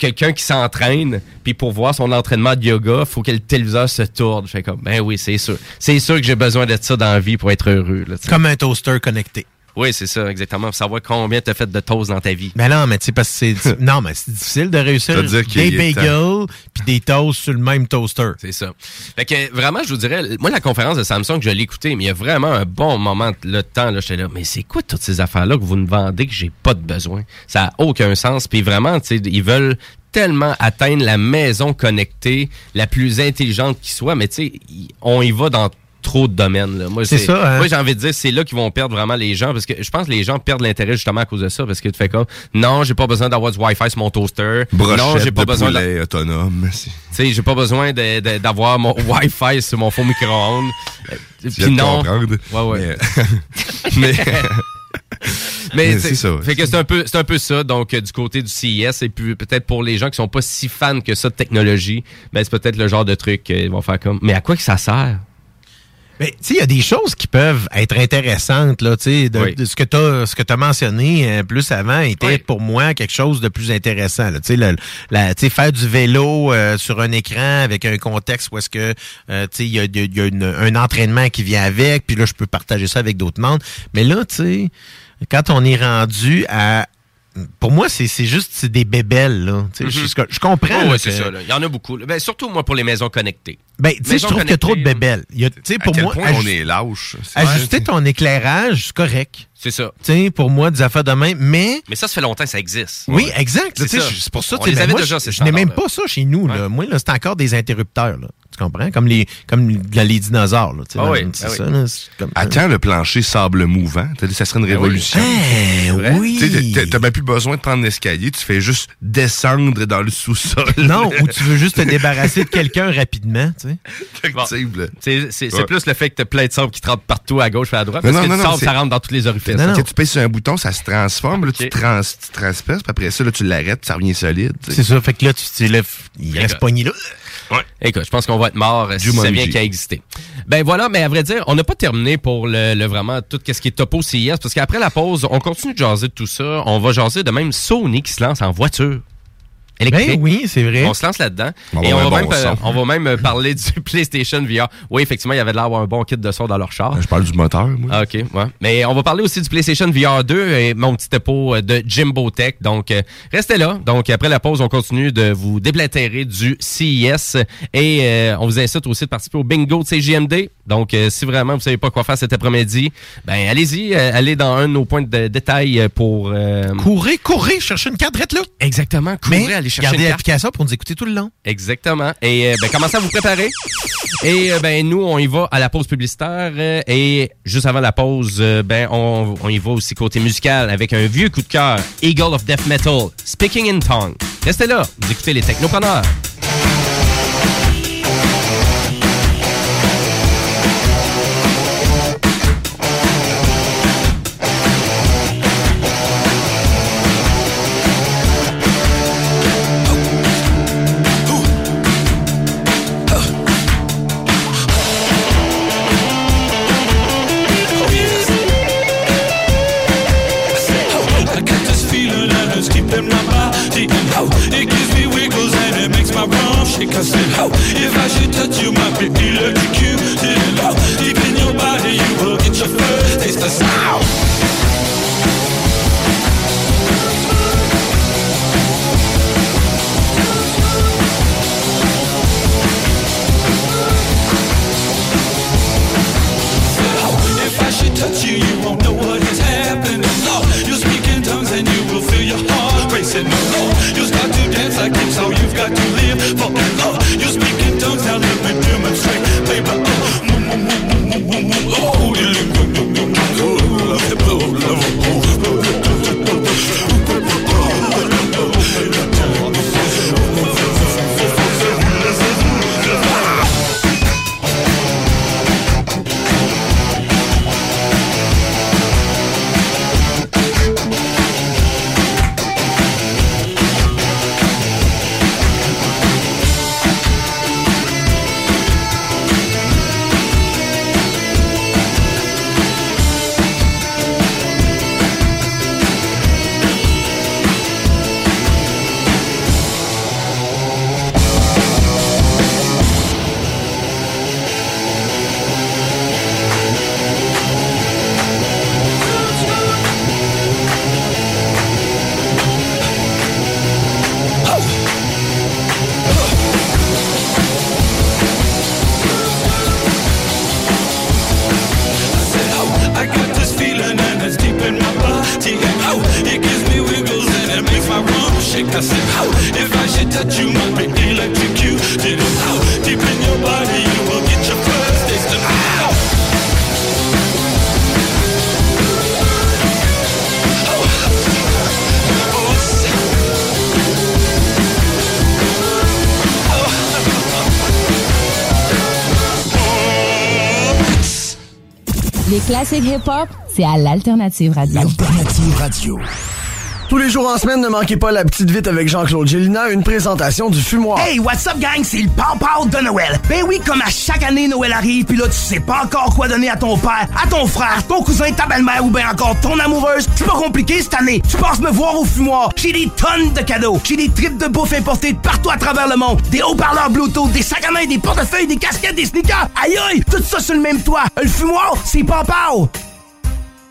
quelqu'un qui s'entraîne, puis pour voir son entraînement de yoga, faut que le téléviseur se tourne. Je fais ben oui, c'est sûr. C'est sûr que j'ai besoin de ça dans la vie pour être heureux. Comme un toaster connecté. Oui, c'est ça, exactement. Savoir combien tu as fait de toast dans ta vie. Mais non, mais tu sais, parce que c'est. <laughs> non, mais c'est difficile de réussir des bagels puis des toasts sur le même toaster. C'est ça. Fait que vraiment, je vous dirais, moi, la conférence de Samsung, je l'ai écoutée, mais il y a vraiment un bon moment de temps. Là, j'étais là, mais c'est quoi toutes ces affaires-là que vous me vendez que j'ai pas de besoin? Ça a aucun sens. Puis vraiment, tu sais, ils veulent tellement atteindre la maison connectée la plus intelligente qui soit, mais tu sais, on y va dans trop de domaines. Là. Moi, C'est ça, hein? Moi, j'ai envie de dire, c'est là qu'ils vont perdre vraiment les gens, parce que je pense que les gens perdent l'intérêt justement à cause de ça, parce que tu fais comme, non, j'ai pas besoin d'avoir du Wi-Fi sur mon toaster. Brochette non, j'ai pas de besoin de- poulet autonome. tu sais, j'ai pas besoin d'avoir mon <laughs> Wi-Fi sur mon faux micro-ondes. Euh, Puis non. comprendre. Ouais, ouais. Mais- <laughs> <laughs> Mais, Mais c'est ça. Fait que c'est un peu, c'est un peu ça. Donc, euh, du côté du CIS, et puis peut-être pour les gens qui sont pas si fans que ça de technologie, ben, c'est peut-être le genre de truc qu'ils vont faire comme, mais à quoi que ça sert? Mais tu sais, il y a des choses qui peuvent être intéressantes, là, tu sais, de, Oui. de ce que tu as, ce que t'as mentionné euh, plus avant était pour moi quelque chose de plus intéressant, là, tu sais, le- la- faire du vélo euh, sur un écran avec un contexte où est-ce que, euh, tu sais, il y a, y a une- un entraînement qui vient avec, puis là, je peux partager ça avec d'autres mondes. Mais là, tu sais, quand on est rendu à pour moi, c'est juste des bébelles, là. Mhm. je, je comprends. Oh, ouais, c'est ça. là. Il y en a beaucoup. Ben, surtout, moi, pour les maisons connectées. Ben, tu sais, je trouve qu'il y a trop de bébelles. Il y a, À pour quel moi, point on est lâche. Ajuster vrai. ton éclairage, c'est correct. C'est ça. Pour moi, des affaires de même, mais... Mais ça, ça fait longtemps que ça existe. Oui, Ouais. exact. C'est pour ça, On les ben, avait moi, déjà, je, n'ai même pas ça chez nous. Là. Moi, là, c'est encore des interrupteurs. Là. Tu comprends? Comme les, comme dans les dinosaures. Là, tu Ah dans- oui, c'est ah ça, oui. là, c'est comme- À quand le plancher sable mouvant? T'as dit ça serait une Ben révolution. Eh, Vrai? oui. Tu t'as- même plus besoin de prendre l'escalier, tu fais juste descendre dans le sous-sol. Non, ou tu veux juste te <laughs> débarrasser de quelqu'un rapidement. Tu sais. Effectivement. C'est Ouais. plus le fait que t'as plein de sable qui te rentre partout à gauche et à droite. Mais Parce non, que non, non, sable, ça rentre dans tous les orifices. Tu sais, tu pèses sur un bouton, ça se transforme, là, tu, trans, tu transperces, puis après ça, là, tu l'arrêtes, puis ça revient solide. tu. C'est ça. Fait que là, tu tu lèves, il reste pogné là. Écoute, je pense qu'on va être mort euh, si ça vient qu'à exister. Ben voilà, mais à vrai dire, on n'a pas terminé pour le, le vraiment tout ce qui est topo CIS, parce qu'après la pause, on continue de jaser de tout ça. On va jaser de même Sony qui se lance en voiture. Électrique. Ben oui, c'est vrai. On se lance là-dedans. On va Et on va, même, on va même parler <laughs> du PlayStation VR. Oui, effectivement, il y avait l'air d'avoir un bon kit de son dans leur char. Je parle du moteur, moi. Ah, OK, ouais. Mais on va parler aussi du PlayStation VR 2 et mon petit dépôt euh, de Jimbo Tech. Donc, euh, restez là. Donc, après la pause, on continue de vous déblatérer du CIS et euh, on vous incite aussi de participer au bingo de CJMD. Donc, euh, si vraiment vous savez pas quoi faire cet après-midi, ben allez-y, euh, allez dans un de nos points de détail pour... Courez, courez, cherchez une carte drette là. Exactement, courez, Mais allez chercher gardez l'application pour nous écouter tout le long. Exactement. Et euh, ben, commencez à vous préparer. Et euh, ben nous, on y va à la pause publicitaire. euh, et juste avant la pause, euh, ben on, on y va aussi côté musical avec un vieux coup de cœur, Eagle of Death Metal, Speaking in Tongue. Restez là, vous écoutez les Technopreneurs. Oh, if I should touch you, might be electrocuted. Deep in your body, you will get your first taste of might be electrocuted. And how? Deep in your body, you will get your first taste of how. Les classiques hip-hop, c'est à l'Alternative Radio. Alternative Radio. Tous les jours en semaine, ne manquez pas la petite vite avec Jean-Claude Gélina, une présentation du fumoir. Hey, what's up, gang? C'est le Pow de Noël. Ben oui, comme à chaque année, Noël arrive, puis là, tu sais pas encore quoi donner à ton père, à ton frère, ton cousin, ta belle-mère ou bien encore ton amoureuse. C'est pas compliqué cette année. Tu passes me voir au fumoir. J'ai des tonnes de cadeaux. J'ai des tripes de bouffe importées de partout à travers le monde. Des haut-parleurs Bluetooth, des sacs à main, des portefeuilles, des casquettes, des sneakers. Aïe aïe, tout ça sur le même toit. Le fumoir, c'est Pow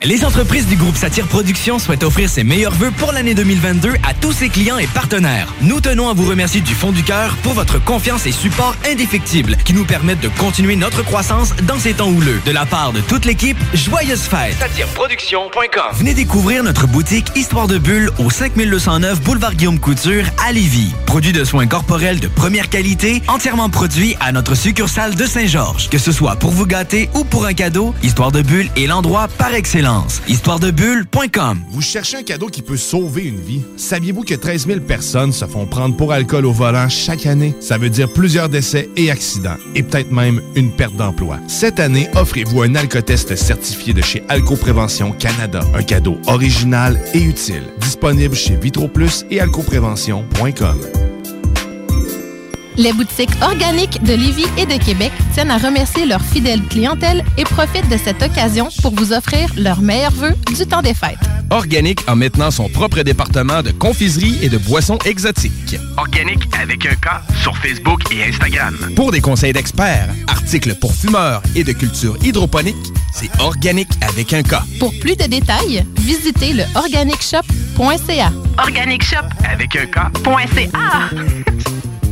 Les entreprises du groupe Satire Productions souhaitent offrir ses meilleurs vœux pour l'année 2022 à tous ses clients et partenaires. Nous tenons à vous remercier du fond du cœur pour votre confiance et support indéfectible qui nous permettent de continuer notre croissance dans ces temps houleux. De la part de toute l'équipe, joyeuses fêtes. SatireProduction.com Venez découvrir notre boutique Histoire de Bulle au 5209 Boulevard Guillaume Couture à Lévis. Produit de soins corporels de première qualité, entièrement produit à notre succursale de Saint-Georges. Que ce soit pour vous gâter ou pour un cadeau, Histoire de Bulle est l'endroit par excellence. Histoiredebulle.com Vous cherchez un cadeau qui peut sauver une vie? Saviez-vous que 13 000 personnes se font prendre pour alcool au volant chaque année? Ça veut dire plusieurs décès et accidents, et peut-être même une perte d'emploi. Cette année, offrez-vous un alcotest certifié de chez Alcoprévention Canada. Un cadeau original et utile. Disponible chez VitroPlus et alcoprévention.com. Les boutiques organiques de Lévis et de Québec tiennent à remercier leur fidèle clientèle et profitent de cette occasion pour vous offrir leurs meilleurs vœux du temps des fêtes. Organic a maintenant son propre département de confiserie et de boissons exotiques. Organique avec un K sur Facebook et Instagram. Pour des conseils d'experts, articles pour fumeurs et de culture hydroponique, c'est Organic avec un K. Pour plus de détails, visitez le organicshop.ca. Organic Shop avec un K.ca. <laughs>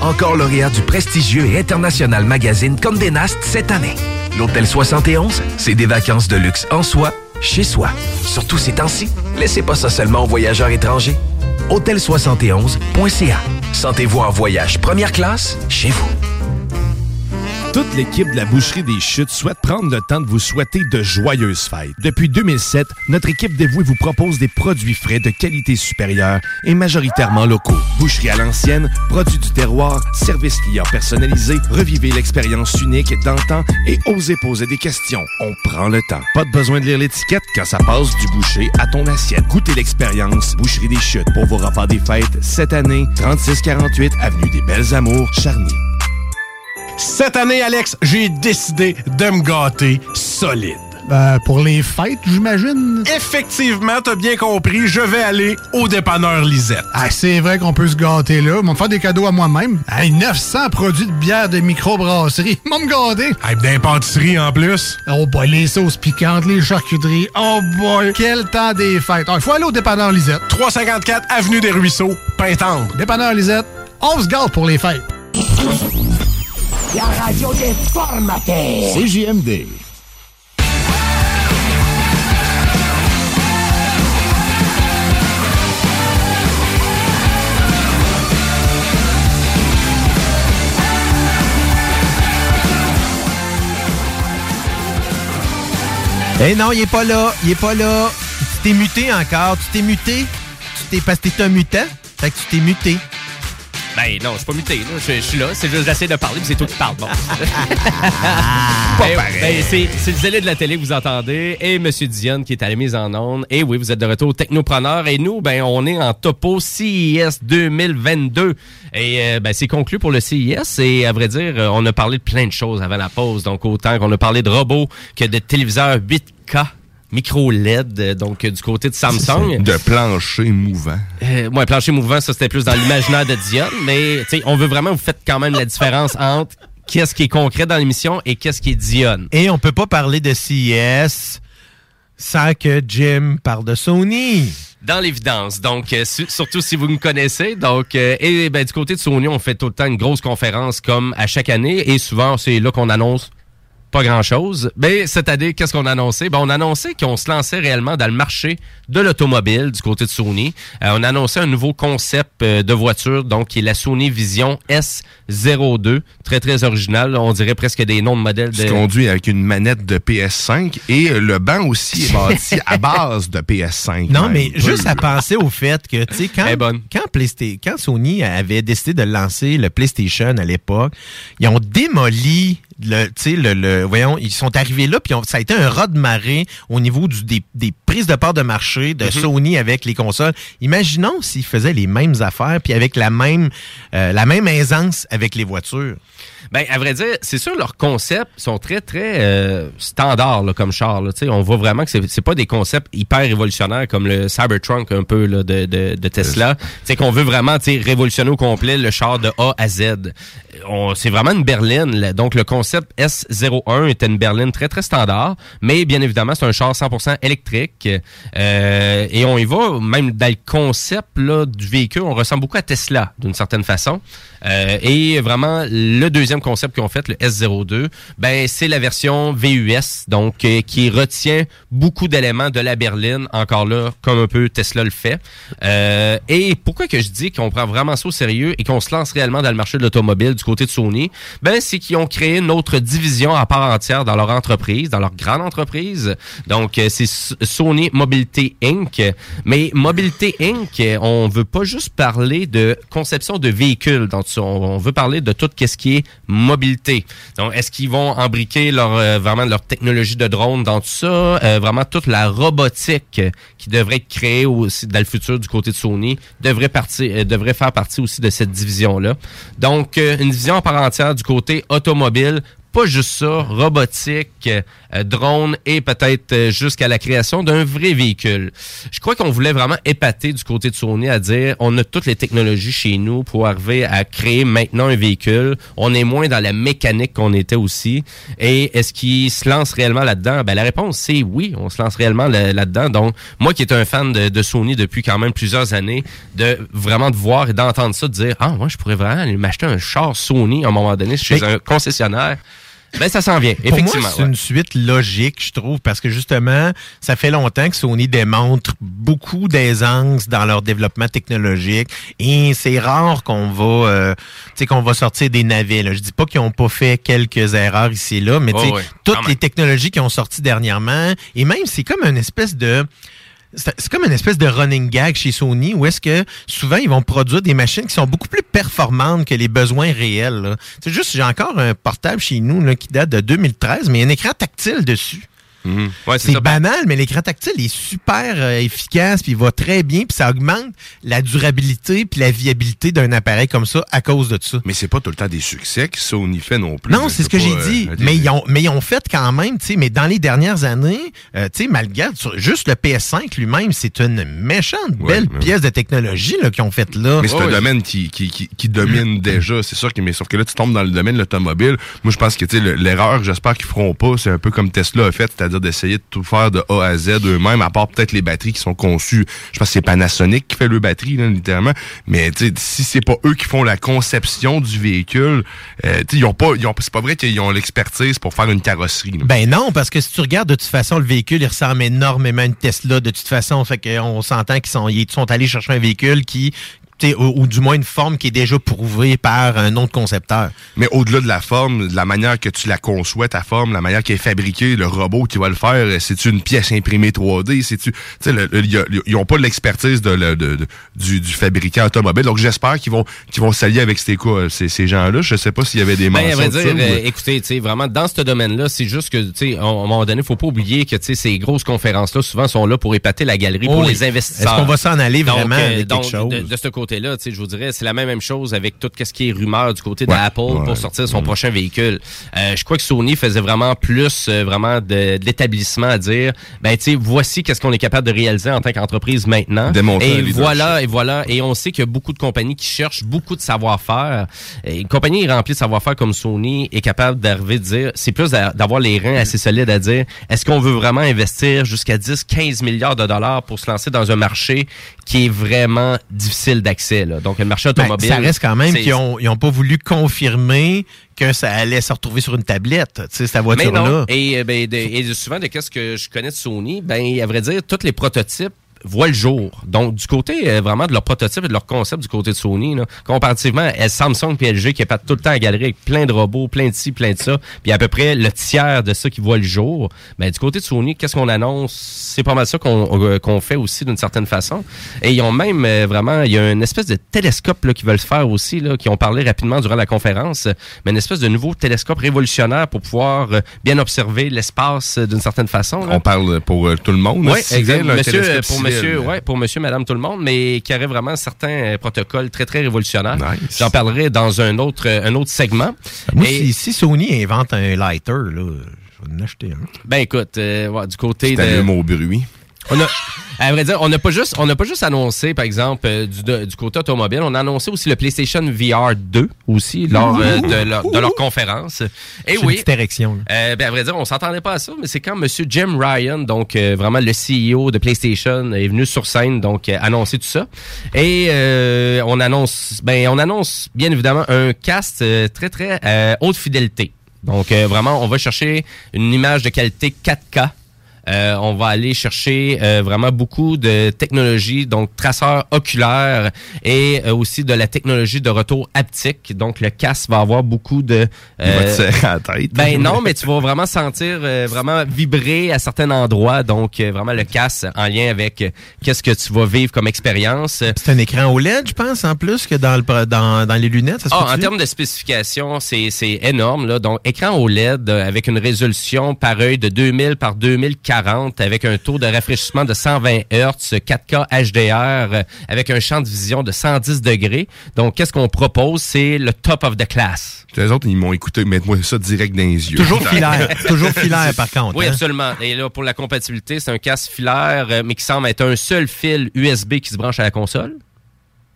Encore lauréat du prestigieux et international magazine Condé Nast cette année. L'Hôtel 71, c'est des vacances de luxe en soi, chez soi. Surtout ces temps-ci, laissez pas ça seulement aux voyageurs étrangers. Hôtel71.ca. Sentez-vous en voyage première classe chez vous. Toute l'équipe de la Boucherie des Chutes souhaite prendre le temps de vous souhaiter de joyeuses fêtes. Depuis 2007, notre équipe dévouée vous propose des produits frais de qualité supérieure et majoritairement locaux. Boucherie à l'ancienne, produits du terroir, service client personnalisé, revivez l'expérience unique d'antan et osez poser des questions. On prend le temps. Pas de besoin de lire l'étiquette quand ça passe du boucher à ton assiette. Goûtez l'expérience Boucherie des Chutes pour vos repas des fêtes cette année, 3648 Avenue des Belles Amours, Charny. Cette année, Alex, j'ai décidé de me gâter solide. Ben, pour les fêtes, j'imagine. Effectivement, t'as bien compris, je vais aller au dépanneur Lisette. Ah, c'est vrai qu'on peut se gâter là. Ils vont me faire des cadeaux à moi-même. Hey, 900 produits de bière de microbrasserie. <laughs> Vont me gâter. Hey, d'impantisserie en plus. Oh boy, les sauces piquantes, les charcuteries. Oh boy, quel temps des fêtes. Il faut aller au dépanneur Lisette. 354 Avenue des Ruisseaux, Pintendre. Dépanneur Lisette, on se gâte pour les fêtes. La radio des formateurs. CJMD. Eh non, il est pas là. Il est pas là. Tu t'es muté encore. Tu t'es muté. Tu t'es parce que t'es un mutant. Fait que tu t'es muté. Ben non, je suis pas muté. là. Je, suis là. C'est juste j'essaie de parler, puis c'est toi qui parle. Bon. <laughs> Ben, ben, c'est c'est le zélé de la télé que vous entendez et Monsieur Dion qui est à la mise en onde. Et oui, vous êtes de retour au Technopreneur. Et nous, ben, on est en topo CIS 2022. Et euh, ben, c'est conclu pour le CIS. Et à vrai dire, euh, on a parlé de plein de choses avant la pause. Donc, autant qu'on a parlé de robots que de téléviseurs 8K micro LED, euh, donc du côté de Samsung. De plancher mouvant. Euh, ouais, plancher mouvant, ça c'était plus dans l'imaginaire de Dion, mais tu sais, on veut vraiment vous faites quand même la différence entre qu'est-ce qui est concret dans l'émission et qu'est-ce qui est Dion. Et on peut pas parler de CES sans que Jim parle de Sony. Dans l'évidence. Donc, euh, su- surtout si vous me connaissez. Donc, euh, et ben, du côté de Sony, on fait tout le temps une grosse conférence comme à chaque année. Et souvent, c'est là qu'on annonce pas grand-chose. Mais cette année, qu'est-ce qu'on a annoncé? Ben, on a annoncé qu'on se lançait réellement dans le marché de l'automobile du côté de Sony. Euh, on a annoncé un nouveau concept euh, de voiture, donc qui est la Sony Vision S02. Très, très original. On dirait presque des noms de modèles. Se De... conduit avec une manette de PS5 et le banc aussi est bâti à <laughs> base de PS5. Non, même. mais juste à penser au fait que, tu sais, quand, quand, quand Sony avait décidé de lancer le PlayStation à l'époque, ils ont démoli le, tu sais, le, le- voyons, ils sont arrivés là, puis ça a été un raz de marée au niveau du, des, des prises de part de marché de Mhm. Sony avec les consoles. Imaginons s'ils faisaient les mêmes affaires, puis avec la même, euh, la même aisance avec les voitures. Ben, à vrai dire, c'est sûr, leurs concepts sont très, très euh, standards là, comme char. Là. Tu sais, On voit vraiment que c'est pas des concepts hyper révolutionnaires comme le Cybertruck un peu là, de, de, de Tesla. C'est qu'on veut vraiment tu sais, révolutionner au complet le char de A à Z. On- C'est vraiment une berline. là. Donc, le concept S01 était une berline très, très standard. Mais bien évidemment, c'est un char 100% électrique. Euh, et on y va, même dans le concept là, du véhicule, on ressemble beaucoup à Tesla d'une certaine façon. Euh, et vraiment, le deuxième concept qu'ils fait, le S02, ben c'est la version VUS, donc euh, qui retient beaucoup d'éléments de la berline, encore là, comme un peu Tesla le fait. Euh, et pourquoi que je dis qu'on prend vraiment ça au sérieux et qu'on se lance réellement dans le marché de l'automobile du côté de Sony, ben c'est qu'ils ont créé une autre division à part entière dans leur entreprise, dans leur grande entreprise. Donc euh, c'est Sony Mobility Inc. Mais Mobility Inc. On veut pas juste parler de conception de véhicules. On, on veut parler de tout ce qui est mobilité. Donc est-ce qu'ils vont embriquer leur euh, vraiment leur technologie de drone dans tout ça, Euh, vraiment toute la robotique qui devrait être créée aussi dans le futur du côté de Sony devrait euh, devrait faire partie aussi de cette division là. Donc euh, une division à part entière du côté automobile pas juste ça, robotique, euh, drone et peut-être euh, jusqu'à la création d'un vrai véhicule. Je crois qu'on voulait vraiment épater du côté de Sony à dire on a toutes les technologies chez nous pour arriver à créer maintenant un véhicule. On est moins dans la mécanique qu'on était aussi. Et est-ce qu'ils se lancent réellement là-dedans? Ben, la réponse, c'est oui, on se lance réellement là- là-dedans. Donc, moi qui est un fan de, de Sony depuis quand même plusieurs années, de vraiment de voir et d'entendre ça, de dire Ah, moi, je pourrais vraiment aller m'acheter un char Sony à un moment donné chez Mais- un concessionnaire. Ben, ça s'en vient, Pour effectivement. moi, c'est ouais. une suite logique, je trouve, parce que justement, ça fait longtemps que Sony démontre beaucoup d'aisance dans leur développement technologique et c'est rare qu'on va, euh, tu sais, qu'on va sortir des navets. Là. Je dis pas qu'ils ont pas fait quelques erreurs ici et là, mais Oh, toutes quand les même. technologies qui ont sorti dernièrement et même c'est comme une espèce de c'est comme une espèce de running gag chez Sony où est-ce que souvent ils vont produire des machines qui sont beaucoup plus performantes que les besoins réels. C'est juste, j'ai encore un portable chez nous là, qui date de 2013, mais il y a un écran tactile dessus. Mhm. Ouais, c'est banal, mais l'écran tactile est super euh, efficace, puis il va très bien, puis ça augmente la durabilité puis la viabilité d'un appareil comme ça à cause de ça. Mais c'est pas tout le temps des succès que Sony fait non plus. Non, c'est ce que j'ai euh, dit. des- mais, ils ont, mais ils ont fait quand même, tu sais, mais dans les dernières années, euh, tu sais, malgré juste le PS5 lui-même, c'est une méchante belle ouais. pièce de technologie là, qu'ils ont faite là. Mais c'est un domaine qui, qui, qui, qui domine déjà. C'est sûr que, mais sauf que là, tu tombes dans le domaine de l'automobile. Moi, je pense que, tu sais, le- l'erreur, j'espère qu'ils feront pas, c'est un peu comme Tesla a fait, c'est-à-dire d'essayer de tout faire de A à Z eux-mêmes, à part peut-être les batteries qui sont conçues. Je pense que c'est Panasonic qui fait le batterie, littéralement. Mais, si c'est pas eux qui font la conception du véhicule, euh, ils ont pas, ils ont, c'est pas vrai qu'ils ont l'expertise pour faire une carrosserie. Ben non, parce que si tu regardes de toute façon le véhicule, il ressemble énormément à une Tesla de toute façon. Fait qu'on s'entend qu'ils sont, ils sont allés chercher un véhicule qui ou, ou du moins une forme qui est déjà prouvée par un autre concepteur. Mais au-delà de la forme, de la manière que tu la conçois, ta forme, la manière qui est fabriquée, le robot qui va le faire, euh, c'est une pièce imprimée 3D, c'est-tu, tu sais, le- le- y a- ils ont pas l'expertise de, le- de- de- du, du fabricant automobile. Donc j'espère qu'ils vont, qu'ils vont s'allier avec ces, quoi, ces, ces gens-là. Je sais pas s'il y avait des Ben, mentions vrai de ça, dire, ou- euh, écoutez, tu sais, vraiment, dans ce domaine-là, c'est juste que, tu sais, à un moment donné, faut pas oublier que, tu sais, ces grosses conférences-là, souvent, sont là pour épater la galerie Oh pour oui. les investisseurs. Est-ce qu'on va s'en aller Donc, vraiment euh, avec donc, quelque chose? De, de ce côté-là, je vous dirais, c'est la même, même chose avec tout ce qui est rumeur du côté Ouais. d'Apple Ouais. pour sortir son prochain véhicule. Euh, je crois que Sony faisait vraiment plus, euh, vraiment, de, de l'établissement à dire, ben, tu sais, voici qu'est-ce qu'on est capable de réaliser en tant qu'entreprise maintenant. Démontrer Et voilà, et voilà. Et on sait qu'il y a beaucoup de compagnies qui cherchent beaucoup de savoir-faire. Une compagnie remplie de savoir-faire comme Sony est capable d'arriver de dire, c'est plus d'a- d'avoir les reins assez solides à dire, est-ce qu'on veut vraiment investir jusqu'à 10, 15 milliards de dollars pour se lancer dans un marché qui est vraiment difficile d'accès. Donc, le marché Ben, automobile. ça reste quand même qu'ils ont, ils ont pas voulu confirmer que ça allait se retrouver sur une tablette, cette voiture-là. Et, ben, de- et de- souvent, de qu'est-ce que je connais de Sony, ben, à vrai dire, tous les prototypes voient le jour. Donc, du côté euh, vraiment de leur prototype et de leur concept du côté de Sony, là, comparativement à Samsung et LG qui est tout le temps à galerie avec plein de robots, plein de ci, plein de ça, puis à peu près le tiers de ça qui voit le jour, ben, du côté de Sony, qu'est-ce qu'on annonce? C'est pas mal ça qu'on euh, qu'on fait aussi d'une certaine façon. Et ils ont même euh, vraiment, il y a une espèce de télescope là, qui veulent faire aussi, là, qui ont parlé rapidement durant la conférence, mais une espèce de nouveau télescope révolutionnaire pour pouvoir bien observer l'espace d'une certaine façon. là. On parle pour tout le monde. Oui, civil, exact. un Monsieur, pour. Monsieur, ouais, pour monsieur, madame, tout le monde, mais qui aurait vraiment certains euh, protocoles très, très révolutionnaires. J'en parlerai dans un autre, euh, un autre segment. Moi, Et- si, si Sony invente un lighter, là, je vais en acheter un. Ben écoute, euh, ouais, du côté de... au bruit. On a, à vrai dire, on n'a pas juste, on n'a pas juste annoncé, par exemple, euh, du, de- du côté automobile, on a annoncé aussi le PlayStation VR 2 aussi lors euh, de, leur, de leur conférence. Et J'ai une oui. petite érection. Euh, ben, à vrai dire, on s'entendait pas à ça, mais c'est quand Monsieur Jim Ryan, donc euh, vraiment le CEO de PlayStation, est venu sur scène, donc annoncer tout ça. Et euh, on annonce, ben, on annonce bien évidemment un cast euh, très très euh, haute fidélité. Donc euh, vraiment, on va chercher une image de qualité 4K. Euh, on va aller chercher euh, vraiment beaucoup de technologie, donc traceur oculaire et euh, aussi de la technologie de retour haptique. Donc le casque va avoir beaucoup de... Il va te serrer à la tête. Ben non, <laughs> mais tu vas vraiment sentir euh, vraiment vibrer à certains endroits. Donc euh, vraiment le casque en lien avec euh, qu'est-ce que tu vas vivre comme expérience. C'est un écran OLED, je pense, en plus, que dans, le, dans, dans les lunettes. Ça se Ah, en termes de spécifications, c'est c'est énorme. Là. Donc, écran OLED euh, avec une résolution pareille de 2000 par 2040 avec un taux de rafraîchissement de 120 Hz, 4K HDR avec un champ de vision de 110 degrés. Donc, qu'est-ce qu'on propose? C'est le top of the class. Les autres, ils m'ont écouté, mettre-moi ça direct dans les yeux. Toujours <laughs> filaire. Toujours filaire, par contre. Oui, hein. absolument. Et là, pour la compatibilité, c'est un casque filaire, euh, mais qui semble être un seul fil USB qui se branche à la console.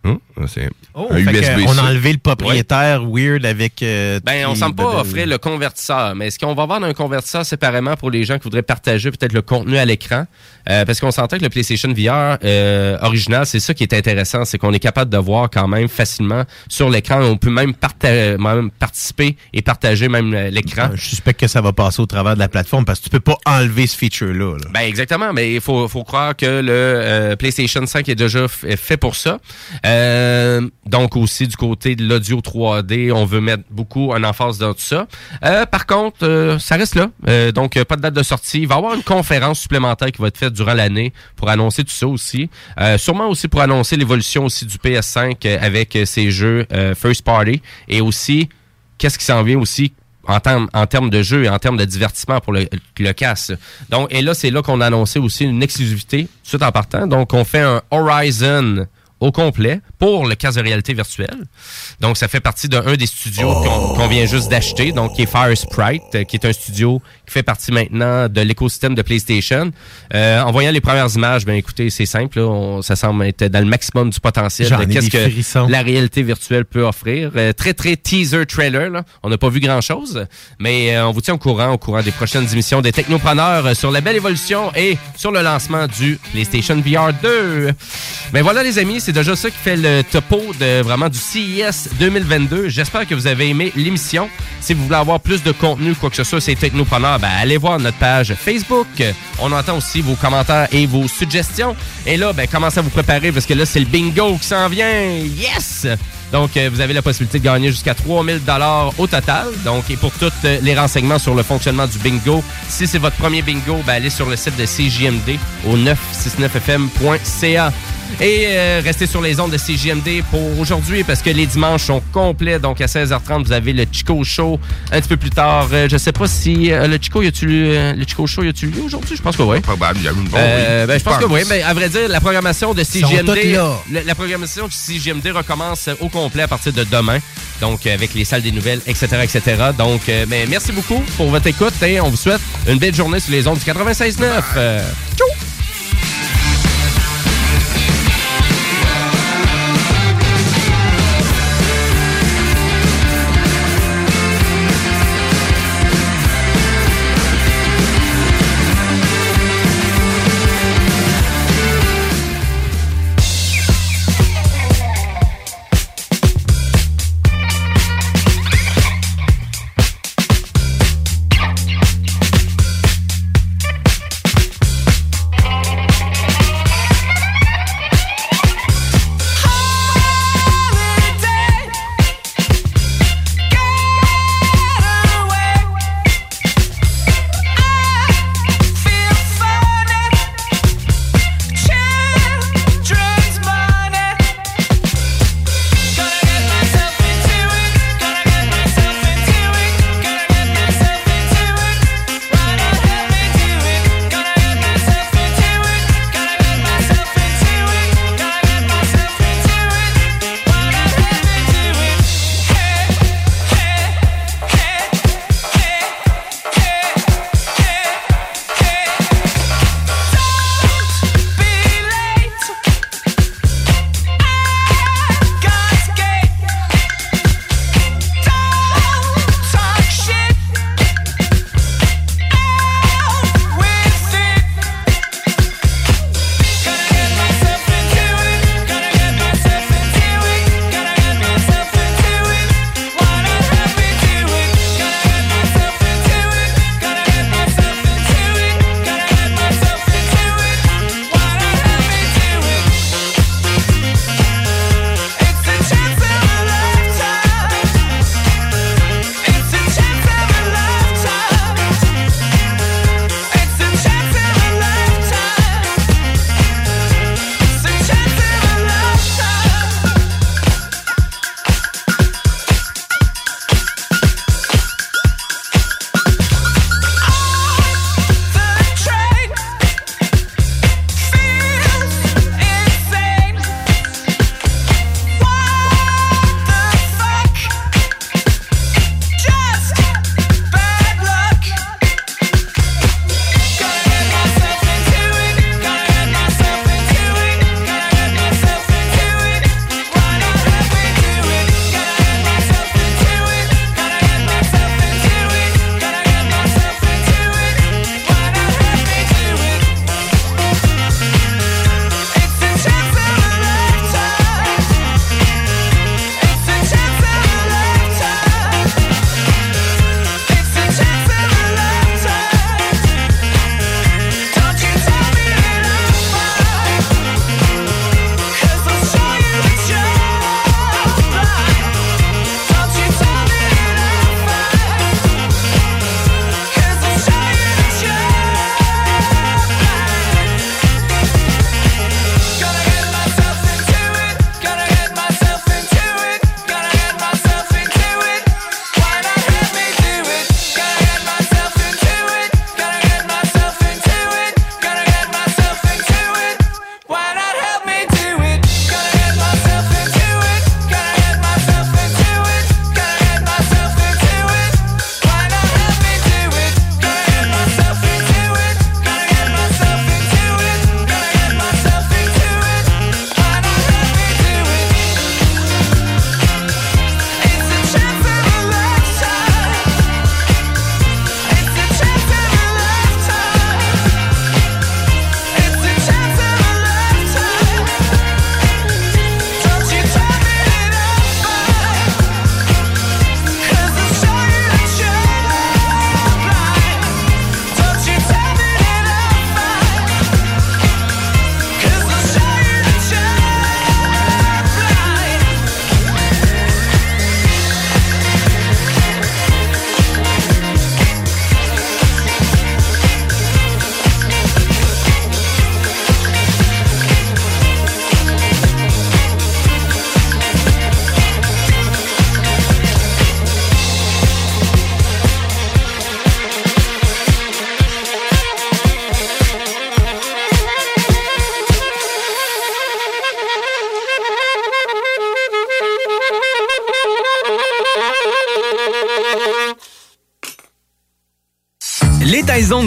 Hum, c'est Oh, un USB. on a enlevé le propriétaire weird avec. euh, Ben, on semble pas offrir le convertisseur, mais est-ce qu'on va vendre un convertisseur séparément pour les gens qui voudraient partager peut-être le contenu à l'écran? Euh, parce qu'on s'entend que le PlayStation VR euh, original, c'est ça qui est intéressant, c'est qu'on est capable de voir quand même facilement sur l'écran. On peut même, parta- même participer et partager même l'écran. Je suspecte que ça va passer au travers de la plateforme parce que tu peux pas enlever ce feature-là. là. Ben exactement, mais il faut, faut croire que le euh, PlayStation 5 est déjà f- fait pour ça. Euh, donc aussi du côté de l'audio 3D, on veut mettre beaucoup en emphase dans tout ça. Euh, par contre, euh, ça reste là. Euh, donc euh, pas de date de sortie. Il va y avoir une conférence supplémentaire qui va être faite durant l'année pour annoncer tout ça aussi. Euh, sûrement aussi pour annoncer l'évolution aussi du PS5 euh, avec euh, ses jeux euh, first party et aussi qu'est-ce qui s'en vient aussi en termes en termes de jeu et en termes de divertissement pour le, le casse. Donc, et là, c'est là qu'on a annoncé aussi une exclusivité, tout en partant. Donc, on fait un Horizon au complet pour le casque de réalité virtuelle. Donc, ça fait partie d'un des studios qu'on qu'on vient juste d'acheter, donc qui est Fire Sprite, euh, qui est un studio qui fait partie maintenant de l'écosystème de PlayStation. Euh, en voyant les premières images, ben écoutez, c'est simple, là, on- ça semble être dans le maximum du potentiel de qu'est-ce que frissons. la réalité virtuelle peut offrir. Euh, très, très teaser trailer. Là. On n'a pas vu grand-chose, mais euh, on vous tient au courant au courant des prochaines émissions des Technopreneurs sur la belle évolution et sur le lancement du PlayStation VR 2. Ben voilà les amis, c'est déjà ça qui fait le topo de vraiment du CES 2022. J'espère que vous avez aimé l'émission. Si vous voulez avoir plus de contenu, quoi que ce soit, c'est Technopreneur, ben, allez voir notre page Facebook. On entend aussi vos commentaires et vos suggestions. Et là, ben, commencez à vous préparer? Parce que là, c'est le bingo qui s'en vient. Yes! Donc, euh, vous avez la possibilité de gagner jusqu'à 3000 dollars au total. Donc, et pour tous euh, les renseignements sur le fonctionnement du bingo, si c'est votre premier bingo, ben, allez sur le site de CJMD au 969fm.ca. Et euh, restez sur les ondes de CJMD pour aujourd'hui parce que les dimanches sont complets. Donc à 16h30, vous avez le Chico Show. Un petit peu plus tard, euh, je sais pas si euh, le Chico, y a-tu euh, le Chico Show y a-tu lieu aujourd'hui? Je pense que oui. Probable, il y a une bonne. Euh, ben, je pense que oui. Mais à vrai dire, la programmation de là. la, la programmation de CGMD recommence au complet à partir de demain. Donc, euh, avec les salles des nouvelles, etc., etc. Donc, euh, mais merci beaucoup pour votre écoute et on vous souhaite une belle journée sur les ondes du 96.9. Euh,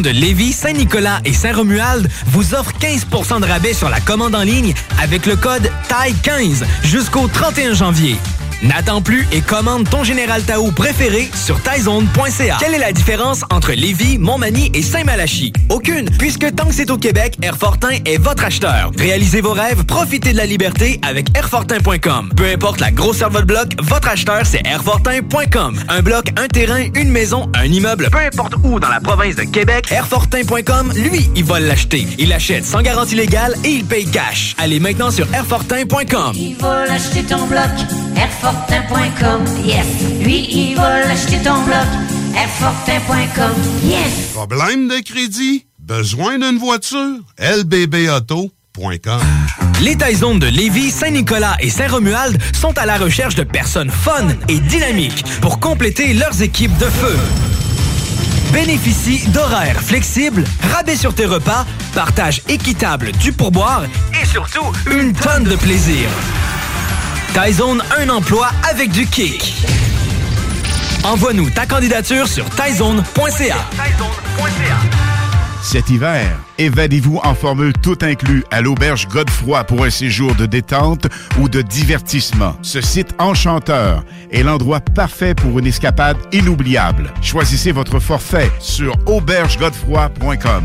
De Lévis, Saint-Nicolas et Saint-Romuald vous offrent 15% de rabais sur la commande en ligne avec le code TAI15 jusqu'au 31 janvier. N'attends plus et commande ton Général Tao préféré sur taizone.ca. Quelle est la différence entre Lévis, Montmagny et Saint-Malachie? Aucune, puisque tant que c'est au Québec, Airfortin est votre acheteur. Réalisez vos rêves, profitez de la liberté avec Airfortin.com. Peu importe la grosseur de votre bloc, votre acheteur, c'est Airfortin.com. Un bloc, un terrain, une maison, un immeuble, peu importe où dans la province de Québec, Airfortin.com, lui, il va l'acheter. Il achète sans garantie légale et il paye cash. Allez maintenant sur Airfortin.com. Il va l'acheter ton bloc, Airfortin.com, yes. Lui, il va l'acheter ton bloc, Airfortin.com, yes. Problème de crédit? Besoin d'une voiture? lbbauto.com Les Taizones de Lévis, Saint-Nicolas et Saint-Romuald sont à la recherche de personnes fun et dynamiques pour compléter leurs équipes de feu. Bénéficie d'horaires flexibles, rabais sur tes repas, partage équitable du pourboire et surtout une tonne de plaisir. Taizone, un emploi avec du kick. Envoie-nous ta candidature sur taizone.ca. Cet hiver, évadez-vous en formule tout inclus à l'auberge Godefroy pour un séjour de détente ou de divertissement. Ce site enchanteur est l'endroit parfait pour une escapade inoubliable. Choisissez votre forfait sur aubergegodefroy.com.